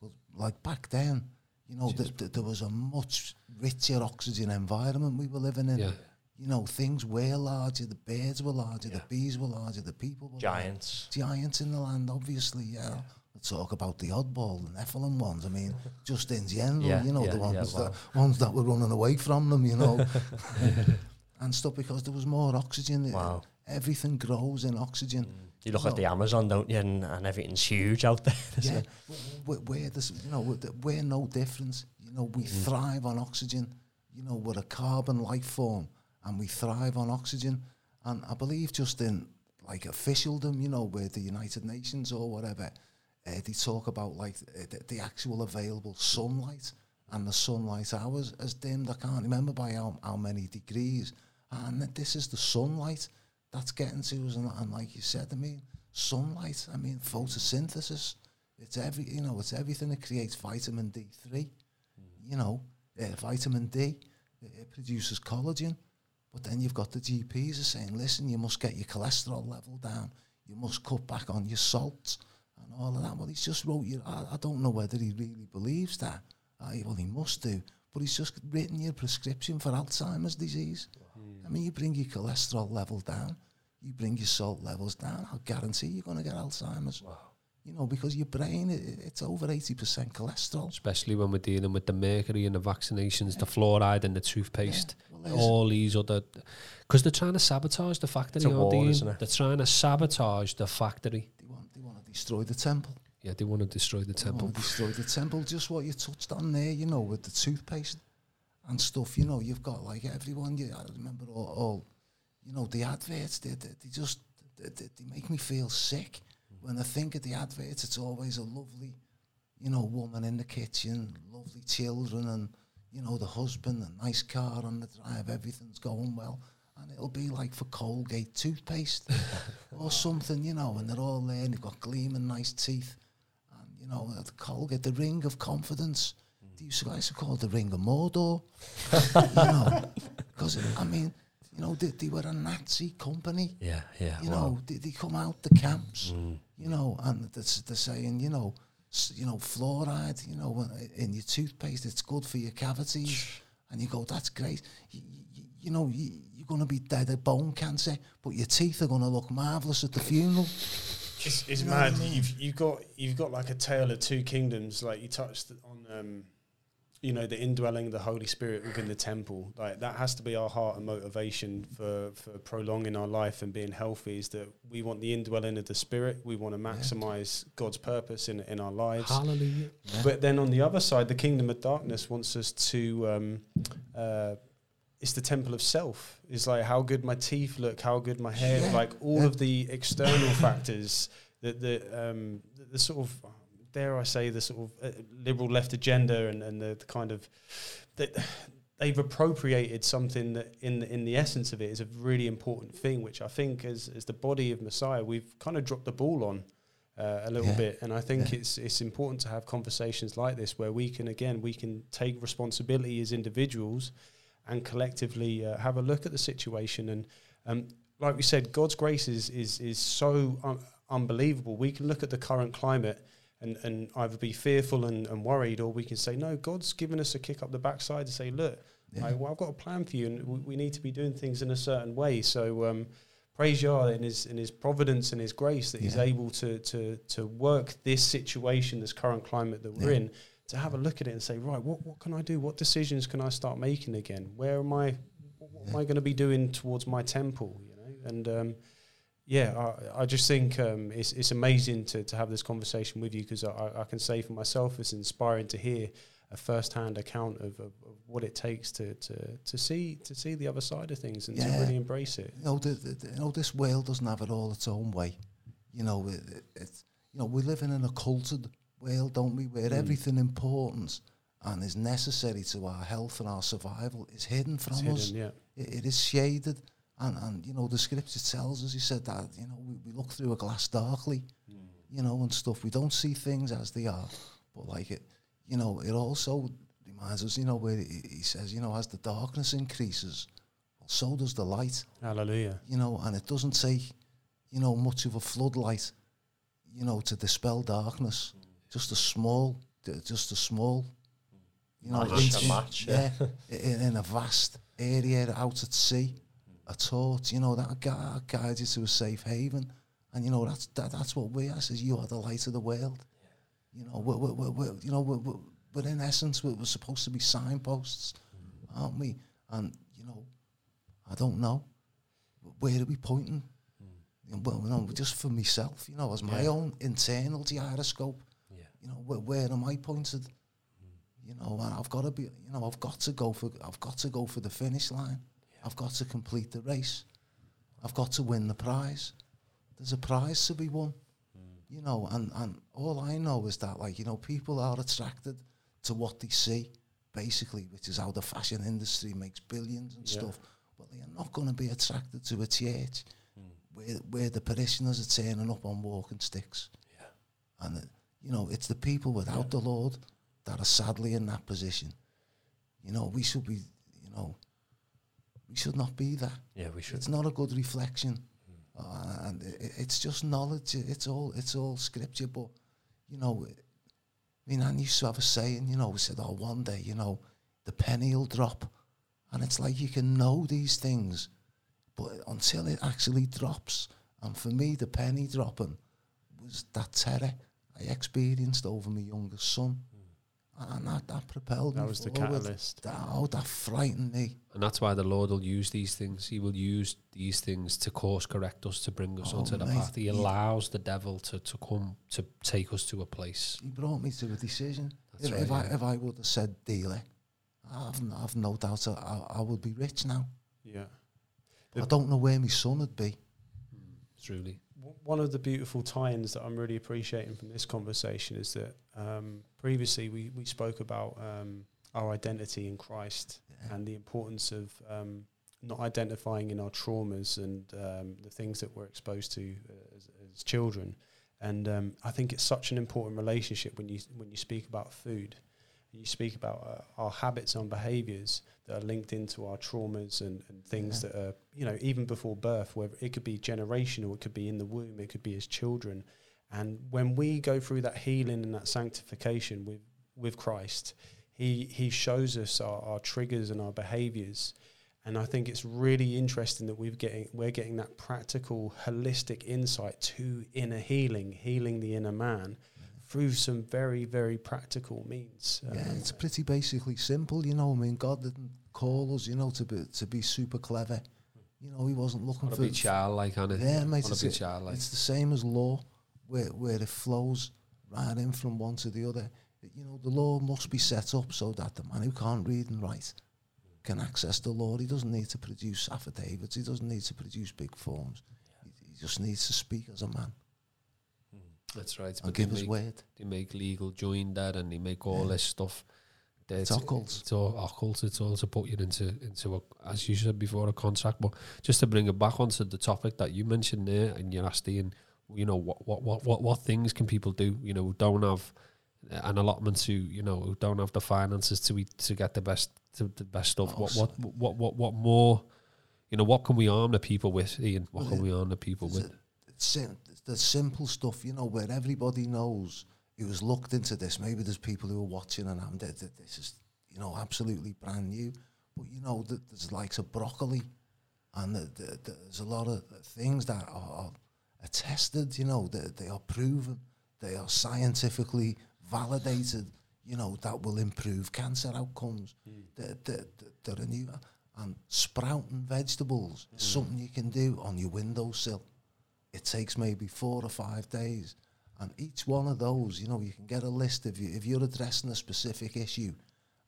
Well, like back then, you know, th- th- there was a much richer oxygen environment we were living in. Yeah. You know, things were larger, the birds were larger, the bees were larger, the people were larger. Giants. Giants in the land, obviously, yeah. Let's talk about the oddball, the Nephilim ones. I mean, *laughs* just in general, Yeah, you know, yeah, the yeah, ones wow. that ones that were running away from them, you know, *laughs* *laughs* and stuff because there was more oxygen. Wow. Everything grows in oxygen. Mm. You look So- at the Amazon, don't you? And, and everything's huge out there. Yeah, we're, we're, this, you know, we're, we're no difference. You know, we thrive on oxygen. You know, we're a carbon life form, and we thrive on oxygen. And I believe just in like officialdom, you know, with the United Nations or whatever, uh, they talk about like uh, the, the actual available sunlight, and the sunlight hours as dimmed. I can't remember by how, how many degrees. And this is the sunlight that's getting to us. And, and like you said, I mean, sunlight, I mean, photosynthesis. It's every, you know, it's everything that creates vitamin D3. You know, uh, vitamin D, it, it produces collagen. But then you've got the GPs are saying, listen, you must get your cholesterol level down. You must cut back on your salts and all of that. Well, he's just wrote you. I, I don't know whether he really believes that. Uh, well, he must do. But he's just written your prescription for Alzheimer's disease. I mean, you bring your cholesterol level down, you bring your salt levels down. I'll guarantee you're going to get Alzheimer's. You know, because your brain, it, it's over 80% cholesterol. especially when we're dealing with the mercury and the vaccinations, the fluoride and the toothpaste, Yeah, well, all these other, because they're trying to sabotage the factory. a war, they? isn't it? They're trying to sabotage the factory. They want, they want to destroy the temple. Yeah, they want to destroy the They temple. want to destroy the temple. Just what you touched on there, you know, with the toothpaste and stuff. You know, you've got like everyone. You, I remember all, all you know, the adverts. They, they, they just they, they make me feel sick when I think of the adverts. It's always a lovely, you know, woman in the kitchen, lovely children, and you know, the husband, a nice car on the drive. Everything's going well. And it'll be like for Colgate toothpaste *laughs* or something, you know, and they're all there and they've got gleaming nice teeth and you know the Colgate, the ring of confidence. They used to, I used to call it the ring of Mordor, *laughs* you know, because I mean, you know, they, they were a Nazi company. Yeah, yeah. You wow. know, they, they come out the camps, you know, and they're, they're saying, you know, s- you know, fluoride, you know, in your toothpaste, it's good for your cavities, *sighs* and you go, that's great. You, you, you know, you, you're going to be dead of bone cancer, but your teeth are going to look marvelous at the funeral. It's, it's You know what I mad. mean? You've you've got you've got like a tale of two kingdoms. Like you touched on, um, you know, the indwelling the Holy Spirit within the temple. Like that has to be our heart and motivation for for prolonging our life and being healthy. Is that we want the indwelling of the Spirit. We want to maximize God's purpose in in our lives. Hallelujah. But then on the other side, the kingdom of darkness wants us to. Um, uh, it's the temple of self. It's like how good my teeth look, how good my hair, Yeah. like all of the external factors that the um, the, the sort of dare I say the sort of uh, liberal left agenda and, and the, the kind of that they've appropriated something that in the, in the essence of it is a really important thing, which I think as as the body of Messiah we've kind of dropped the ball on uh, a little Yeah. bit, and I think Yeah. it's it's important to have conversations like this where we can again we can take responsibility as individuals and collectively uh, have a look at the situation and um, like we said, God's grace is is is so un- unbelievable. We can look at the current climate and, and either be fearful and, and worried, or we can say, no, God's given us a kick up the backside to say, look, Yeah. I, well, I've got a plan for you, and we, we need to be doing things in a certain way. So um, praise Yah in His in His providence and His grace that He's able to to to work this situation, this current climate that we're Yeah. in, to have a look at it and say, right, what what can I do? What decisions can I start making again? Where am I? What, what am I going to be doing towards my temple? You know, and um, yeah, I, I just think um, it's it's amazing to, to have this conversation with you because I, I can say for myself, it's inspiring to hear a first-hand account of, of, of what it takes to, to to see to see the other side of things and to really embrace it. you know, the, the, you know, this world doesn't have it all its own way. You know, it, it, it's you know, we live in an occulted world, don't we, where Mm. everything important and is necessary to our health and our survival is hidden from It's us. hidden, yeah. It, it is shaded, and and you know, the scripture tells us. He said that you know we, we look through a glass darkly, hmm. you know, and stuff. We don't see things as they are, but like it, you know, it also reminds us, you know, where he, he says, you know, as the darkness increases, well, so does the light Hallelujah. you know, and it doesn't take, you know, much of a floodlight, you know, to dispel darkness. Hmm. Just a small, just a small, you know, Match, a inch- match, yeah, in, in a vast area out at sea, a torch, you know, that gu- guides you to a safe haven, and you know that's that, that's what we are. Says you are the light of the world. You know, we're, we're, we're, you know, we're, we're, but in essence, we're, we're supposed to be signposts, mm. aren't we? And you know, I don't know where are we pointing? Mm. Know, Well, you know, just for myself, you know, as my Yeah. own internal gyroscope. Yeah. You know, where, where am I pointed? Mm. You know, and I've got to be. You know, I've got to go for. I've got to go for the finish line. I've got to complete the race. I've got to win the prize. There's a prize to be won. You know, and and all I know is that like you know people are attracted to what they see, basically, which is how the fashion industry makes billions and Yeah. stuff. But they are not going to be attracted to a church where where the parishioners are turning up on walking sticks. Yeah. And uh, you know, it's the people without the Lord that are sadly in that position. You know, we should be. You know, we should not be that. Yeah, we should. It's not a good reflection, uh, and i i- it's just knowledge. It's all it's all scripture. But you know, I mean, I used to have a saying. You know, we said, "Oh, one day, you know, the penny will drop," and it's like you can know these things, but until it actually drops. And for me, the penny dropping was that terror I experienced over my youngest son, and that, that propelled That me was the catalyst. That, oh, that frightened me. And that's why the Lord will use these things. He will use these things to course correct us, to bring us Oh, onto the path. He he- allows the devil to, to come to take us to a place. he brought me to a decision. That's if, right, if I if I would have said dealer, I've, n- I've no doubt I, I, I would be rich now. Yeah. I don't know where my son would be. Hmm, truly. One of the beautiful tie-ins that I'm really appreciating from this conversation is that um, previously we, we spoke about um, our identity in Christ Yeah. and the importance of um, not identifying in our traumas and um, the things that we're exposed to uh, as, as children. And um, I think it's such an important relationship when you when you speak about food. You speak about uh, our habits and behaviors that are linked into our traumas and, and things Yeah. that are, you know, even before birth, where it could be generational, it could be in the womb, it could be as children. And when we go through that healing and that sanctification with, with Christ, he, he shows us our, our triggers and our behaviors. And I think it's really interesting that we've getting we're getting that practical, holistic insight to inner healing, healing the inner man through some very, very practical means. Yeah, Um, it's pretty basically simple, you know. I mean, God didn't call us, you know, to be to be super clever. You know, He wasn't looking Want for. to be childlike, Anna. Yeah, mate, Want it's to be childlike. It's the same as law, where where it flows right in from one to the other. You know, the law must be set up so that the man who can't read and write can access the law. He doesn't need to produce affidavits. He doesn't need to produce big forms. He, he just needs to speak as a man That's right. and give make, word. they make legal joinder and they make all Yeah. this stuff. It's It's, occult. it's all occult. It's all to put you into into a, as you said before, a contract. But just to bring it back onto the topic that you mentioned there, and you're asking, you know, what what what what, what things can people do? You know, who don't have an allotment to, you know, who don't have the finances to eat to get the best to the best stuff. What what what what what more? You know, what can we arm the people with, Ian? What Well, can we arm the people with? The simple stuff, you know, where everybody knows who has looked into this. Maybe there's people who are watching and I'm dead. that This is, you know, absolutely brand new. But you know, th- there's likes of broccoli, and the, the, the, there's a lot of things that are, are tested. You know, they, they are proven. They are scientifically validated. You know, that will improve cancer outcomes. Hmm. They're, they're, new and sprouting vegetables is hmm. something you can do on your windowsill. It takes maybe four or five days, And each one of those, you know, you can get a list if you if you're addressing a specific issue,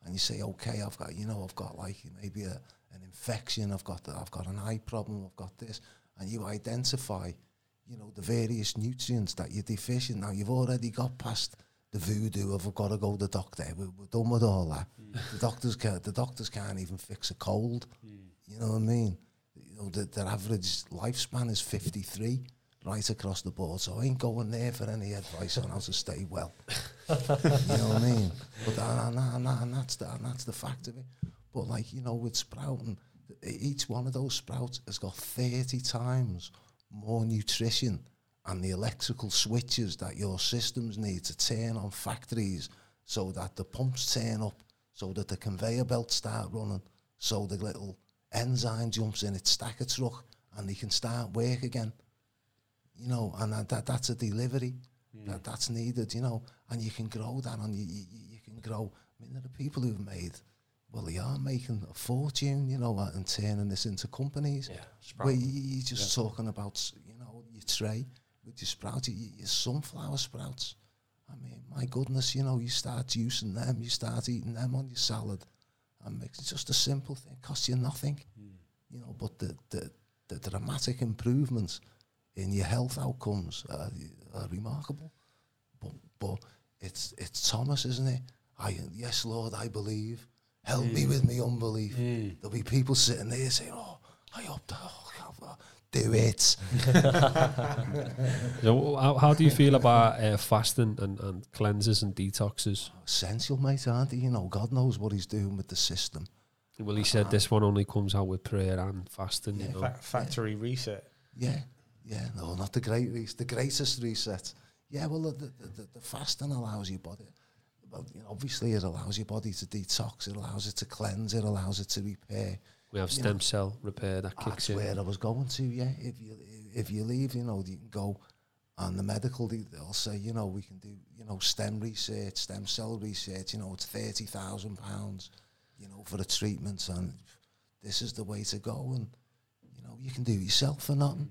and you say, okay, I've got, you know, I've got like maybe a, an infection, I've got, the, I've got an eye problem, I've got this, and you identify, you know, the various nutrients that you're deficient. Now you've already got past the voodoo of I've got to go to the doctor. We're, we're done with all that. Mm. The doctors can't. The doctors can't even fix a cold. Mm. You know what I mean? You know, the, their average lifespan is 53 right across the board. So I ain't going there for any advice on how to stay well. you know what I mean? But that, and, and, and that's the and that's the fact of it. But like you know, with sprouting, each one of those sprouts has got 30 times more nutrition and the electrical switches that your systems need to turn on factories so that the pumps turn up, so that the conveyor belts start running, so the little enzyme jumps in its stacker truck and they can start work again. You know, and that, that that's a delivery that that's needed. You know, and you can grow that, and you you, you can grow. I mean, there are people who've made. Well, they are making a fortune, you know, uh, and turning this into companies. Yeah, Where you, you're just talking about, you know, your tray with your sprouts, your, your sunflower sprouts. I mean, my goodness, you know, you start using them, you start eating them on your salad. And it's just a simple thing, costs you nothing. Hmm. You know, but the, the, the dramatic improvements in your health outcomes are, are remarkable. But, but it's, it's Thomas, isn't it? I, yes, Lord, I believe. Help me with my unbelief. There'll be people sitting there saying, oh, I hope to, oh, God, do it. *laughs* So how, how do you feel about uh, fasting and, and cleanses and detoxes? Essential, mate, aren't they? You know, God knows what he's doing with the system. Well, he said this one only comes out with prayer and fasting. You know, Fa- factory reset. Yeah, yeah, no, not the great reset, the greatest reset. Yeah, well, the, the, the, the fasting allows your body, well, you know, obviously it allows your body to detox, it allows it to cleanse, it allows it to repair. we have you stem know, cell repair that kicks That's in. where I was going to, yeah. If you if you leave, you know, you can go on the medical, they- they'll say, you know, we can do, you know, stem research, stem cell research, you know, it's £30,000, you know, for a treatment, and this is the way to go, and, you know, you can do it yourself for nothing.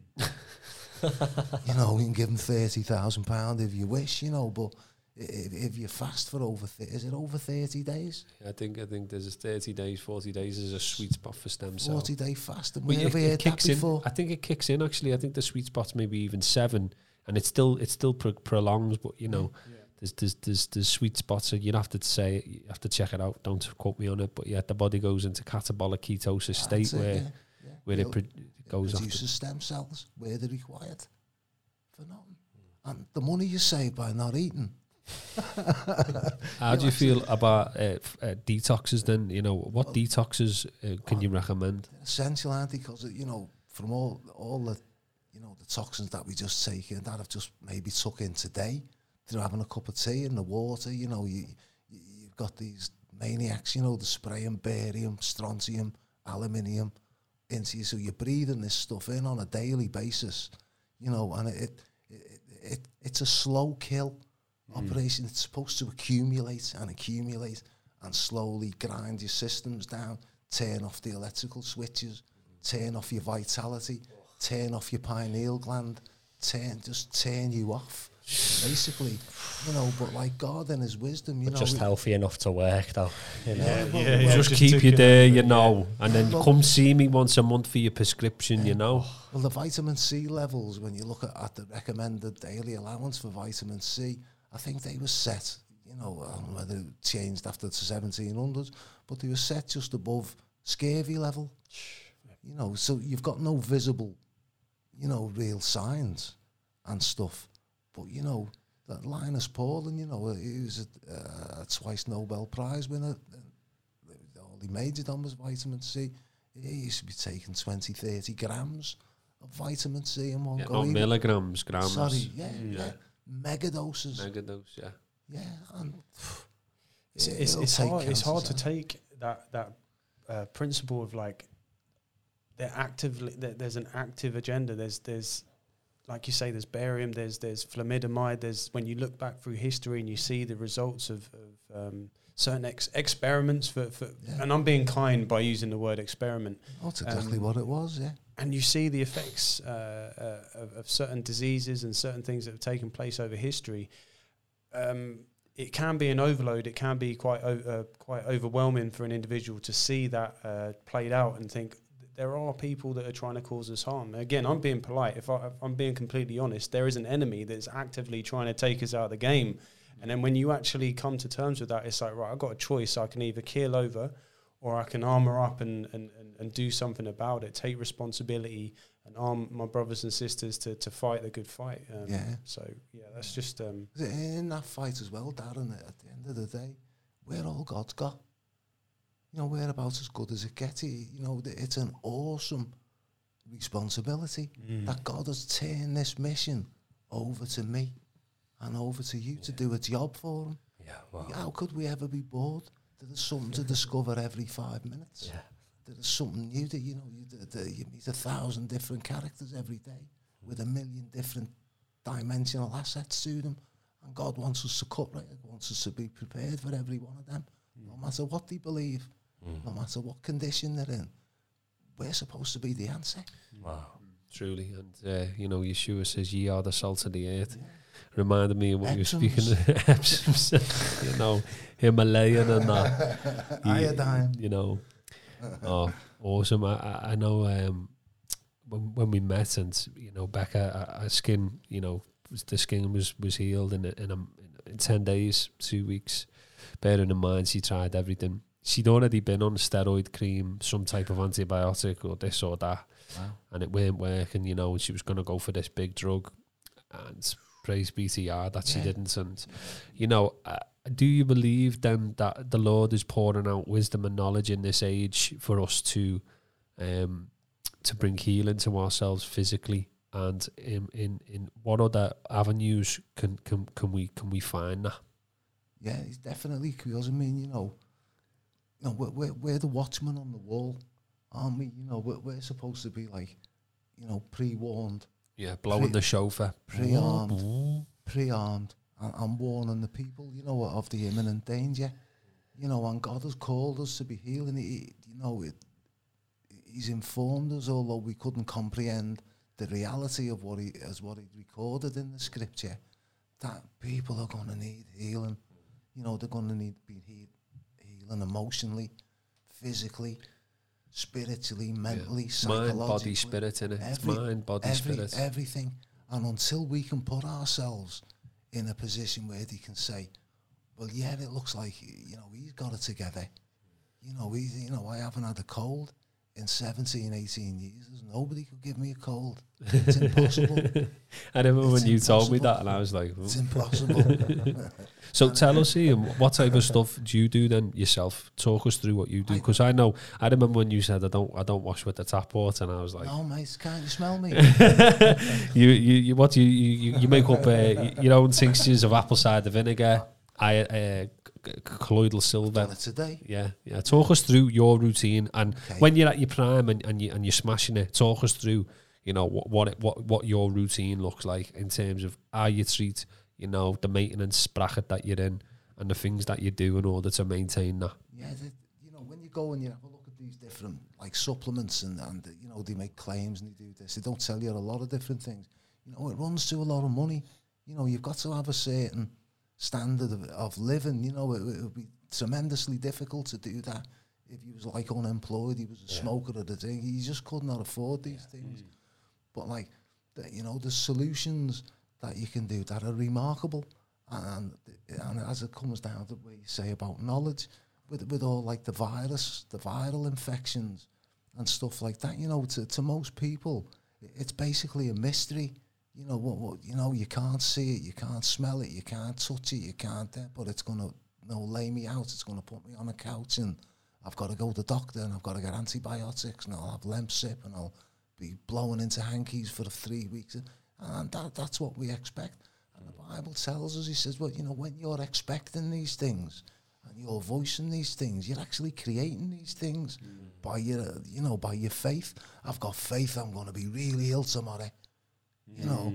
you know, you can give them £30,000 if you wish, you know, but if, if you fast for over, th- is it over 30 days? I think I think there's a 30 days, 40 days is a sweet spot for stem cell. 40 day fast, and we it, never it heard that kicks in. before. I think it kicks in actually. I think the sweet spot's maybe even seven, and it's still it still pro- prolongs. But you know, there's there's there's there's sweet spots. So you'd have to say you have to check it out. Don't quote me on it. But yeah, the body goes into catabolic ketosis state That's it, where yeah, yeah. Where it, pro- it goes produces stem cells where they're required for nothing. And the money you save by not eating. *laughs* How do you feel about uh, f- uh, detoxes? Then you know what detoxes uh, can you recommend? Essential, aren't they? Because, you know, from all all the, you know, the toxins that we just take in, that I've just maybe took in today, through having a cup of tea in the water, you know, you, you, you've got these maniacs, you know, the spraying barium, strontium, aluminium into you. So you're breathing this stuff in on a daily basis, you know, and it, it, it, it it's a slow kill hmm. operation. It's supposed to accumulate and accumulate and slowly grind your systems down, turn off the electrical switches, turn off your vitality, oh. turn off your pineal gland, turn just turn you off. Basically, you know, but like God in his wisdom, you know, just healthy enough to work, though. You know? Yeah, yeah, yeah, just, just keep you there, over, you yeah. know, and then Well- come see me once a month for your prescription, you know. Oh, well, the vitamin C levels, when you look at, at the recommended daily allowance for vitamin C, I think they were set, you know, I don't know whether it changed after the 1700s, but they were set just above scurvy level. You know, so you've got no visible, you know, real signs and stuff. But, you know, that Linus Pauling, you know, he was a, uh, a twice Nobel Prize winner. and All he majored on was vitamin C. He used to be taking 20, 30 grams of vitamin C in one Yeah, go. not milligrams, grams. Sorry, yeah, Mm. yeah. Mega doses. Mega dose, yeah. Yeah, and It's, it's, it's take hard. It's hard cancers to take that that uh, principle of like they're actively there, there's an active agenda. There's there's like you say, there's barium. There's there's flamidamide. There's when you look back through history and you see the results of, of um, certain ex- experiments for, for Yeah. and I'm being kind by using the word experiment. That's exactly Um, what it was, yeah. and you see the effects uh, uh, of, of certain diseases and certain things that have taken place over history. Um, it can be an overload. It can be quite o- uh, quite overwhelming for an individual to see that uh, played out and think there are people that are trying to cause us harm. Again, I'm being polite. If, I, if I'm being completely honest, there is an enemy that's actively trying to take us out of the game. And then when you actually come to terms with that, it's like right, I've got a choice. I can either keel over or I can armor up and, and, and, and do something about it, take responsibility and arm my brothers and sisters to, to fight the good fight. Um, Yeah. So, yeah, that's just, um, In that fight as well, Darren, at the end of the day, we're all God's got. You know, we're about as good as it gets. You know, it's an awesome responsibility Mm. that God has turned this mission over to me and over to you to do a job for him. Yeah, well, How could we ever be bored? There's something to *laughs* discover every five minutes. Yeah. There's something new that you know you, d- d- you meet a thousand different characters every day with a million different dimensional assets to them, and God wants us to cut right. Wants us to be prepared for every one of them, no matter what they believe, no matter what condition they're in. We're supposed to be the answer. Wow. truly. And, uh, you know, Yeshua says, ye are the salt of the earth. Reminded me of what you were speaking Epsoms, *laughs* you know, Himalayan and that. *laughs* Iodine. You know, oh, awesome. I, I, I know um, when, when we met and, you know, Becca, her skin, you know, the skin was, was healed in, a, in, a, in 10 days, two weeks. Bearing in mind, she tried everything. She'd already been on steroid cream, some type of antibiotic or this or that Wow. and it weren't working, you know, and she was going to go for this big drug. And praise be to God that she Yeah. didn't. And, you know, uh, do you believe then that the Lord is pouring out wisdom and knowledge in this age for us to um, to bring healing to ourselves physically? And in, in, in what other avenues can, can can we can we find that? Yeah, it's definitely because I mean, you know, know, we're, we're, we're the watchmen on the wall, aren't we? You know, we're, we're supposed to be like, you know, pre-warned, Yeah, blowing Pre- the shofar. pre-armed, pre-armed, and, and warning the people, you know, of the imminent danger. You know, and God has called us to be healing. He, you know, it, He's informed us, although we couldn't comprehend the reality of what He as what He recorded in the Scripture, that people are going to need healing. You know, they're going to need to be heal, healing emotionally, physically, spiritually, mentally, Mind, psychologically body, spirit in it. It's Every- mind, body, every, spirit. everything. And until we can put ourselves in a position where they can say, well, yeah, it looks like, you know, he's got it together. You know, he's, you know, I haven't had a cold in 17, 18 years. Nobody could give me a cold. It's impossible. *laughs* I remember It's when you told me that, and I was like, it's "Oh." impossible. *laughs* So tell us, Ian, what type of stuff do you do then yourself? Talk us through what you do, because I know I remember when you said I don't, I don't wash with the tap water, and I was like, no, mate, can't you smell me? *laughs* you, you, you, what do you, you, you make up uh, your own tinctures of apple cider vinegar, I, uh, colloidal silver. Today. Yeah, yeah. Talk us through your routine, and Okay. when you're at your prime and, and you and you're smashing it, talk us through, you know, what what it, what what your routine looks like in terms of how you treat, you know, the maintenance bracket that you're in, and the things that you do in order to maintain that. Yeah, the, you know, when you go and you have a look at these different like supplements and and you know they make claims and they do this, they don't tell you a lot of different things. You know, it runs to a lot of money. You know, you've got to have a certain standard of, of living. You know, it, it would be tremendously difficult to do that if he was like unemployed, he was a smoker or the thing. He just could not afford these things. Mm. But like, the, you know, the solutions that you can do that are remarkable. And and as it comes down to what you say about knowledge, with with all like the virus, the viral infections, and stuff like that, you know, to to most people, it's basically a mystery. You know what? What you know, you can't see it, you can't smell it, you can't touch it, you can't. But it's gonna you know, lay me out. It's gonna put me on a couch, and I've got to go to the doctor, and I've got to get antibiotics, and I'll have Lemsip, and I'll be blowing into hankies for three weeks, and that that's what we expect. And the Bible tells us, He says, well, you know, when you're expecting these things and you're voicing these things, you're actually creating these things by your, you know, by your faith. I've got faith. I'm going to be really ill tomorrow. You know,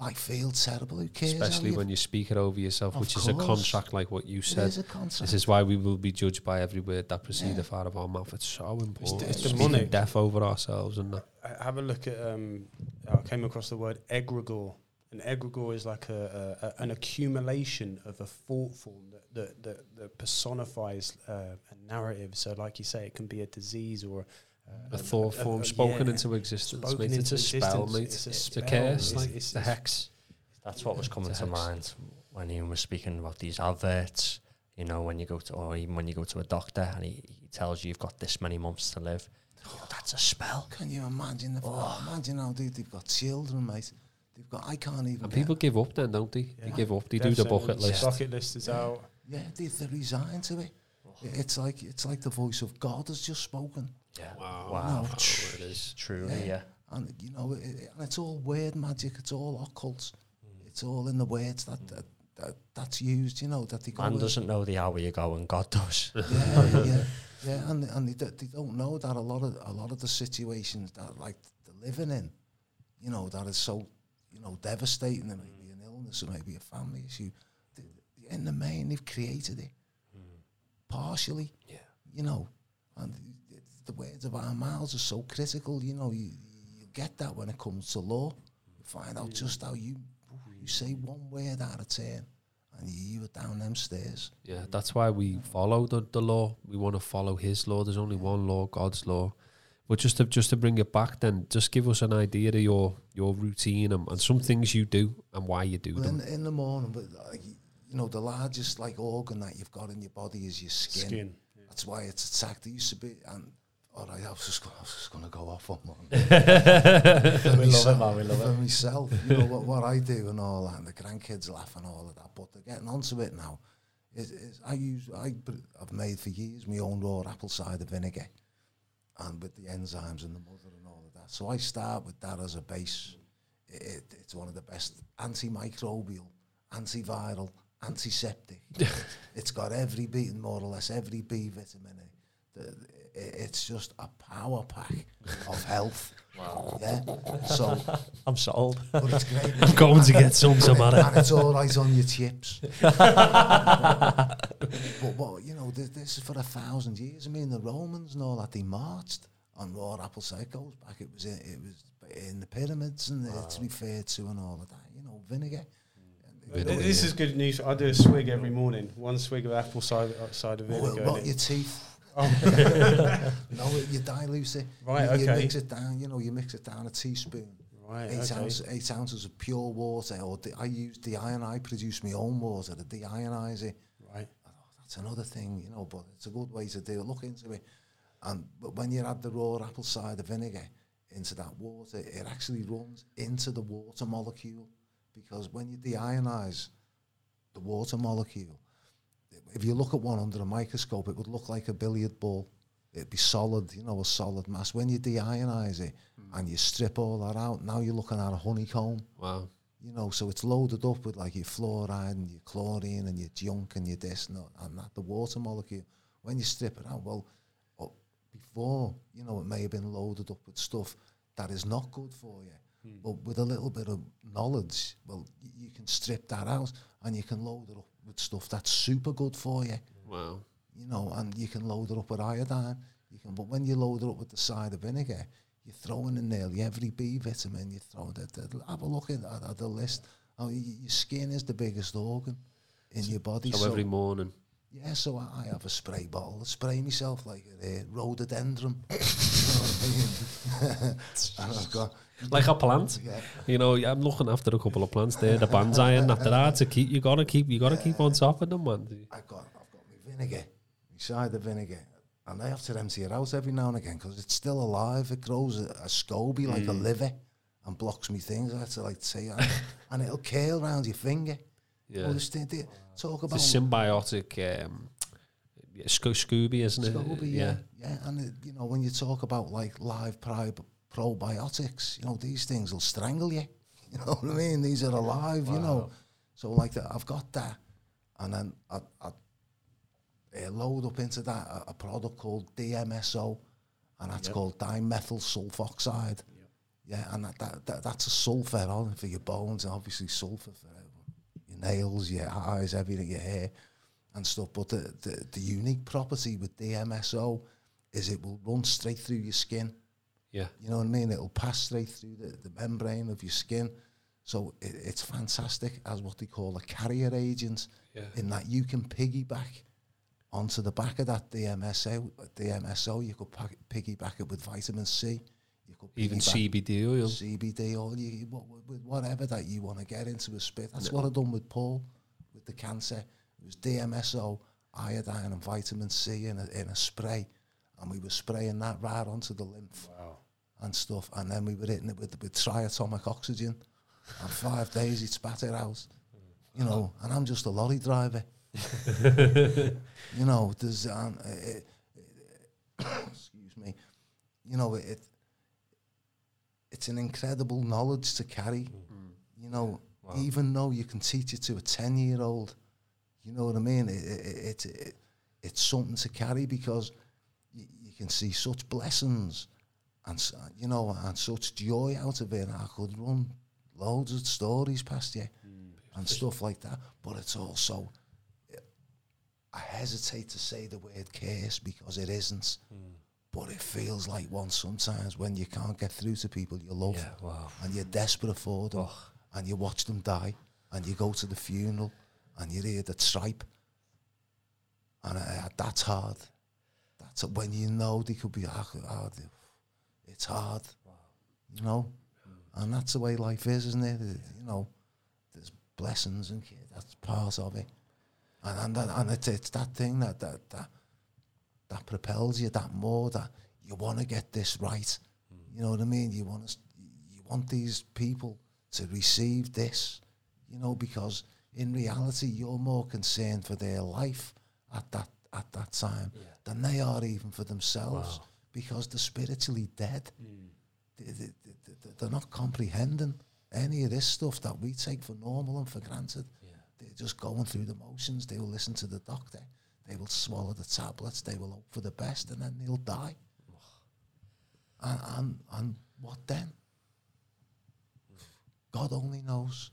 I feel terrible. Who cares? Especially when you speak it over yourself, Of which is a course. contract like what you it said. is a contract. This is why we will be judged by every word that proceedeth Yeah. out of our mouth. It's so important. it's Speaking demonic. death over ourselves and that. I have a look at. Um, I came across the word egregore. An egregore is like a, a, a an accumulation of a thought form that that, that, that personifies uh, a narrative. So, like you say, it can be a disease or A thought form spoken into existence, spoken mate. It's a into spell, existence. mate. It's It's a a, curse, It's- like it's- the it's- hex. That's what was coming to hex. mind when Ian was speaking about these adverts. You know, when you go to, or even when you go to a doctor and he, he tells you you've got this many months to live. You *sighs* know, that's a spell. Can you imagine? The, oh. Imagine how they, they've got children, mate. They've got. I can't even. And get- people give up then, don't they? They give up. They Death do the bucket list. Bucket list is out. Yeah, they, they resign to it. Oh. It's like it's like the voice of God has just spoken, Yeah. Wow. Wow. No. Oh, it is. Truly, yeah. and you know, it, it- and it's all word magic. It's all occult. Mm. It's all in the words that, that, that that's used. You know that they go. Man in. doesn't know the hour you go and God does. *laughs* yeah, yeah, yeah, and and they, they don't know that a lot of a lot of the situations that like they're living in, you know, that is so, you know, devastating. There may be an illness, it may be a family issue. th- In the main, they've created it mm. partially. Yeah. You know, and the, the words of our mouths are so critical. You know, you you get that when it comes to law. You find out just how you you say one word out of ten, and you you are down them stairs. Yeah, that's why we follow the, the law. We want to follow His law. There's only one law, God's law. But just to just to bring it back, then just give us an idea of your your routine and, and some things you do and why you do Well, them. in, in the morning, but like, you know, the largest like organ that you've got in your body is your skin. Skin. That's why it's attacked. It used to be, and all right, I was just, go- I was just going to go off on one. *laughs* we love it, man. We love For it. myself, you know what, what I do and all that, and the grandkids laugh and all of that. But they're getting onto it now. Is, is I use I I've made for years my own raw apple cider vinegar, and with the enzymes and the mother and all of that. So I start with that as a base. It, it, it's one of the best antimicrobial, antiviral, antiseptic. *laughs* it's got every B, more or less every B vitamin in it. The- it- It's just a power pack of health. Wow. Yeah. So, *laughs* I'm sold. but it's great. I'm going to get some some at it. and it's all right on your chips. *laughs* but what you know, this, this is for a thousand years. I mean, the Romans and all that they marched on raw apple cider. It back. It was in, it was in the pyramids, and uh, it's referred to and all of that. You know, vinegar. Th- This uh, is good news. I do a swig every morning. One swig of apple cider, uh, cider vinegar. what in your teeth? Oh. *laughs* No, you dilute it. Right, You, you okay. mix it down. You know, you mix it down a teaspoon. right. Eight, Okay. ounce, eight ounces of pure water, or de- I use deion. I produce my own water to deionize it. Right. That's another thing, you know, but it's a good way to do it. Look into it. And but when you add the raw apple cider vinegar into that water, it actually runs into the water molecule because when you deionize the water molecule, if you look at one under a microscope, it would look like a billiard ball. It'd be solid, you know, a solid mass. When you deionize it and you strip all that out, now you're looking at a honeycomb Wow. you know, so it's loaded up with like your fluoride and your chlorine and your junk and your this and that, and that the water molecule. When you strip it out, well, uh, before, you know, it may have been loaded up with stuff that is not good for you. But with a little bit of knowledge, well, y- you can strip that out and you can load it up with stuff that's super good for you Wow. you know, and you can load it up with iodine. You can, but when you load it up with the cider vinegar, you're throwing in nearly every B vitamin. You throw that. Have a look at, at, the list. Oh, your skin is the biggest organ in your body. So, So, every morning. yeah, so I, I have a spray bottle. I spray myself like a uh, rhododendron. *laughs* *laughs* you know what I mean? and I've got Like a plant. yeah. You know, I'm looking after a couple of plants there, the bonsai and after that to keep you gotta keep you gotta keep on top of them, man. I've got I've got my vinegar, my cider vinegar, and I have to empty it out every now and again because it's still alive. It grows a, a SCOBY like a Mm. liver and blocks me things. I have to like say, and, it'll curl around your finger. Yeah. Thing, they talk about a symbiotic um Sco- Scooby, isn't it? SCOBY, yeah, yeah, and it, you know when you talk about like live pri- probiotics, you know these things will strangle you. *laughs* You know what I mean? These are alive, you know. So like that, I've got that, and then I, I uh, load up into that a, a product called DMSO, and that's called dimethyl sulfoxide. Yeah, and that, that, that that's a sulfur on for your bones, and obviously sulfur for your nails, your eyes, everything, your hair, and stuff. But the, the, the unique property with DMSO is it will run straight through your skin. Yeah. You know what I mean? It'll pass straight through the, the membrane of your skin. So it, it's fantastic as what they call a carrier agent Yeah. in that you can piggyback onto the back of that DMSO. DMSO, you could pack, piggyback it with vitamin C. You could Even CBD oil. CBD oil, you, wha- wha- with whatever that you want to get into a spit. That's what I've done with Paul with the cancer. It was DMSO, iodine, and vitamin C in a, in a spray, and we were spraying that right onto the lymph Wow. and stuff. And then we were hitting it with, with triatomic oxygen. And five days he'd spat it out. You know, and I'm just a lorry driver. *laughs* you know, there's um, it, it, excuse me. You know, it it's an incredible knowledge to carry. Mm. You know, Wow. even though you can teach it to a ten year old, you know what I mean. It, it, it, it it's something to carry because you, you can see such blessings and uh, you know and such joy out of it. I could run loads of stories past you mm. and stuff like that, but it's also I hesitate to say the word curse because it isn't. Mm. But it feels like one sometimes when you can't get through to people you love Yeah, wow. and you're desperate for them Oh. and you watch them die and you go to the funeral and you hear the tripe and uh, that's hard. That's when you know they could be hard. It's hard, you know, and that's the way life is, isn't it? You know, there's blessings and that's part of it, and and, and it's, it's that thing that that that that propels you that more that you want to get this right. You know what I mean? You want to, you want these people to receive this, you know, because in reality you're more concerned for their life at that at that time than they are even for themselves Wow. because they're spiritually dead. Hmm. They, they, they, they- they're not comprehending any of this stuff that we take for normal and for granted. They're just going through the motions. They will listen to the doctor. They will swallow the tablets. They will hope for the best, and then they'll die. And, and, and what then? Hmm. God only knows.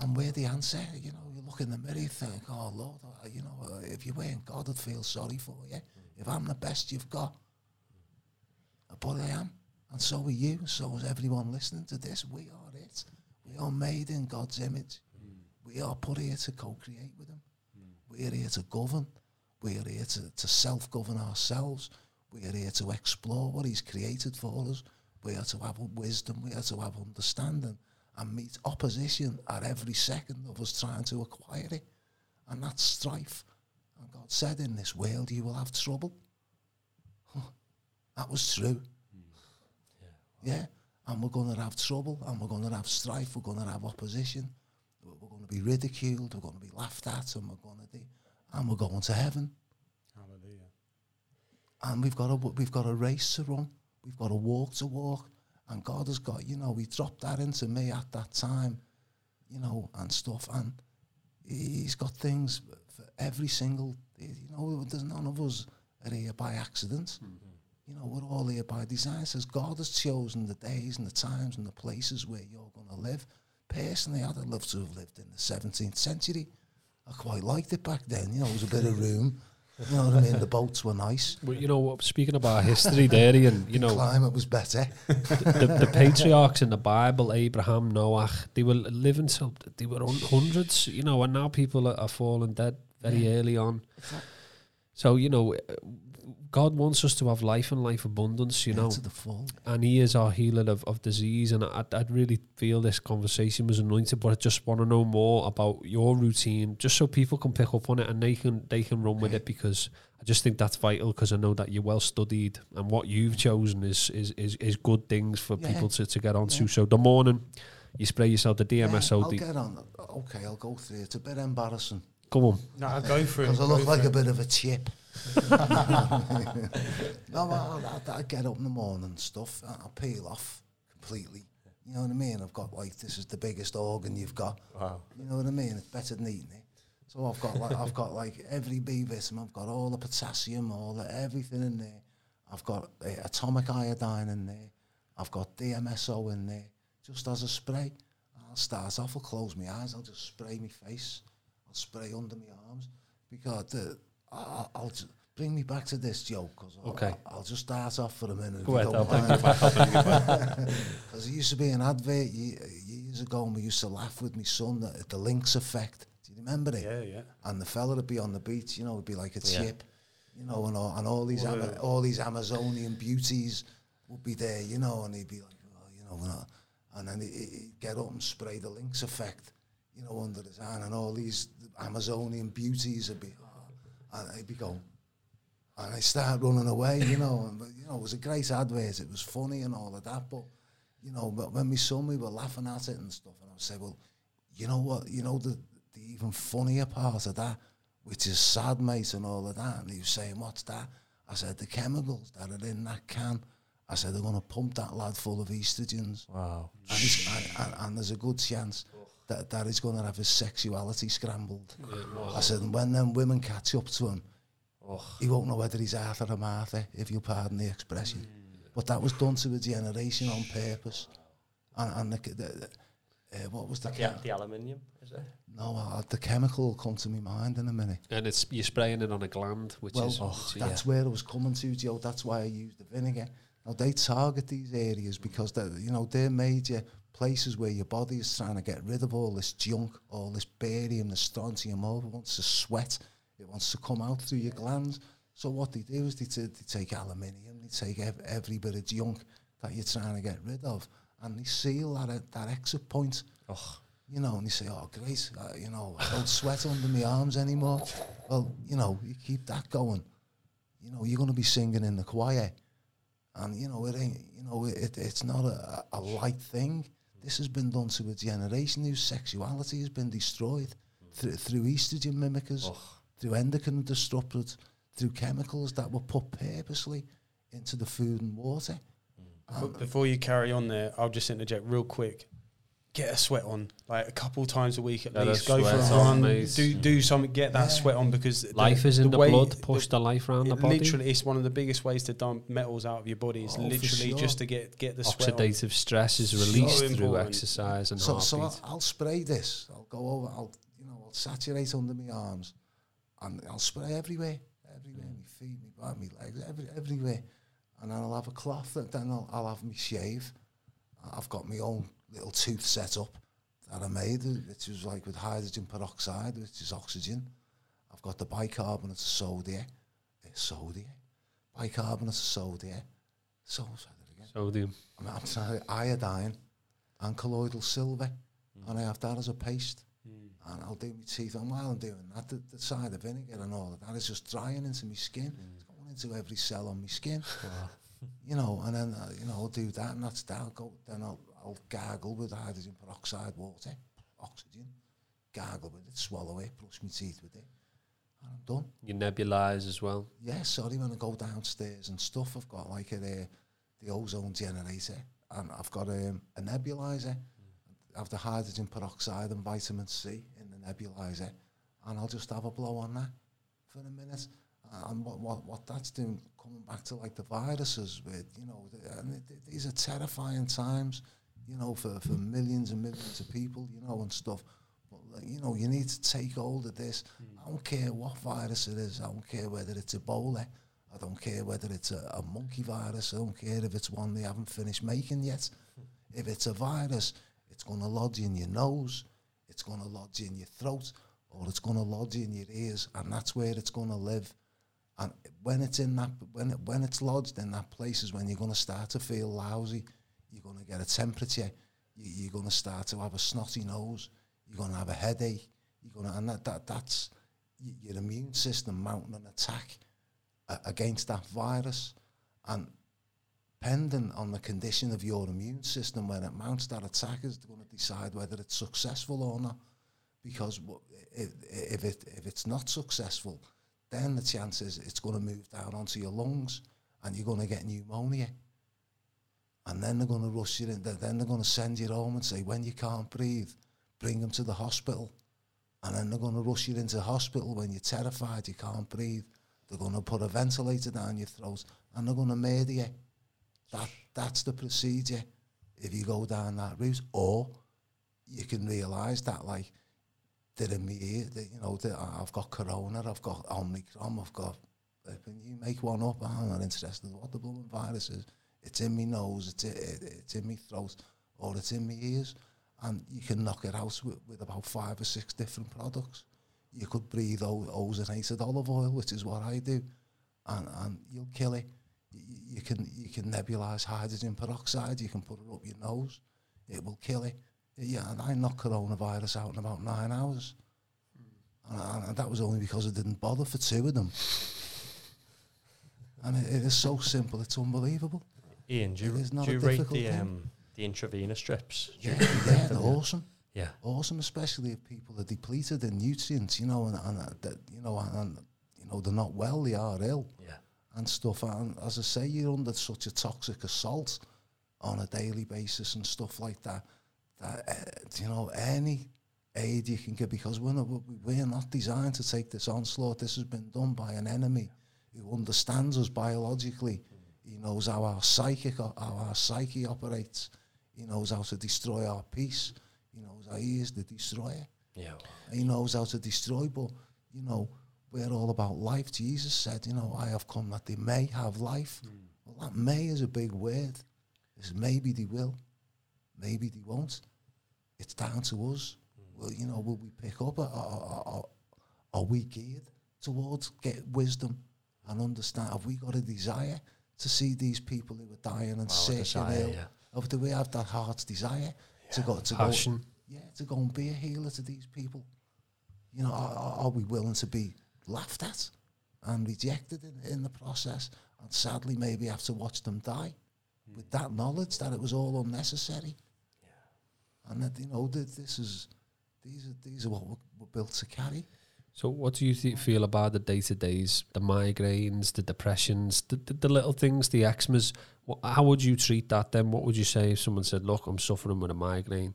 And where the answer, you know, you look in the mirror, you think, oh Lord, uh, you know, uh, if you weren't God, I'd feel sorry for you. If I'm the best you've got, but I am, and so are you. So is everyone listening to this. We are it. We are made in God's image. We are put here to co-create with Him. We are here to govern. We are here to, to self-govern ourselves. We are here to explore what He's created for us. We are to have wisdom. We are to have understanding and meet opposition at every second of us trying to acquire it. And that's strife. And God said, in this world you will have trouble. That was true. Hmm. Yeah. And we're going to have trouble and we're going to have strife. We're going to have opposition. We're we're going to be ridiculed. We're going to be laughed at and we're going to do, and we're going to heaven. Hallelujah. And we've got a, we've got a race to run. We've got a walk to walk. And God has got, you know, He dropped that into me at that time, you know, and stuff. And he- He's got things for every single, you know, there's none of us are here by accident. Mm-hmm. You know, we're all here by design. Says God has chosen the days and the times and the places where you're going to live. Personally, I'd have loved to have lived in the 17th century. I quite liked it back then. You know, there was a bit of room. You know what I mean? The boats were nice. Well, you know what? Speaking about history, there, and you know, Climate was better. the, the patriarchs in the Bible, Abraham, Noah, they were living till they were on hundreds, you know, and now people are, are falling dead very early on. So, you know, God wants us to have life and life abundance, you know, to the full. and He is our healer of, of disease. And I, I'd really feel this conversation was anointed, but I just want to know more about your routine, just so people can pick up on it and they can they can run with it because I just think that's vital because I know that you're well studied and what you've chosen is is is, is good things for Yeah. people to, to get onto. Yeah. So the morning you spray yourself the Yeah, DMSO. I'll get on. Okay, I'll go through it. It's a bit embarrassing come on. No, I'll go through. it. because I go look like it. a bit of a chip. *laughs* no, I, I, I get up in the morning and stuff. and I peel off completely. You know what I mean? I've got like this is the biggest organ you've got. Wow. You know what I mean? It's better than eating it. So I've got like I've got like every B vitamin. I've got all the potassium, all the everything in there. I've got uh, atomic iodine in there. I've got DMSO in there just as a spray. I'll start off, I'll close my eyes, I'll just spray my face, I'll spray under my arms because the, I'll, I'll just bring me back to this joke because Okay. I'll, I'll just start off for a minute. Go ahead, don't I'll bring you mind. back. I'll bring you *laughs* back. Because there used to be an advert years ago, and we used to laugh with my son at the Lynx effect. Do you remember it? Yeah, yeah. And the fella would be on the beach, you know, would be like a Yeah. chip, you know, and all, and all these Ama- all these Amazonian beauties would be there, you know, and he'd be like, well, you know, and, and then he- he'd get up and spray the Lynx effect, you know, under his hand, and all these Amazonian beauties would be, oh, and he'd be going, and I started running away, you know, and you know, it was a great advert, it was funny and all of that, but you know, but when we saw me, we were laughing at it and stuff, and I would say, well, you know what, you know, the the even funnier part of that, which is sad, mate, and all of that, and he was saying, what's that? I said, the chemicals that are in that can. I said, they're going to pump that lad full of estrogens. Wow. And, and, and there's a good chance that, that he's going to have his sexuality scrambled. I said, and when them women catch up to him, he won't know whether he's Arthur or Martha, if you'll pardon the expression. But that was done to a generation on purpose. And, and the, the, the, uh, what was the The, chem- the aluminium, is it? no, uh, the chemical will come to my mind in a minute. And it's you're spraying it on a gland, which Well, is oh, which is- That's where I was coming to, Joe. That's why I used the vinegar. Now they target these areas because they you know they're major places where your body is trying to get rid of all this junk, all this barium, the strontium, all it wants to sweat. It wants to come out through your glands. So what they do is they, t- they take aluminium, they take ev- every bit of junk that you're trying to get rid of, and they seal that that exit point. Oh, You know, and they say, "Oh, great, uh, you know, I don't sweat under my arms anymore." Well, you know, you keep that going. You know, you're going to be singing in the choir, and you know, it ain't. You know, it, it's not a, a light thing. This has been done to a generation whose sexuality has been destroyed through, through estrogen mimickers, through endocrine disruptors, through chemicals that were put purposely into the food and water. But before you carry on there, I'll just interject real quick. Get a sweat on, like a couple times a week at Get least. Go for a run. mate. Do do mm. something. Get that Yeah. sweat on because the- life is in the, way- blood. Push the life around the body. Literally, it's one of the biggest ways to dump metals out of your body. Is Oh, literally sure. just to get get the sweat. Oxidative stress is So released through exercise and So, so. I'll, I'll spray this. I'll go over. I'll you know I'll saturate under my arms, and I'll spray everywhere, everywhere. My feet, my back, my legs, every, everywhere. And then I'll have a cloth. And then I'll, I'll have me shave. I've got my own little tooth setup that I made, which was like with hydrogen peroxide, which is oxygen. I've got the bicarbonate of soda, uh, soda, bicarbonate of soda. So, say that again. Sodium. I'm, I'm trying iodine and colloidal silver, and I have that as a paste. And I'll do my teeth, and while I'm doing that, the, the cider vinegar and all of that is just drying into my skin. It's going into every cell on my skin. *laughs* you know, and then, uh, you know, I'll do that, and that's that. I'll go, then I'll, I'll gargle with hydrogen peroxide water, oxygen, gargle with it, swallow it, brush my teeth with it, and I'm done. You nebulize as well. Yeah, sorry, when I go downstairs and stuff, I've got like a, uh, the ozone generator and I've got um, a nebulizer. I have the hydrogen peroxide and vitamin C in the nebulizer and I'll just have a blow on that for a minute. And what, what, what that's doing, coming back to like the viruses with, you know, the, and it, it- these are terrifying times, you know, for, for millions and millions of people, you know, and stuff. But, like, you know, you need to take hold of this. Hmm. I don't care what virus it is. I don't care whether it's Ebola. I don't care whether it's a, a monkey virus. I don't care if it's one they haven't finished making yet. Hmm. If it's a virus, it's going to lodge in your nose, it's going to lodge in your throat, or it's going to lodge in your ears, and that's where it's going to live. And when it's in that, when it, when it's lodged in that place is when you're going to start to feel lousy. You're going to get a temperature. You, you're going to start to have a snotty nose. You're going to have a headache. You're going to, and that, that that's your immune system mounting an attack uh, against that virus. And depending on the condition of your immune system when it mounts that attack is going to decide whether it's successful or not. Because if, if, it, if it's not successful, then the chance is it's going to move down onto your lungs and you're going to get pneumonia. And then they're going to rush you in. Then they're going to send you home and say, when you can't breathe, bring them to the hospital. And then they're going to rush you into hospital when you're terrified, you can't breathe. They're going to put a ventilator down your throat and they're going to murder you. That that's the procedure. If you go down that route, or you can realise that like they're. That, you know, I've got corona, I've got omicron, I've got. You make one up, I'm not interested in what the blooming virus is. It's in me nose, it's it, it's in me throat, or it's in me ears, and you can knock it out with, with about five or six different products. You could breathe o- ozonated olive oil, which is what I do, and and you'll kill it. You, you can you can nebulize hydrogen peroxide. You can put it up your nose. It will kill it. Yeah, and I knocked coronavirus out in about nine hours. And, and that was only because I didn't bother for two of them. And it, it is so simple, it's unbelievable. Ian, do you, It is not do you rate the um, the intravenous strips? Yeah, yeah, they're awesome. yeah. Awesome, especially if people are depleted in nutrients, you know, and, and uh, that, you know, and, and you know they're not well, they are ill Yeah. and stuff. And as I say, you're under such a toxic assault on a daily basis and stuff like that. That uh, you know, any aid you can get because we're not, we're not designed to take this onslaught. This has been done by an enemy who understands us biologically. He knows how our psychic, how our psyche operates. He knows how to destroy our peace. He knows how he is the destroyer. Yeah. He knows how to destroy, but you know, we're all about life. Jesus said, you know, I have come that they may have life. Hmm. Well, that may is a big word. It's maybe they will, maybe they won't. It's down to us. Hmm. Well, you know, will we pick up? Or, or, are we geared towards get wisdom and understand? Have we got a desire to see these people who are dying and sick desire, and ill? yeah. Do we have that heart's desire to go to go? Yeah, to go and be a healer to these people. You know, are, are we willing to be laughed at and rejected in, in the process, and sadly maybe have to watch them die with that knowledge that it was all unnecessary? And that you know that this is these are these are what we're, we're built to carry. So, what do you th- feel about the day to days, the migraines, the depressions, the, the, the little things, the eczemas? What, how would you treat that then? What would you say if someone said, Look, I'm suffering with a migraine,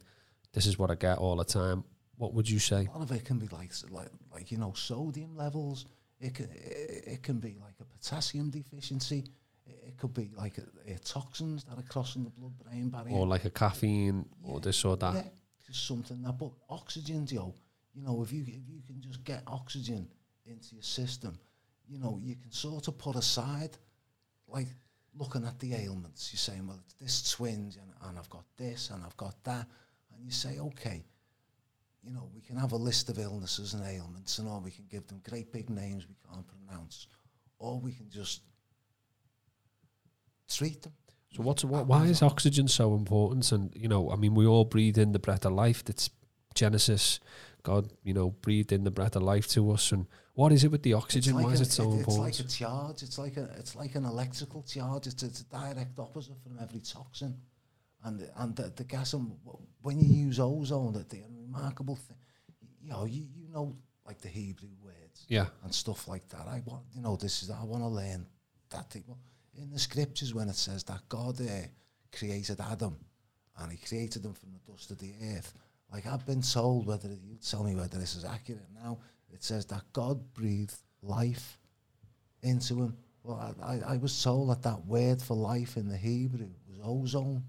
this is what I get all the time? What would you say? A lot of it can be like like like you know sodium levels. It can it, it can be like a potassium deficiency. It, it could be like a, toxins that are crossing the blood-brain barrier. Or like a caffeine, or this or that? Yeah, just something that. But oxygen, Joe. You know, if you if you can just get oxygen into your system, you know, you can sort of put aside, like looking at the ailments. You're saying, well, it's this twinge, and, and I've got this, and I've got that, and you say, okay, you know, we can have a list of illnesses and ailments, and or we can give them great big names we can't pronounce, or we can just treat them. So what's what, why is oxygen so important? And you know, I mean, we all breathe in the breath of life. That's Genesis. God, you know, breathed in the breath of life to us. And what is it with the oxygen? It's why is a- it so It's important? like a charge. It's like a. It's like an electrical charge. It's, it's a direct opposite from every toxin, and and the, the gas. And when you use ozone, that the remarkable thing, you know, you you know, like the Hebrew words yeah, and stuff like that. I want, you know, this is I want to learn that thing. In the scriptures, when it says that God uh, created Adam, and He created him from the dust of the earth. Like I've been told, whether you tell me whether this is accurate now, it says that God breathed life into him. Well, I, I, I was told that that word for life in the Hebrew was ozone.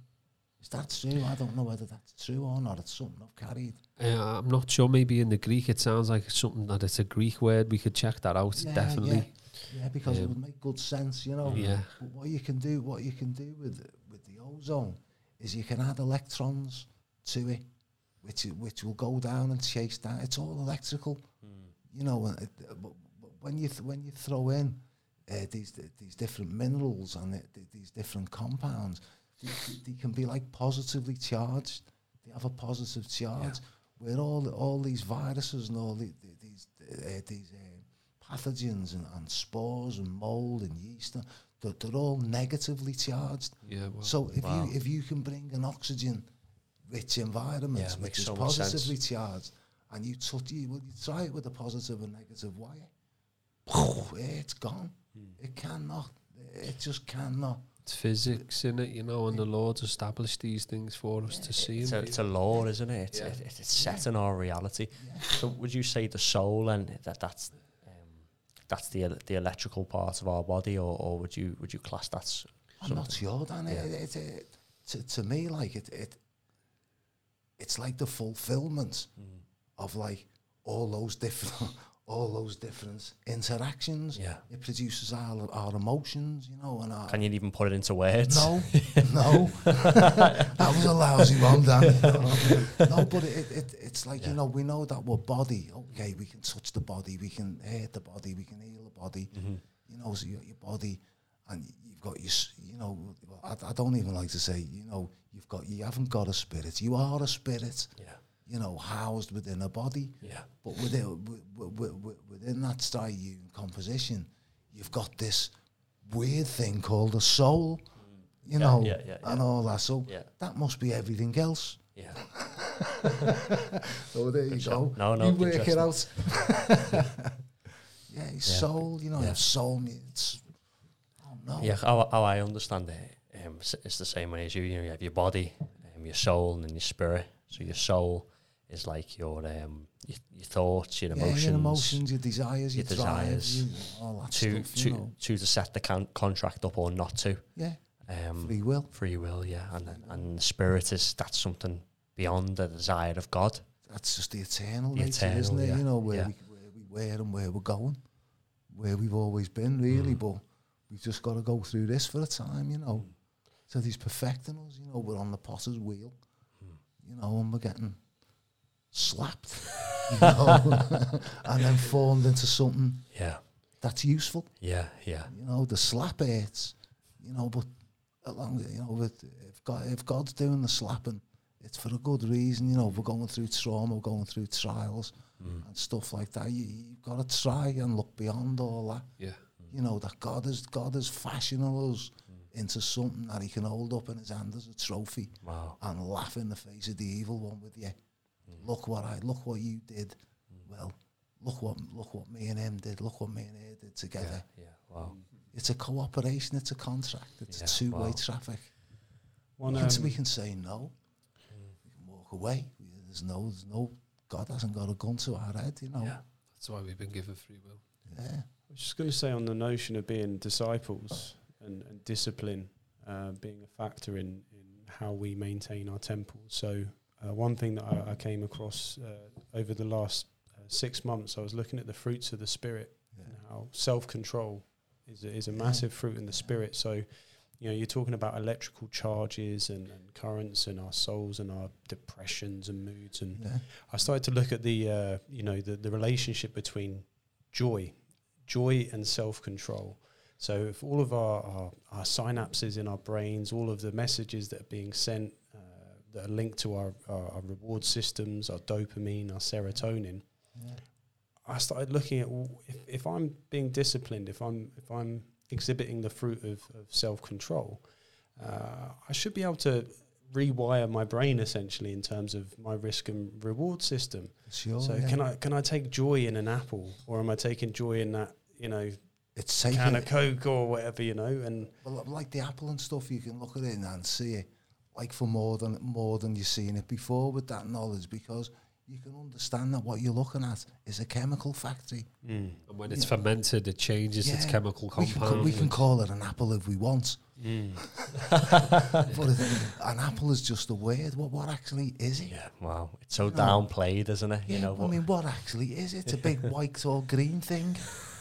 Is that true? I don't know whether that's true or not. It's something I've carried. uh, I'm not sure. Maybe in the Greek, it sounds like something that it's a Greek word. We could check that out. Yeah, definitely. Yeah, because it Um, would make good sense, you know. Yeah. But what you can do, what you can do with with the ozone, is you can add electrons to it, which which will go down and chase down. It's all electrical, you know. And it, but, but when you th- when you throw in uh, these these different minerals and the, the, these different compounds, they, they can be like positively charged. They have a positive charge. Where all all these viruses and all the, the, these uh, these uh, pathogens and, and spores and mold and yeast, and they're, they're all negatively charged. Yeah. Well, So if Wow. you if you can bring an oxygen rich environment Yeah, which is so much sense. positively charged, and you touch you well, you try it with a positive and negative wire, it's gone. Hmm. It cannot. It just cannot. it's physics in it, you know, and the Lord's established these things for us to see. It's a, it's a law, isn't it? It's, Yeah. it, it's set in our reality. So would you say the soul and that that's um, that's the the electrical part of our body, or, or would you would you class that s- I'm not sure, Dan. Yeah. It, it, it, to, to me, like it, it, it's like the fulfillment Mm. of like all those different, *laughs* all those different interactions. Yeah. It produces our our emotions, you know, and our. Can you even put it into words? no, *laughs* no, *laughs* that was a lousy one, Dan. no, but it, it, it's like you know, we know that we're body. Okay, we can touch the body, we can hurt the body, we can heal the body. Mm-hmm. You know, so you got your body, and you've got your, you know, I, I don't even like to say, you know, you've got, you haven't got a spirit. You are a spirit. Yeah. You know, housed within a body. Yeah. But within, wi- wi- wi- within that triune composition, you've got this weird thing called a soul, you Yeah, know, yeah, yeah, and all that. So Yeah. that must be everything else. Yeah. *laughs* So there you go. No, no, You work it out. *laughs* yeah, soul, you know, soul, it's, no. Yeah, how, how I understand it, um, s- it's the same way as you. You know, you have your body, um, your soul, and then your spirit. So your soul is like your um, your, your thoughts, your Yeah, emotions, your emotions, your desires, your, your desires, you, all that to stuff, to you know. to to set the con- contract up or not to. Yeah, Um, free will. free will, yeah, and then- and the spirit is that's something beyond the desire of God. That's just the eternal The nature, isn't it? yeah, You know, where, yeah. we, where we were and where we're going, where we've always been, really, Mm. but we've just got to go through this for a time, you know. So he's perfecting us, you know, we're on the potter's wheel, Mm. you know, and we're getting slapped, you know, *laughs* *laughs* and then formed into something Yeah, that's useful. yeah, yeah, you know, the slap hurts, you know, but along, you know, with, if God, if God's doing the slapping, it's for a good reason, you know. We're going through trauma, we're going through trials Mm. and stuff like that. You, you've got to try and look beyond all that. Yeah. You know that God is God is fashioning us into something that He can hold up in His hand as a trophy wow, and laugh in the face of the evil one with you. Look what I look what you did. Well, look what look what me and him did. Look what me and her did together. yeah, yeah, wow, It's a cooperation. It's a contract. It's Yeah, a two-way wow. traffic. One, we, can, um, we can say no. We can walk away. There's no. There's no. God hasn't got a gun to our head. You know. yeah, That's why we've been given free will. Yeah. I was just going to say on the notion of being disciples and, and discipline uh, being a factor in, in how we maintain our temples. So, uh, one thing that I, I came across uh, over the last uh, six months, I was looking at the fruits of the Spirit Yeah. and how self control is a, is a massive fruit in the Spirit. So, you know, you're talking about electrical charges and, and currents and our souls and our depressions and moods and Yeah. I started to look at the uh, you know the, the relationship between joy, joy and self control. So if all of our, our our synapses in our brains, all of the messages that are being sent uh, that are linked to our, our, our reward systems, our dopamine, our serotonin, Yeah. I started looking at if, if I'm being disciplined, if I'm if I'm exhibiting the fruit of, of self control, uh, I should be able to rewire my brain essentially in terms of my risk and reward system. Sure. so yeah. can I can I take joy in an apple, or am I taking joy in that you know It's can taking. of Coke or whatever you know? And Well, like the apple and stuff, you can look at it and see it like for more than more than you've seen it before with that knowledge because you can understand that what you're looking at is a chemical factory. And when it's Yeah. fermented, it changes its Yeah. chemical We can, we can call it an apple if we want, mm. *laughs* but an apple is just a word. What what actually is it? yeah, wow. It's so You know. downplayed, isn't it? Yeah, you know, I what- mean, what actually is it? It's a big *laughs* white or green thing.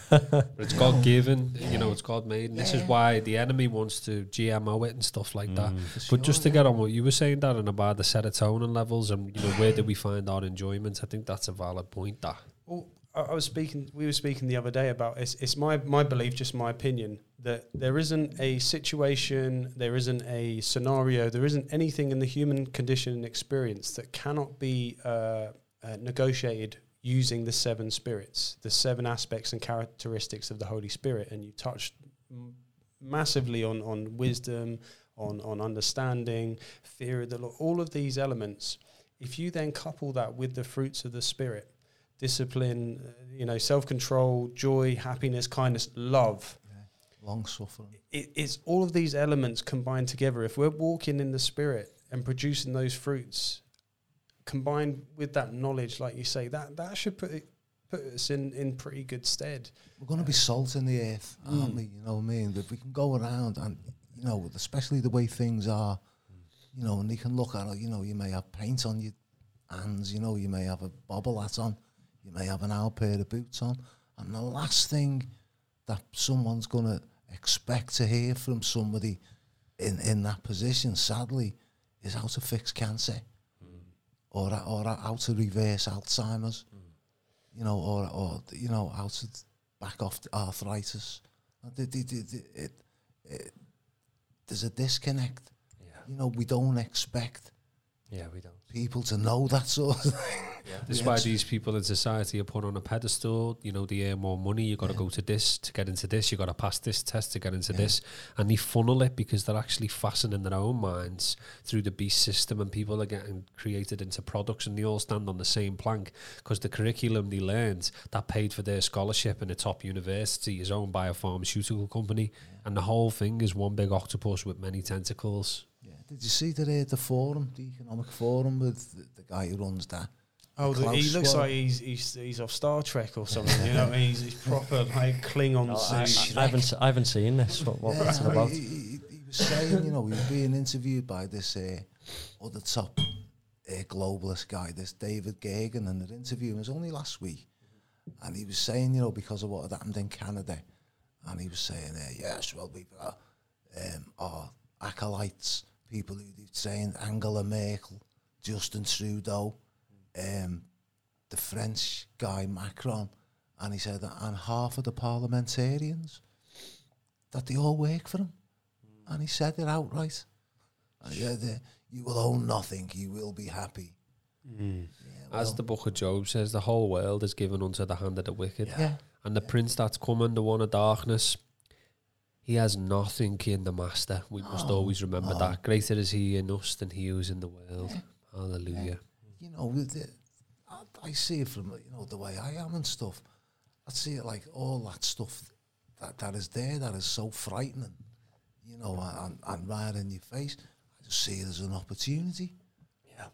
But it's You God know, given, you know, it's God made. And this is why the enemy wants to GMO it and stuff like that. Mm. for But just sure, to get on what you were saying, Darren, about the serotonin levels and you know where do we find our enjoyment? I think that's a valid point. That Well, I, I was speaking. We were speaking the other day about it's, it's my my belief, just my opinion, that there isn't a situation, there isn't a scenario, there isn't anything in the human condition and experience that cannot be uh, uh, negotiated using the seven spirits, the seven aspects and characteristics of the Holy Spirit. And you touched m- massively on on wisdom, on on understanding, fear of the Lord, all of these elements. If you then couple that with the fruits of the Spirit, discipline, uh, you know, self control, joy, happiness, kindness, love. long suffering. It, it's all of these elements combined together. If we're walking in the spirit and producing those fruits, combined with that knowledge, like you say, that that should put it, put us in in pretty good stead. We're going to be salt in the earth, aren't Mm. we? You know what I mean? If we can go around and you know, especially the way things are, you know, and they can look at it, you know, you may have paint on your hands, you know, you may have a bobble hat on, you may have an old pair of boots on, and the last thing that someone's going to expect to hear from somebody in, in that position, sadly, is how to fix cancer or, or how to reverse Alzheimer's, you know, or, or, you know, how to back off arthritis. And the- the- the- the- it, it, there's a disconnect. Yeah. You know, we don't expect Yeah, we don't. People to know that sort of thing. This is Yeah. *laughs* why these people in society are put on a pedestal. You know, they earn more money. You got to Yeah. go to this to get into this. You got to pass this test to get into Yeah. this, and they funnel it because they're actually fastening their own minds through the beast system, and people are getting created into products, and they all stand on the same plank because the curriculum they learned that paid for their scholarship in a top university is owned by a pharmaceutical company, and the whole thing is one big octopus with many tentacles. Yeah. Did you see the, uh, the forum, the economic forum with the, the guy who runs that? Oh, the, he looks Schwab. like he's, he's he's off Star Trek or something. You know, what I mean? he's, he's proper like Klingon No, I. I, I haven't. I haven't seen this. What, what, Yeah, what's it no, about? He, he, he was saying, you know, he was being interviewed by this uh, other top uh, globalist guy, this David Gergen, and the interview was only last week. And he was saying, you know, because of what had happened in Canada, and he was saying, uh, yes, well, we've got um, our acolytes, people who they've trained, Angela Merkel, Justin Trudeau, um, the French guy Macron, and he said, that, and half of the parliamentarians, that they all work for him. And he said it outright. And he said, uh, you will own nothing, you will be happy. Mm. Yeah, As well, the book of Job says, the whole world is given unto the hand of the wicked. yeah. And the prince that's coming, the one of darkness, he has nothing in the master. We must No, always remember no. that. Oh. Greater is he in us than he who's in the world. Hallelujah. you know, the, I, I see it from you know the way I am and stuff. I see it like all that stuff that that is there that is so frightening, you know, and, and right in your face. I just see it as an opportunity. Yeah.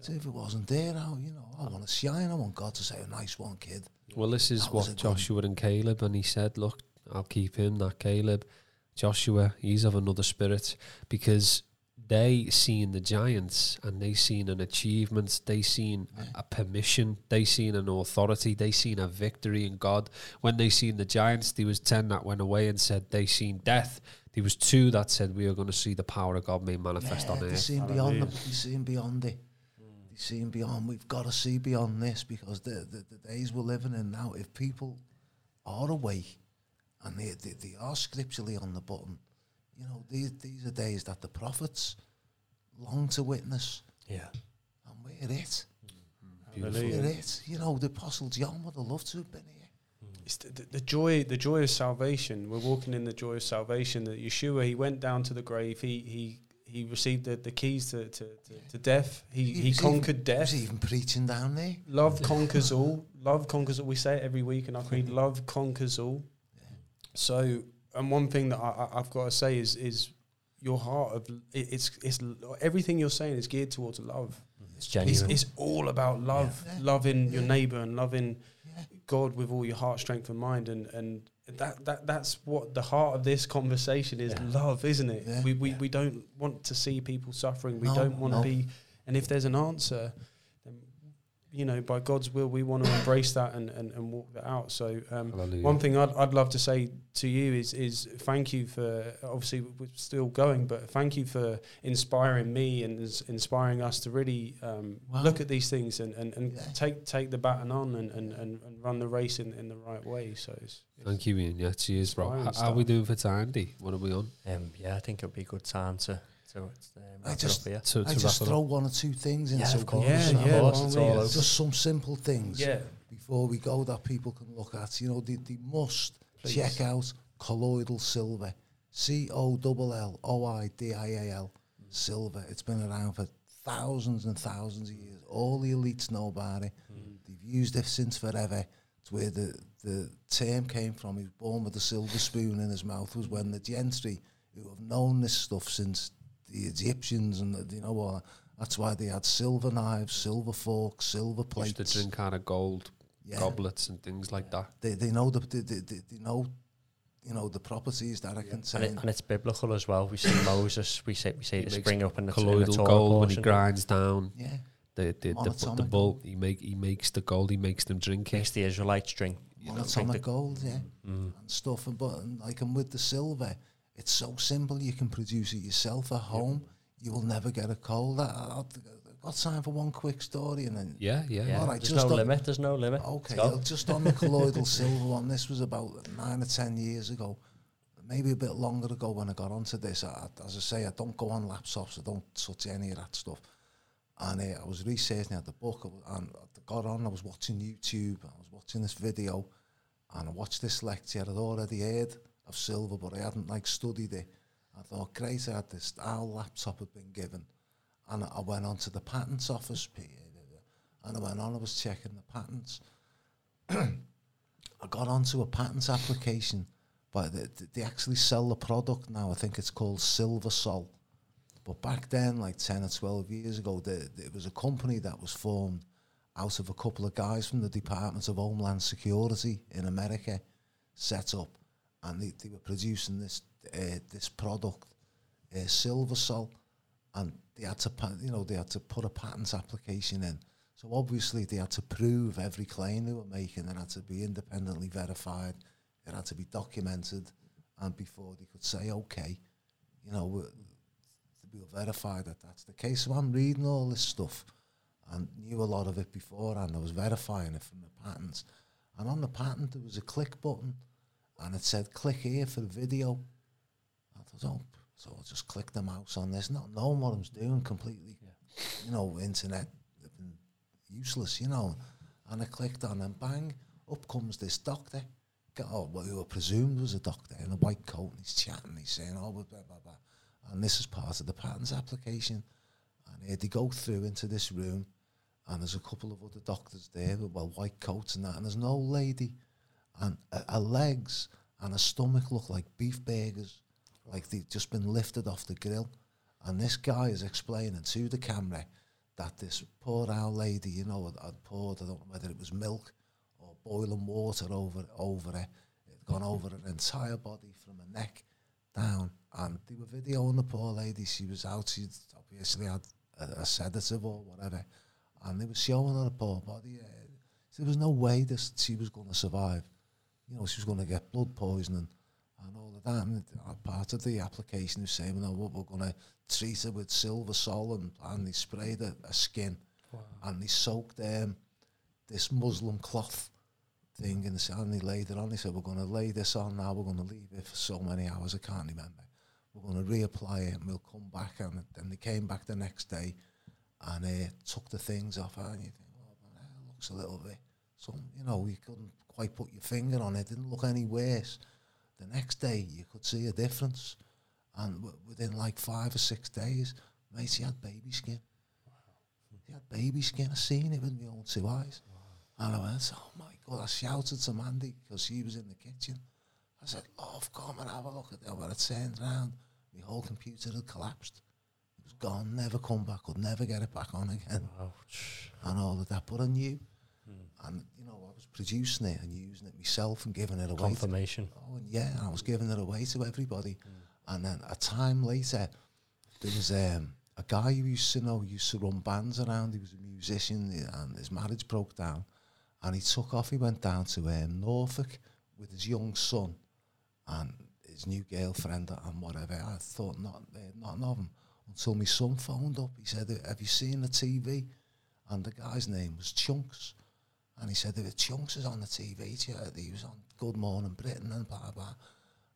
So if it wasn't there, I, you know, I want to shine. I want God to say, "A nice one, kid." Well, this is That what a good- Joshua and Caleb, and he said, Look, I'll keep him, that Caleb. Joshua, he's of another spirit because they seen the giants and they seen an achievement, they seen Yeah. a permission, they seen an authority, they seen a victory in God. When they seen the giants, there was ten that went away and said they seen death. There was two that said we are going to see the power of God made manifest Yeah, on they earth. seeing beyond. The, they seeing beyond it. They seeing beyond. We've got to see beyond this because the, the the days we're living in now. If people are awake and they, they they are scripturally on the button, you know, these these are days that the prophets long to witness, Yeah. and we're it. Mm-hmm. Beautiful. We're it. You know, the apostle John would have loved to have been here. Mm. It's the, the, the joy, the joy of salvation. We're walking in the joy of salvation. That Yeshua, he went down to the grave. He he he received the, the keys to, to, to, to death. He he, was conquered even, death. He was even preaching down there. Love conquers *laughs* all. Love conquers all. We say it every week, and I read, "Love conquers all." So, and one thing that I, I, I've got to say is is your heart of it, it's it's everything you're saying is geared towards love. It's It's, genuine. it's all about love, Yeah. loving your neighbor and loving Yeah. God with all your heart, strength, and mind, and and that that that's what the heart of this conversation is. Yeah. Love, isn't it? Yeah. We we, Yeah. we don't want to see people suffering. We No, don't want to no. be, and if there's an answer, then you know, by God's will, we want to embrace that and, and, and walk that out. So um, one thing I'd, I'd love to say to you is is thank you for obviously we're still going, but thank you for inspiring me and ins- inspiring us to really um, Wow. look at these things and, and, and Yeah. take take the baton on and, and, and, and run the race in, in the right way. So it's, it's Thank you, Ian. Yeah, cheers, bro. Inspiring How, are we doing for time, D? What are we on? Um, yeah, I think it'll be a good time to to um, I just- up here. To, I just throw up. one or two things into Yeah, of course. Yeah, of yeah, course, it's all all Just some simple things yeah. before we go that people can look at. You know, they, they must Please. check out colloidal silver. C O L L O I D I A L silver. It's been around for thousands and thousands of years. All the elites know about it. They've used it since forever. It's where the, the term came from. He was born with a silver spoon in his mouth. Was when the gentry who have known this stuff since the Egyptians and the, you know what. That's why they had silver knives, silver forks, silver Used plates. to drink out of gold Yeah. goblets and things like that. They they know the they, they, they, they know you know, the properties that are And, it, and it's biblical as well. We see *coughs* Moses. We see we see He it spring up in the, in the Colloidal Torah gold when he grinds down yeah, the the, the, bu- the Monatomic bull. He make he makes the gold. He makes them drink Makes the Israelites drink. You know, monatomic the- gold, yeah, Mm. and stuff. And but and like and with the silver, it's so simple. You can produce it yourself at home. You will never get a cold. I, I, I've got time for one quick story, and then Yeah, yeah. Yeah, All right, there's just no on- limit. There's no limit. Okay, Let's go. just on the colloidal *laughs* silver one, this was about nine or ten years ago, maybe a bit longer ago when I got onto this. I, I- as I say, I don't go on laptops, I don't touch any of that stuff. And uh, I was researching at the book, and I got on, I was watching YouTube, I was watching this video, and I watched this lecture. I'd already heard of silver, but I hadn't like studied it. I thought, great, I had this, our laptop had been given. And I went on to the patents office, and I went on, I was checking the patents. *clears throat* I got onto a patents application, but they, they actually sell the product now. I think it's called Silver Sol. But back then, like 10 or 12 years ago, there, there was a company that was formed out of a couple of guys from the Department of Homeland Security in America set up, and they, they were producing this uh, this product, uh, Silver Sol, and they had to, you know, they had to put a patents application in. So obviously they had to prove every claim they were making. It had to be independently verified. It had to be documented, and before they could say, okay, you know, we- we'll that that's the case. So I'm reading all this stuff, and knew a lot of it before, and I was verifying it from the patents. And on the patent there was a click button, and it said click here for the video. I thought, oh, so I'll just click the mouse on this, not knowing what I was doing completely. You know, internet useless, you know. And I clicked on and bang, up comes this doctor. Got, oh, well, who I presumed was a doctor in a white coat, and he's chatting, he's saying, oh, blah, blah, blah. And this is part of the patents application. And here they go through into this room, and there's a couple of other doctors there with well white coats and that, and there's an old lady, and her, legs and her stomach look like beef burgers, like they've just been lifted off the grill. And this guy is explaining to the camera that this poor old lady, you know, had, had poured, I don't know whether it was milk or boiling water over over her. It had gone over her entire body from her neck down. And they were videoing the poor lady. She was out. She obviously had a, a sedative or whatever. And they were showing her the poor body. Uh, there was no way this she was going to survive. You know, she was going to get blood poisoning and all of that. And uh, part of the application was saying, no, we're going to treat her with silver sol and, and they sprayed her, her skin and they soaked um, this muslin cloth thing in the sun. And they laid it on. They said, we're going to lay this on now. We're going to leave it for so many hours. I can't remember. We're going to reapply it and we'll come back. And then they came back the next day and uh, took the things off her. And you think, oh, man, that looks a little bit, So, you know, you couldn't quite put your finger on it. It didn't look any worse. The next day, you could see a difference. And w- within like five or six days, mate, she had baby skin. She had baby skin. I seen it with my own two eyes. And I went, oh my God, I shouted to Mandy because she was in the kitchen. I said, love, come and have a look at that. When I turned around, my whole computer had collapsed. It was gone, never come back, could never get it back on again. Ouch. And all of that. But I knew. And, you know, I was producing it and using it myself and giving it away. to- Confirmation. Oh, and yeah, I was giving it away to everybody. And then a time later, there was um, a guy who used to know, used to run bands around. He was a musician, and his marriage broke down. And he took off. He went down to um, Norfolk with his young son and his new girlfriend and whatever. I thought not, uh, nothing of him until my son phoned up. He said, "Have you seen the TV?" And the guy's name was Chunks. And he said, "If Chunks is on the TV, he was on Good Morning Britain and blah blah."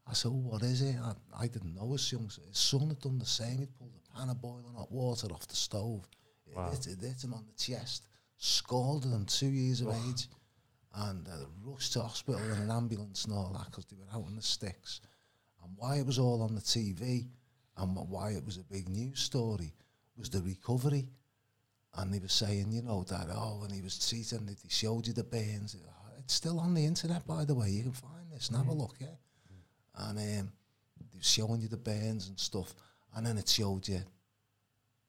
I said, oh, "What is it?" I, I didn't know his Chunks. His son had done the same. He'd pulled a pan of boiling hot water off the stove. It, Wow. hit, it hit him on the chest, scalded him two years of age, and uh, rushed to hospital in an ambulance and all that because they were out in the sticks. And why it was all on the TV and why it was a big news story was the recovery. And they were saying, you know, that, oh, when he was treating it, he showed you the burns. It's still on the internet, by the way. You can find this and have a look, yeah. And um, they were showing you the burns and stuff. And then it showed you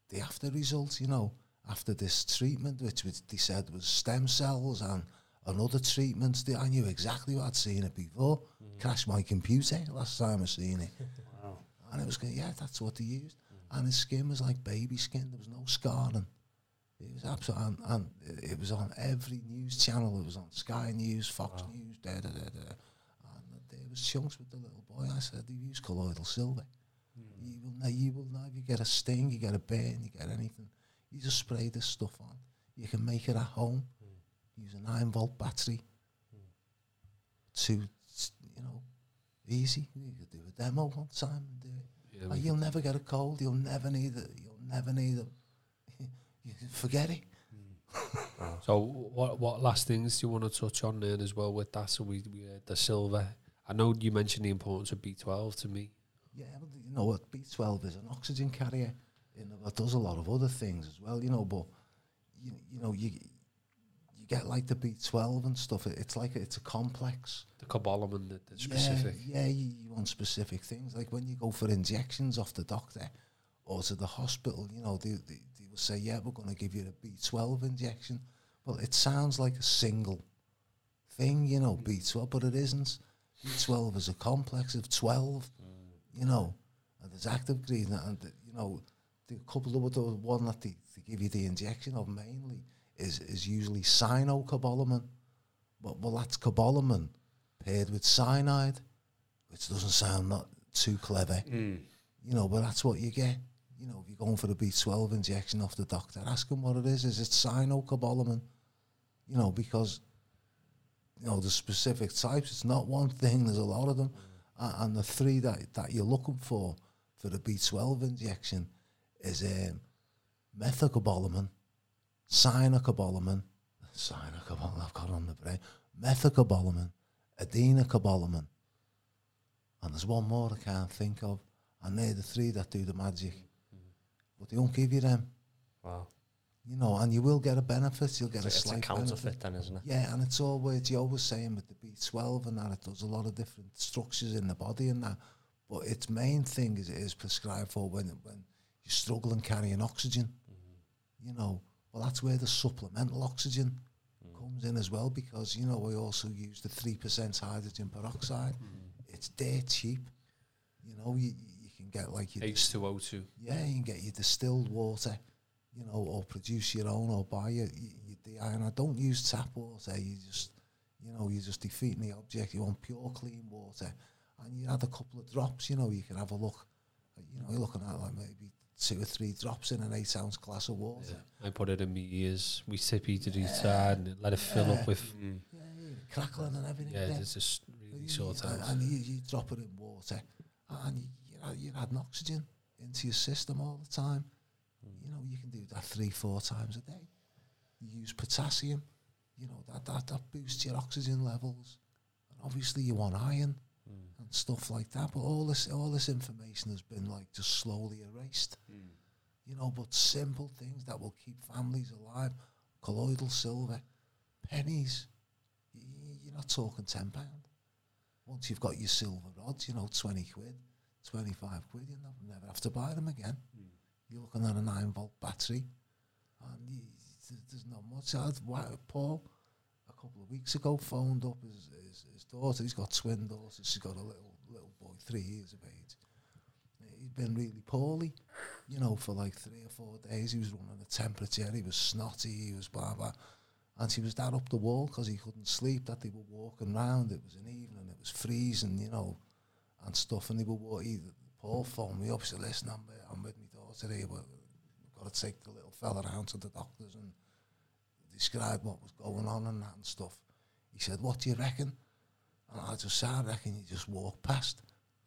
the after results, you know, after this treatment, which was, they said was stem cells and and other treatments. I knew exactly what I'd seen it before. Crashed my computer last time I seen it. *laughs* Wow. And it was going, yeah, that's what they used. And his skin was like baby skin. There was no scarring. It was absolutely, and, and it- was on every news channel. It was on Sky News, Fox News, da da da da. And there was chunks with the little boy. I said, you use colloidal silver. Hmm. You will know, you will know if you get a sting, you get a burn, you get anything. You just spray this stuff on. You can make it at home. Hmm. Use a nine volt battery. Hmm. To, you know, easy. You could do a demo one time and do it. Yeah, you'll never get a cold. You'll never need it. You'll never need it. Forget it. So what what last things do you want to touch on then as well with that? So we we had the silver. I know you mentioned the importance of B twelve to me. Yeah, but you know what? B12 is an oxygen carrier. You know, it does a lot of other things as well. You know, but you you know you you get like the B12 and stuff. It, it's like it's a complex. The cobalamin, the, the specific. Yeah, yeah you, you want specific things. Like when you go for injections off the doctor or to the hospital, you know, they, they will say, yeah, we're going to give you a B12 injection. Well, it sounds like a single thing, you know, B12, but it isn't. B12 is a complex of 12, you know, and there's active ingredient, and, you know, the couple of the one that they, they give you the injection of mainly is, is usually cyanocobalamin. But, well, that's cobalamin paired with cyanide, which doesn't sound not too clever, Mm. you know, but that's what you get. You know, if you're going for a B12 injection off the doctor, ask him what it is. Is it cyanocobalamin? You know, because, you know, the specific types, it's not one thing, there's a lot of them. A- and the three that, that you're looking for for the B12 injection is um, methocobalamin, cyanocobalamin, cyanocobalamin, I've got on the brain, methocobalamin, adenocobalamin, and there's one more I can't think of, and they're the three that do the magic. But they don't give you them, Wow. you know, and you will get a benefit, you'll get It's, a it's a slight counterfeit benefit. then, isn't it? Yeah, and it's always you're always saying with the B12 and that it does a lot of different structures in the body and that. But its main thing is it is prescribed for when when you're struggling carrying oxygen. Mm-hmm. You know, well that's where the supplemental oxygen mm. comes in as well because you know we also use the three percent hydrogen peroxide. Mm-hmm. It's dead cheap. You know, you get like your H two O two. yeah, you can get your distilled water, you know, or produce your own or buy your, your, your dehydrate. Don't use tap water. You just, you know, you're just defeating the object. You want pure, clean water. And you add a couple of drops, you know, you can have a look. You know, you're looking at like maybe two or three drops in an eight ounce glass of water. I put it in my ears. We sip it to the side and let it fill Yeah. up with. Mm. Yeah, yeah, crackling and everything. Yeah, it's just really And sort you, out. and you, you drop it in water, and you, you're, add- you're adding oxygen into your system all the time. Hmm. You know, you can do that three, four times a day. You use potassium, you know, that, that, that boosts your oxygen levels. And obviously you want iron hmm. and stuff like that. But all this all this information has been like just slowly erased. Hmm. You know, but simple things that will keep families alive. Colloidal silver, pennies. You're not talking ten pound. Once you've got your silver rods, you know, twenty quid, twenty five quid, you never, never have to buy them again. Hmm. You're looking at a nine volt battery, and you, there's- not much. I'd, why, Paul, a couple of weeks ago, phoned up his, his, his daughter. He's got twin daughters. She's got a little little boy, three years of age. He'd been really poorly, you know, for like three or four days. He was running a temperature. He was snotty. He was blah blah. And she was that up the wall because he couldn't sleep. That they were walking round. It was an evening. It was freezing, you know, and stuff. And they were walking. Paul phoned me up. He said, "Listen, I'm, uh, I'm with my daughter here. But we've got to take the little fella round to the doctors and describe what was going on and that and stuff." He said, "What do you reckon?" And I just said, "I reckon you just walk past."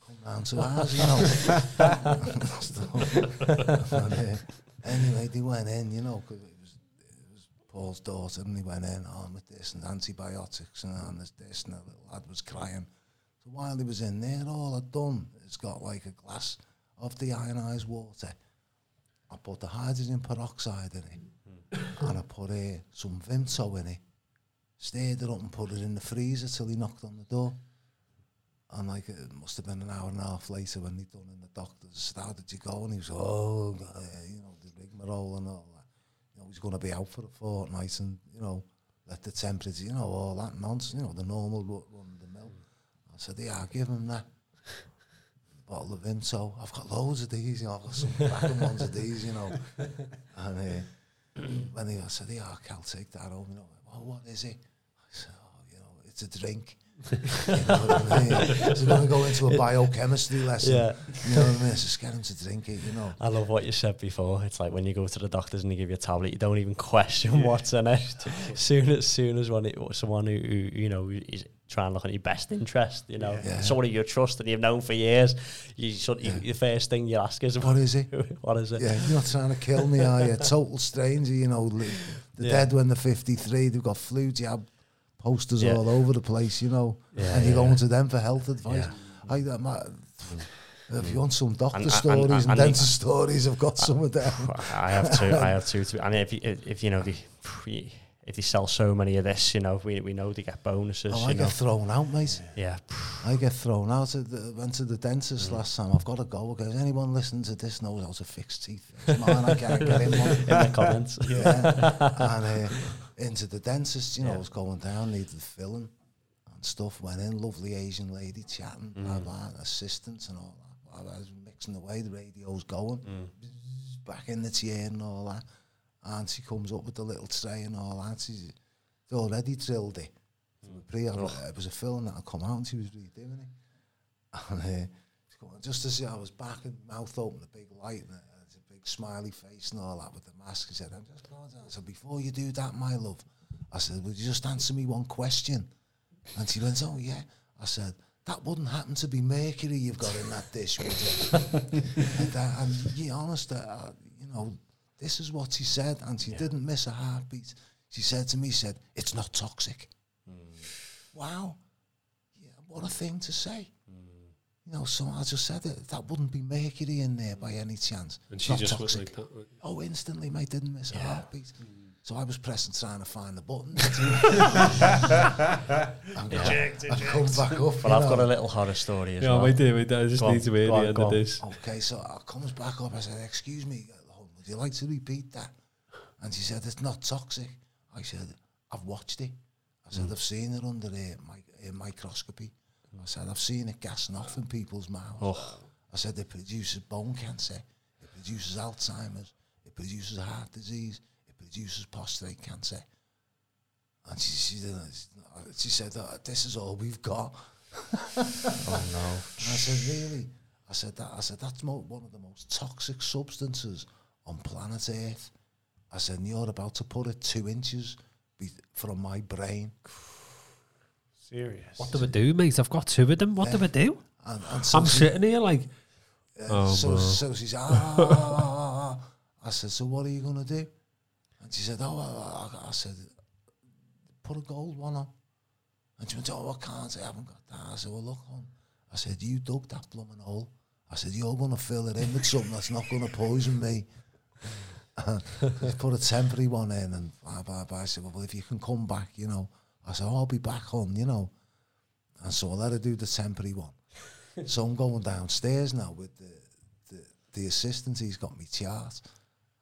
Come down to ours, you know. And, *laughs* uh, anyway, they went in, you know, 'cause it was it was Paul's daughter, and they went in on with this and antibiotics and, and this, this, and the little lad was crying. So while he was in there, all I'd done is got like a glass of the ionised water. I put the hydrogen peroxide in it, and I put uh, some Vimto in it. Stirred it up and put it in the freezer till he knocked on the door. And like it must have been an hour and a half later when he'd done in the doctor's, how did you go? And he was, oh, God, you know, the rigmarole and all that. You know, he's going to be out for a fortnight and, you know, let the temperature, you know, all that nonsense, you know, the normal ru- run of the mill. I said, yeah, I'll give him that. Bottle of Vimto. I've got loads of these, you know, I've got some cracking ones of these, you know. And uh, when he I said, yeah, I'll take that home, you know. Well, what is it? I said, oh, you know, it's a drink. you know what I mean? So going to go into a biochemistry lesson. Yeah. You know what I mean? Just get him to drink it, you know. I love what you said before. It's like when you go to the doctors and they give you a tablet, you don't even question what's in it. soon as soon as when it, someone who, who you know is trying and look at your best interest, you know, Yeah. someone you trust and you've known for years, you sort you, the first thing you ask is What is it? *laughs* what is it? Yeah, you're not trying to kill me, are you? Total stranger, you know. The Yeah. dead when they're 53, they've got flu jab posters Yeah. all over the place, you know. Yeah, and you're yeah, going to them for health advice. Yeah. I, that ma- if you want some doctor And- and- stories and, and- and- dentist stories, I've got some of them. I have two. I have two. To, and if you, if you know the if they sell so many of this, you know we we know they get bonuses. Oh, I know. get thrown out, mate. yeah, I get thrown out. The, went to the dentist Mm. last time. I've got to go. Because anyone listening to this knows how to fix teeth. *laughs* Mine. I can't get in one. in the comments. *laughs* Yeah. and uh, into the dentist, you know, Yeah. was going down, needed filling and stuff. Went in, lovely Asian lady chatting, blah, Mm. blah, assistants and all that. I was mixing away, the radio's going, Mm. back in the chair and all that. And she comes up with the little tray and all that. She's already drilled it. Pre- Ugh. it was a film that had come out and she was redoing it. And uh, going, just as I was back and mouth open, a big light and a, a big smiley face and all that with the mask. She said, I'm just going to. I said, before you do that, my love, I said, would you just answer me one question? And she went, oh, yeah. I said, that wouldn't happen to be mercury you've got in that dish, would it? *laughs* and, that, and you honest, uh, you know, this is what she said, and she didn't miss a heartbeat. She said to me, she said, it's not toxic. Hmm. Wow. Yeah, what a thing to say. Hmm. You know, so I just said it. That wouldn't be mercury in there by any chance. And she not just toxic. like that. right? Oh, instantly, mate, didn't miss a heartbeat. So I was pressing, trying to find the button. *laughs* *laughs* and Yeah. come back up. But you I've got a little horror story as Yeah, well. we do. We do. I just Go on, need to hear go the on, end of on. this. Okay, so I comes back up. I said, "Excuse me, would you like to repeat that?" And she said, "It's not toxic." I said, "I've watched it." I said, mm. "I've seen it under a, a microscopy." I said, "I've seen it gassing off in people's mouths." Oh. I said, "It produces bone cancer. It produces Alzheimer's. It produces heart disease. It produces prostate cancer." And she, she, she said, "Oh, "This is all we've got." *laughs* oh no. And I said, really? I said that. I said that's mo- one of the most toxic substances on planet Earth. I said, you're about to put it two inches be- from my brain. Serious. What do we do, mate? I've got two of them. What do we do? And, and so, I'm she, sitting here like, uh, Oh, so, well. so she's ah. I said, so what are you gonna do? And she said, oh, I, I, I said, put a gold one on. And she went, oh, I can't. I haven't got that. I said, well, look on. I said, you dug that blooming hole. I said, you're going to fill it in with something that's not going to poison me. Just put a temporary one in and blah, blah, blah. I said, well, if you can come back, you know. I said, oh, I'll be back on, you know. And so I let her do the temporary one. so I'm going downstairs now with the, the, the assistant. He's got me chart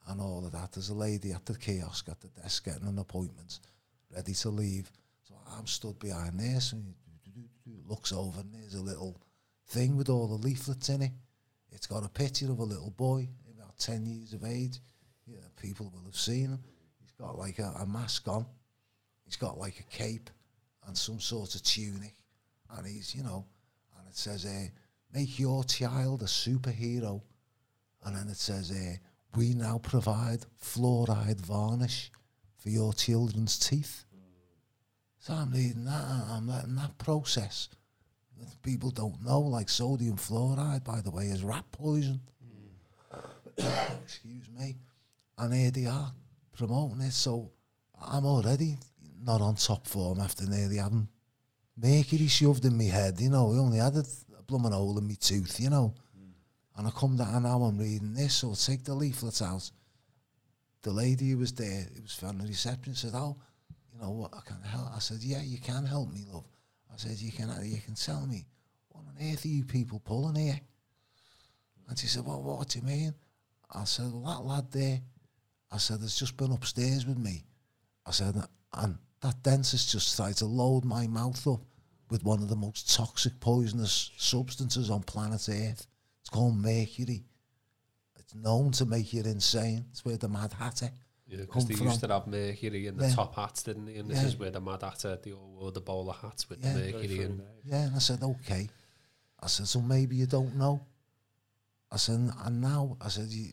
and all of that. There's a lady at the kiosk at the desk getting an appointment, ready to leave. So I'm stood behind so he looks over and there's a little thing with all the leaflets in it. It's got a picture of a little boy, about 10 years of age. Yeah, people will have seen him. He's got like a, a mask on. He's got like a cape and some sort of tunic. And he's, you know, and it says, uh, make your child a superhero. And then it says, uh, we now provide fluoride varnish for your children's teeth. So I'm reading that and I'm letting that process. People don't know, like sodium fluoride, by the way, is rat poison. *coughs* Excuse me. And here they are promoting it. So I'm already not on top form after nearly having mercury shoved in my head. You know, I only had a, a blooming hole in my tooth, you know. And I come down now, I'm reading this, so I'll take the leaflets out. The lady who was there, it was from the reception, said, Oh, you know what, I can help. I said, Yeah, you can help me, love. I said, You can you can tell me, what on earth are you people pulling here? And she said, Well, what do you mean? I said, Well, that lad there, I said, has just been upstairs with me. I said, and that dentist just tried to load my mouth up with one of the most toxic, poisonous substances on planet Earth. It's called mercury. It's known to make you insane. It's where the Mad Hatter. Yeah, because they from. used to have mercury in the Yeah. top hats, didn't they? And this Yeah. is where the Mad Hatter, they all wore the bowler hats with Yeah. the mercury in. Yeah, and I said, okay. I said, so maybe you don't know. I said, and now, I said, you, you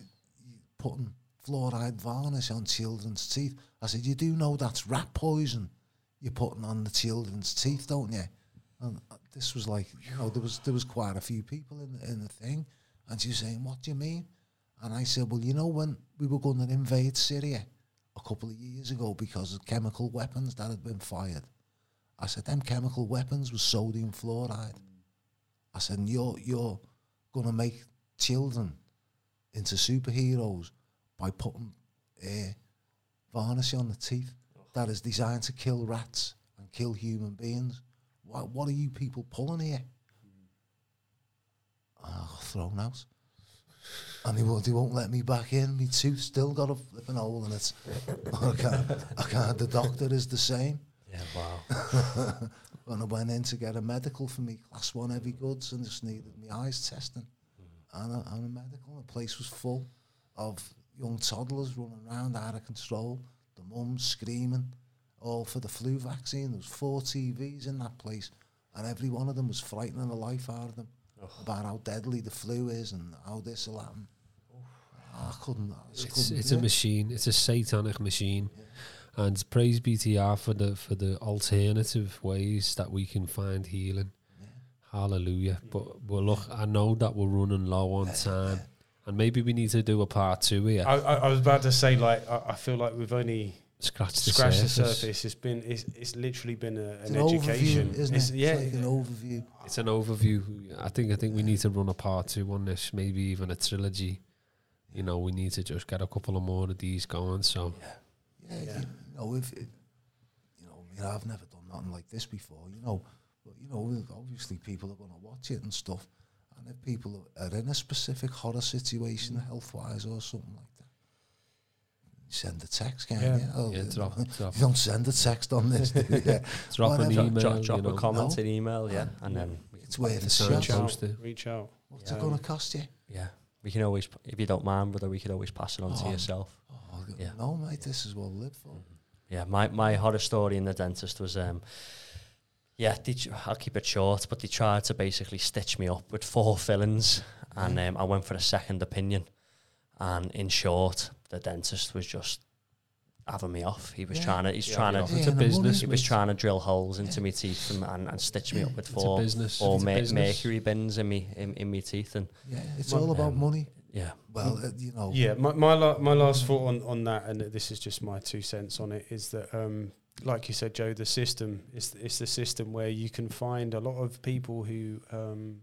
putting fluoride varnish on children's teeth. I said, you do know that's rat poison you're putting on the children's teeth, don't you? And uh, this was like, you know, there was there was quite a few people in in the thing, and she was saying, what do you mean? And I said, well, you know, when we were going to invade Syria a couple of years ago because of chemical weapons that had been fired, I said, them chemical weapons was sodium fluoride. I said, and you're, you're going to make children into superheroes by putting uh, varnish on the teeth that is designed to kill rats and kill human beings. What, what are you people pulling here? I got thrown out. And they won't, they won't let me back in. My tooth still got a flipping hole in it. *laughs* I can't, I can't. The doctor is the same. Yeah, wow. *laughs* when I went in to get a medical for me, class one heavy goods, and just needed my eyes testing, and, a, and a medical. The place was full of young toddlers running around out of control. The mums screaming, all for the flu vaccine. There was four TVs in that place, and every one of them was frightening the life out of them about how deadly the flu is and how this will happen. I couldn't. I It's, couldn't it's a it. machine. It's a satanic machine. And praise be to Yah for the for the alternative ways that we can find healing. Hallelujah. But but look, I know that we're running low on time. And maybe we need to do a part two here. I, I, I was about to say, like, I, I feel like we've only Scratch the scratched the surface. surface. It's been, it's, it's literally been a, It's an, an education, overview, isn't It's- it? Yeah, It's like an overview. It's an overview. I think I think we need to run a part two on this, maybe even a trilogy. You know, we need to just get a couple of more of these going. So Yeah, Yeah. You, you know, if it, you know, I mean, I've never done nothing like this before, you know, but you know, obviously people are going to watch it and stuff, and if people are in a specific horror situation, health wise or something like that, send a text, can Yeah. you? Oh, yeah, drop, drop, you don't send a text on this, *laughs* do you? drop an email. drop drop you know. a comment, No. an email, yeah, and then It's can, worth a Sign reach out. out, Post it. reach out. What's Um, it going to cost you? yeah, we can always, if you don't mind, brother, we could always pass it on to Oh. yourself. Oh, Yeah. no, mate, this is what I live for. Yeah, my, my horror story in the dentist was, um, yeah, they, I'll keep it short, but they tried to basically stitch me up with four fillings, and um, I went for a second opinion. And in short, the dentist was just having me off. He was Yeah. trying to, he's Yeah, trying yeah. to, It's a Yeah, no business. he was trying to drill holes into my teeth and, and, and stitch me up with four, business. four It's a mer- business. mercury bins in me in, in my teeth, and Yeah, it's Well, all about um, money. yeah, Well, uh, you know, Yeah, my my, la- my last thought on, on that, and this is just my two cents on it, is that um, like you said, Joe, the system is it's the system where you can find a lot of people who um,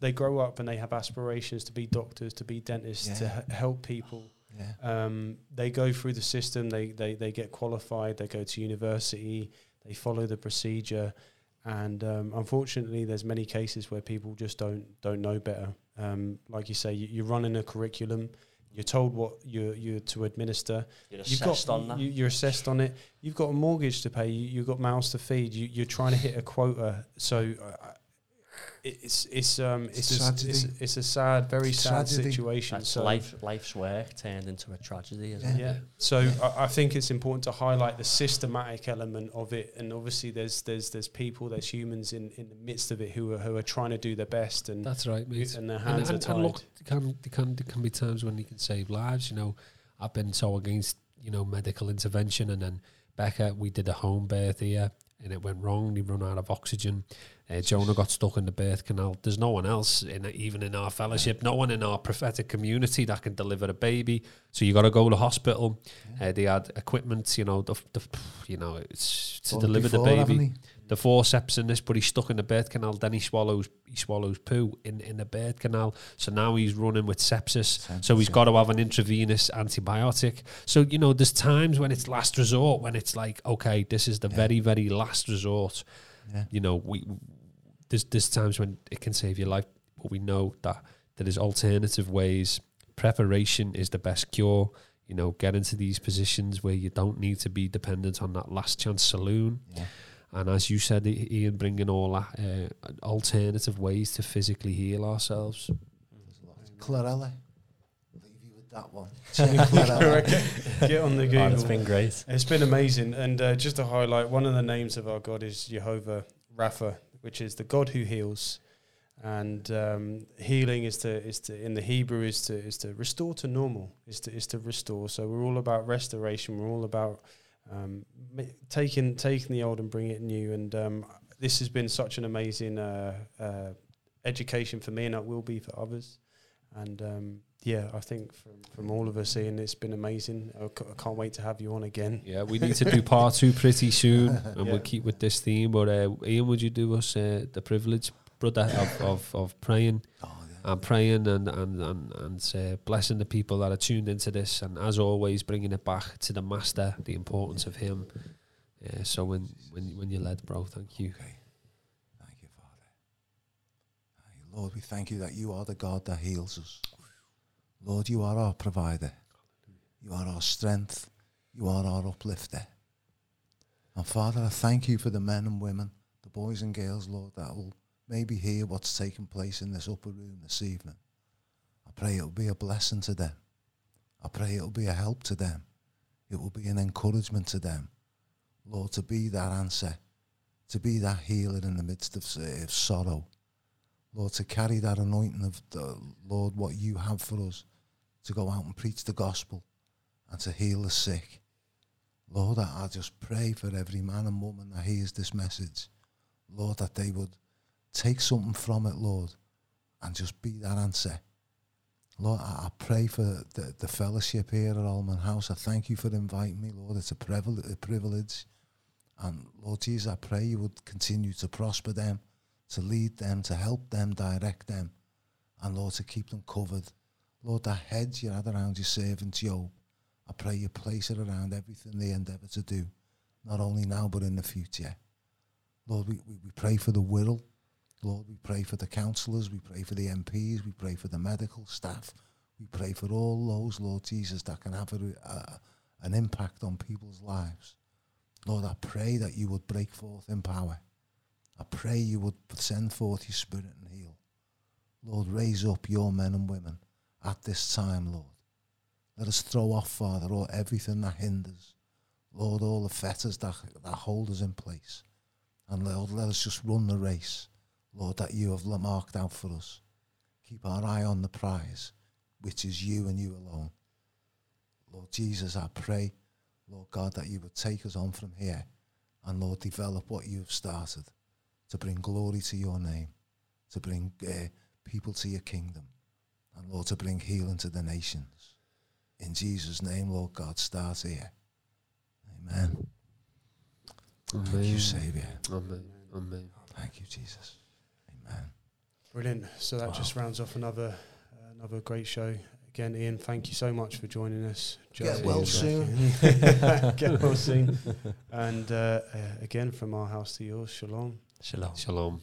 they grow up and they have aspirations to be doctors, to be dentists, to h- help people. yeah. Um, they go through the system, they, they they get qualified, they go to university, they follow the procedure, and um, unfortunately, there's many cases where people just don't don't know better. Um, like you say, you, you're running a curriculum. You're told what you're you're to administer. you're You've assessed got on that. You, you're assessed on it. You've got a mortgage to pay. You, you've got mouths to feed. You, you're trying to hit a quota. So it's it's um It's it's it's, it's, it's a sad, very It's sad tragedy. situation. That's so life, life's work turned into a tragedy, isn't Yeah. it? yeah. So I, I think it's important to highlight the systematic element of it, and obviously there's there's there's people, there's humans in, in the midst of it who are who are trying to do their best, and That's right, mate. and their And, hands and, are tied. and look, there can, there can there can be times when you can save lives. You know, I've been so against you know medical intervention, and then Becca, we did a home birth here, and it went wrong. They run out of oxygen. Uh, Jonah got stuck in the birth canal. There's no one else, in even in our fellowship, no one in our prophetic community that can deliver a baby. So you got to go to hospital. Uh, they had equipment, you know, the, the you know, it's to it deliver the before, haven't baby the forceps in this, but he's stuck in the birth canal. Then he swallows he swallows poo in, in the birth canal. So now he's running with sepsis. so he's got to have an intravenous antibiotic. So you know, there's times when it's last resort, when it's like, okay, this is the Yeah. very very last resort. Yeah. You know, we there's there's times when it can save your life, but we know that there is alternative ways. Preparation is the best cure. you know, get into these positions where you don't need to be dependent on that last chance saloon. Yeah. And as you said, Ian, bringing all that uh, alternative ways to physically heal ourselves. Chlorella. Leave you with that one. *laughs* *laughs* Get on the *laughs* Oh, Google. it's been great. It's been amazing. And uh, just to highlight, one of the names of our God is Jehovah Rapha, which is the God who heals. And um, healing is to is to in the Hebrew is to is to restore to normal. Is to is to restore. So we're all about restoration. We're all about um, taking taking the old and bringing it new. And um, this has been such an amazing uh, uh, education for me, and it will be for others. And um, yeah, I think from from all of us, Ian, it's been amazing. I c- I can't wait to have you on again. Yeah, we need to do part two pretty soon, *laughs* and Yeah. we'll keep with this theme. But uh, Ian, would you do us uh, the privilege, brother, of, of, of praying Oh, yeah. and praying and and and, and uh, blessing the people that are tuned into this, and as always, bringing it back to the Master, the importance of Him. Yeah, so when when when you're led, bro, thank you. Okay. Thank you, Father. Lord, we thank you that you are the God that heals us. Lord, you are our provider. You are our strength. You are our uplifter. And Father, I thank you for the men and women, the boys and girls, Lord, that will maybe hear what's taking place in this upper room this evening. I pray it will be a blessing to them. I pray it will be a help to them. It will be an encouragement to them. Lord, to be that answer to be that healer in the midst of, of sorrow. Lord, to carry that anointing of the Lord, what you have for us, to go out and preach the gospel and to heal the sick. Lord, I, I just pray for every man and woman that hears this message. Lord, that they would take something from it, Lord, and just be that answer. Lord, I, I pray for the, the fellowship here at Alman House. I thank you for inviting me, Lord. It's a, privil- a privilege. And Lord Jesus, I pray you would continue to prosper them, to lead them, to help them, direct them, and Lord, to keep them covered. Lord, that hedge you had around your servant Job, I pray you place it around everything they endeavour to do, not only now but in the future. Lord, we, we, we pray for the will. Lord, we pray for the councillors, we pray for the MPs, we pray for the medical staff, we pray for all those, Lord Jesus, that can have a, a, an impact on people's lives. Lord, I pray that you would break forth in power. I pray you would send forth your spirit and heal. Lord, raise up your men and women at this time, Lord. Let us throw off, Father, all everything that hinders. Lord, all the fetters that, that hold us in place. And Lord, let us just run the race, Lord, that you have marked out for us. Keep our eye on the prize, which is you and you alone. Lord Jesus, I pray Lord God, that you would take us on from here and, Lord, develop what you have started to bring glory to your name, to bring uh, people to your kingdom, and, Lord, to bring healing to the nations. In Jesus' name, Lord God, start here. Amen. Thank you, Saviour. Amen. Amen. Thank you, Jesus. Amen. Brilliant. So that Wow. just rounds off another another great show. Again, Ian, thank you so much for joining us. Get well soon. *laughs* Get well soon. And uh, uh, again, from our house to yours, shalom. Shalom. Shalom.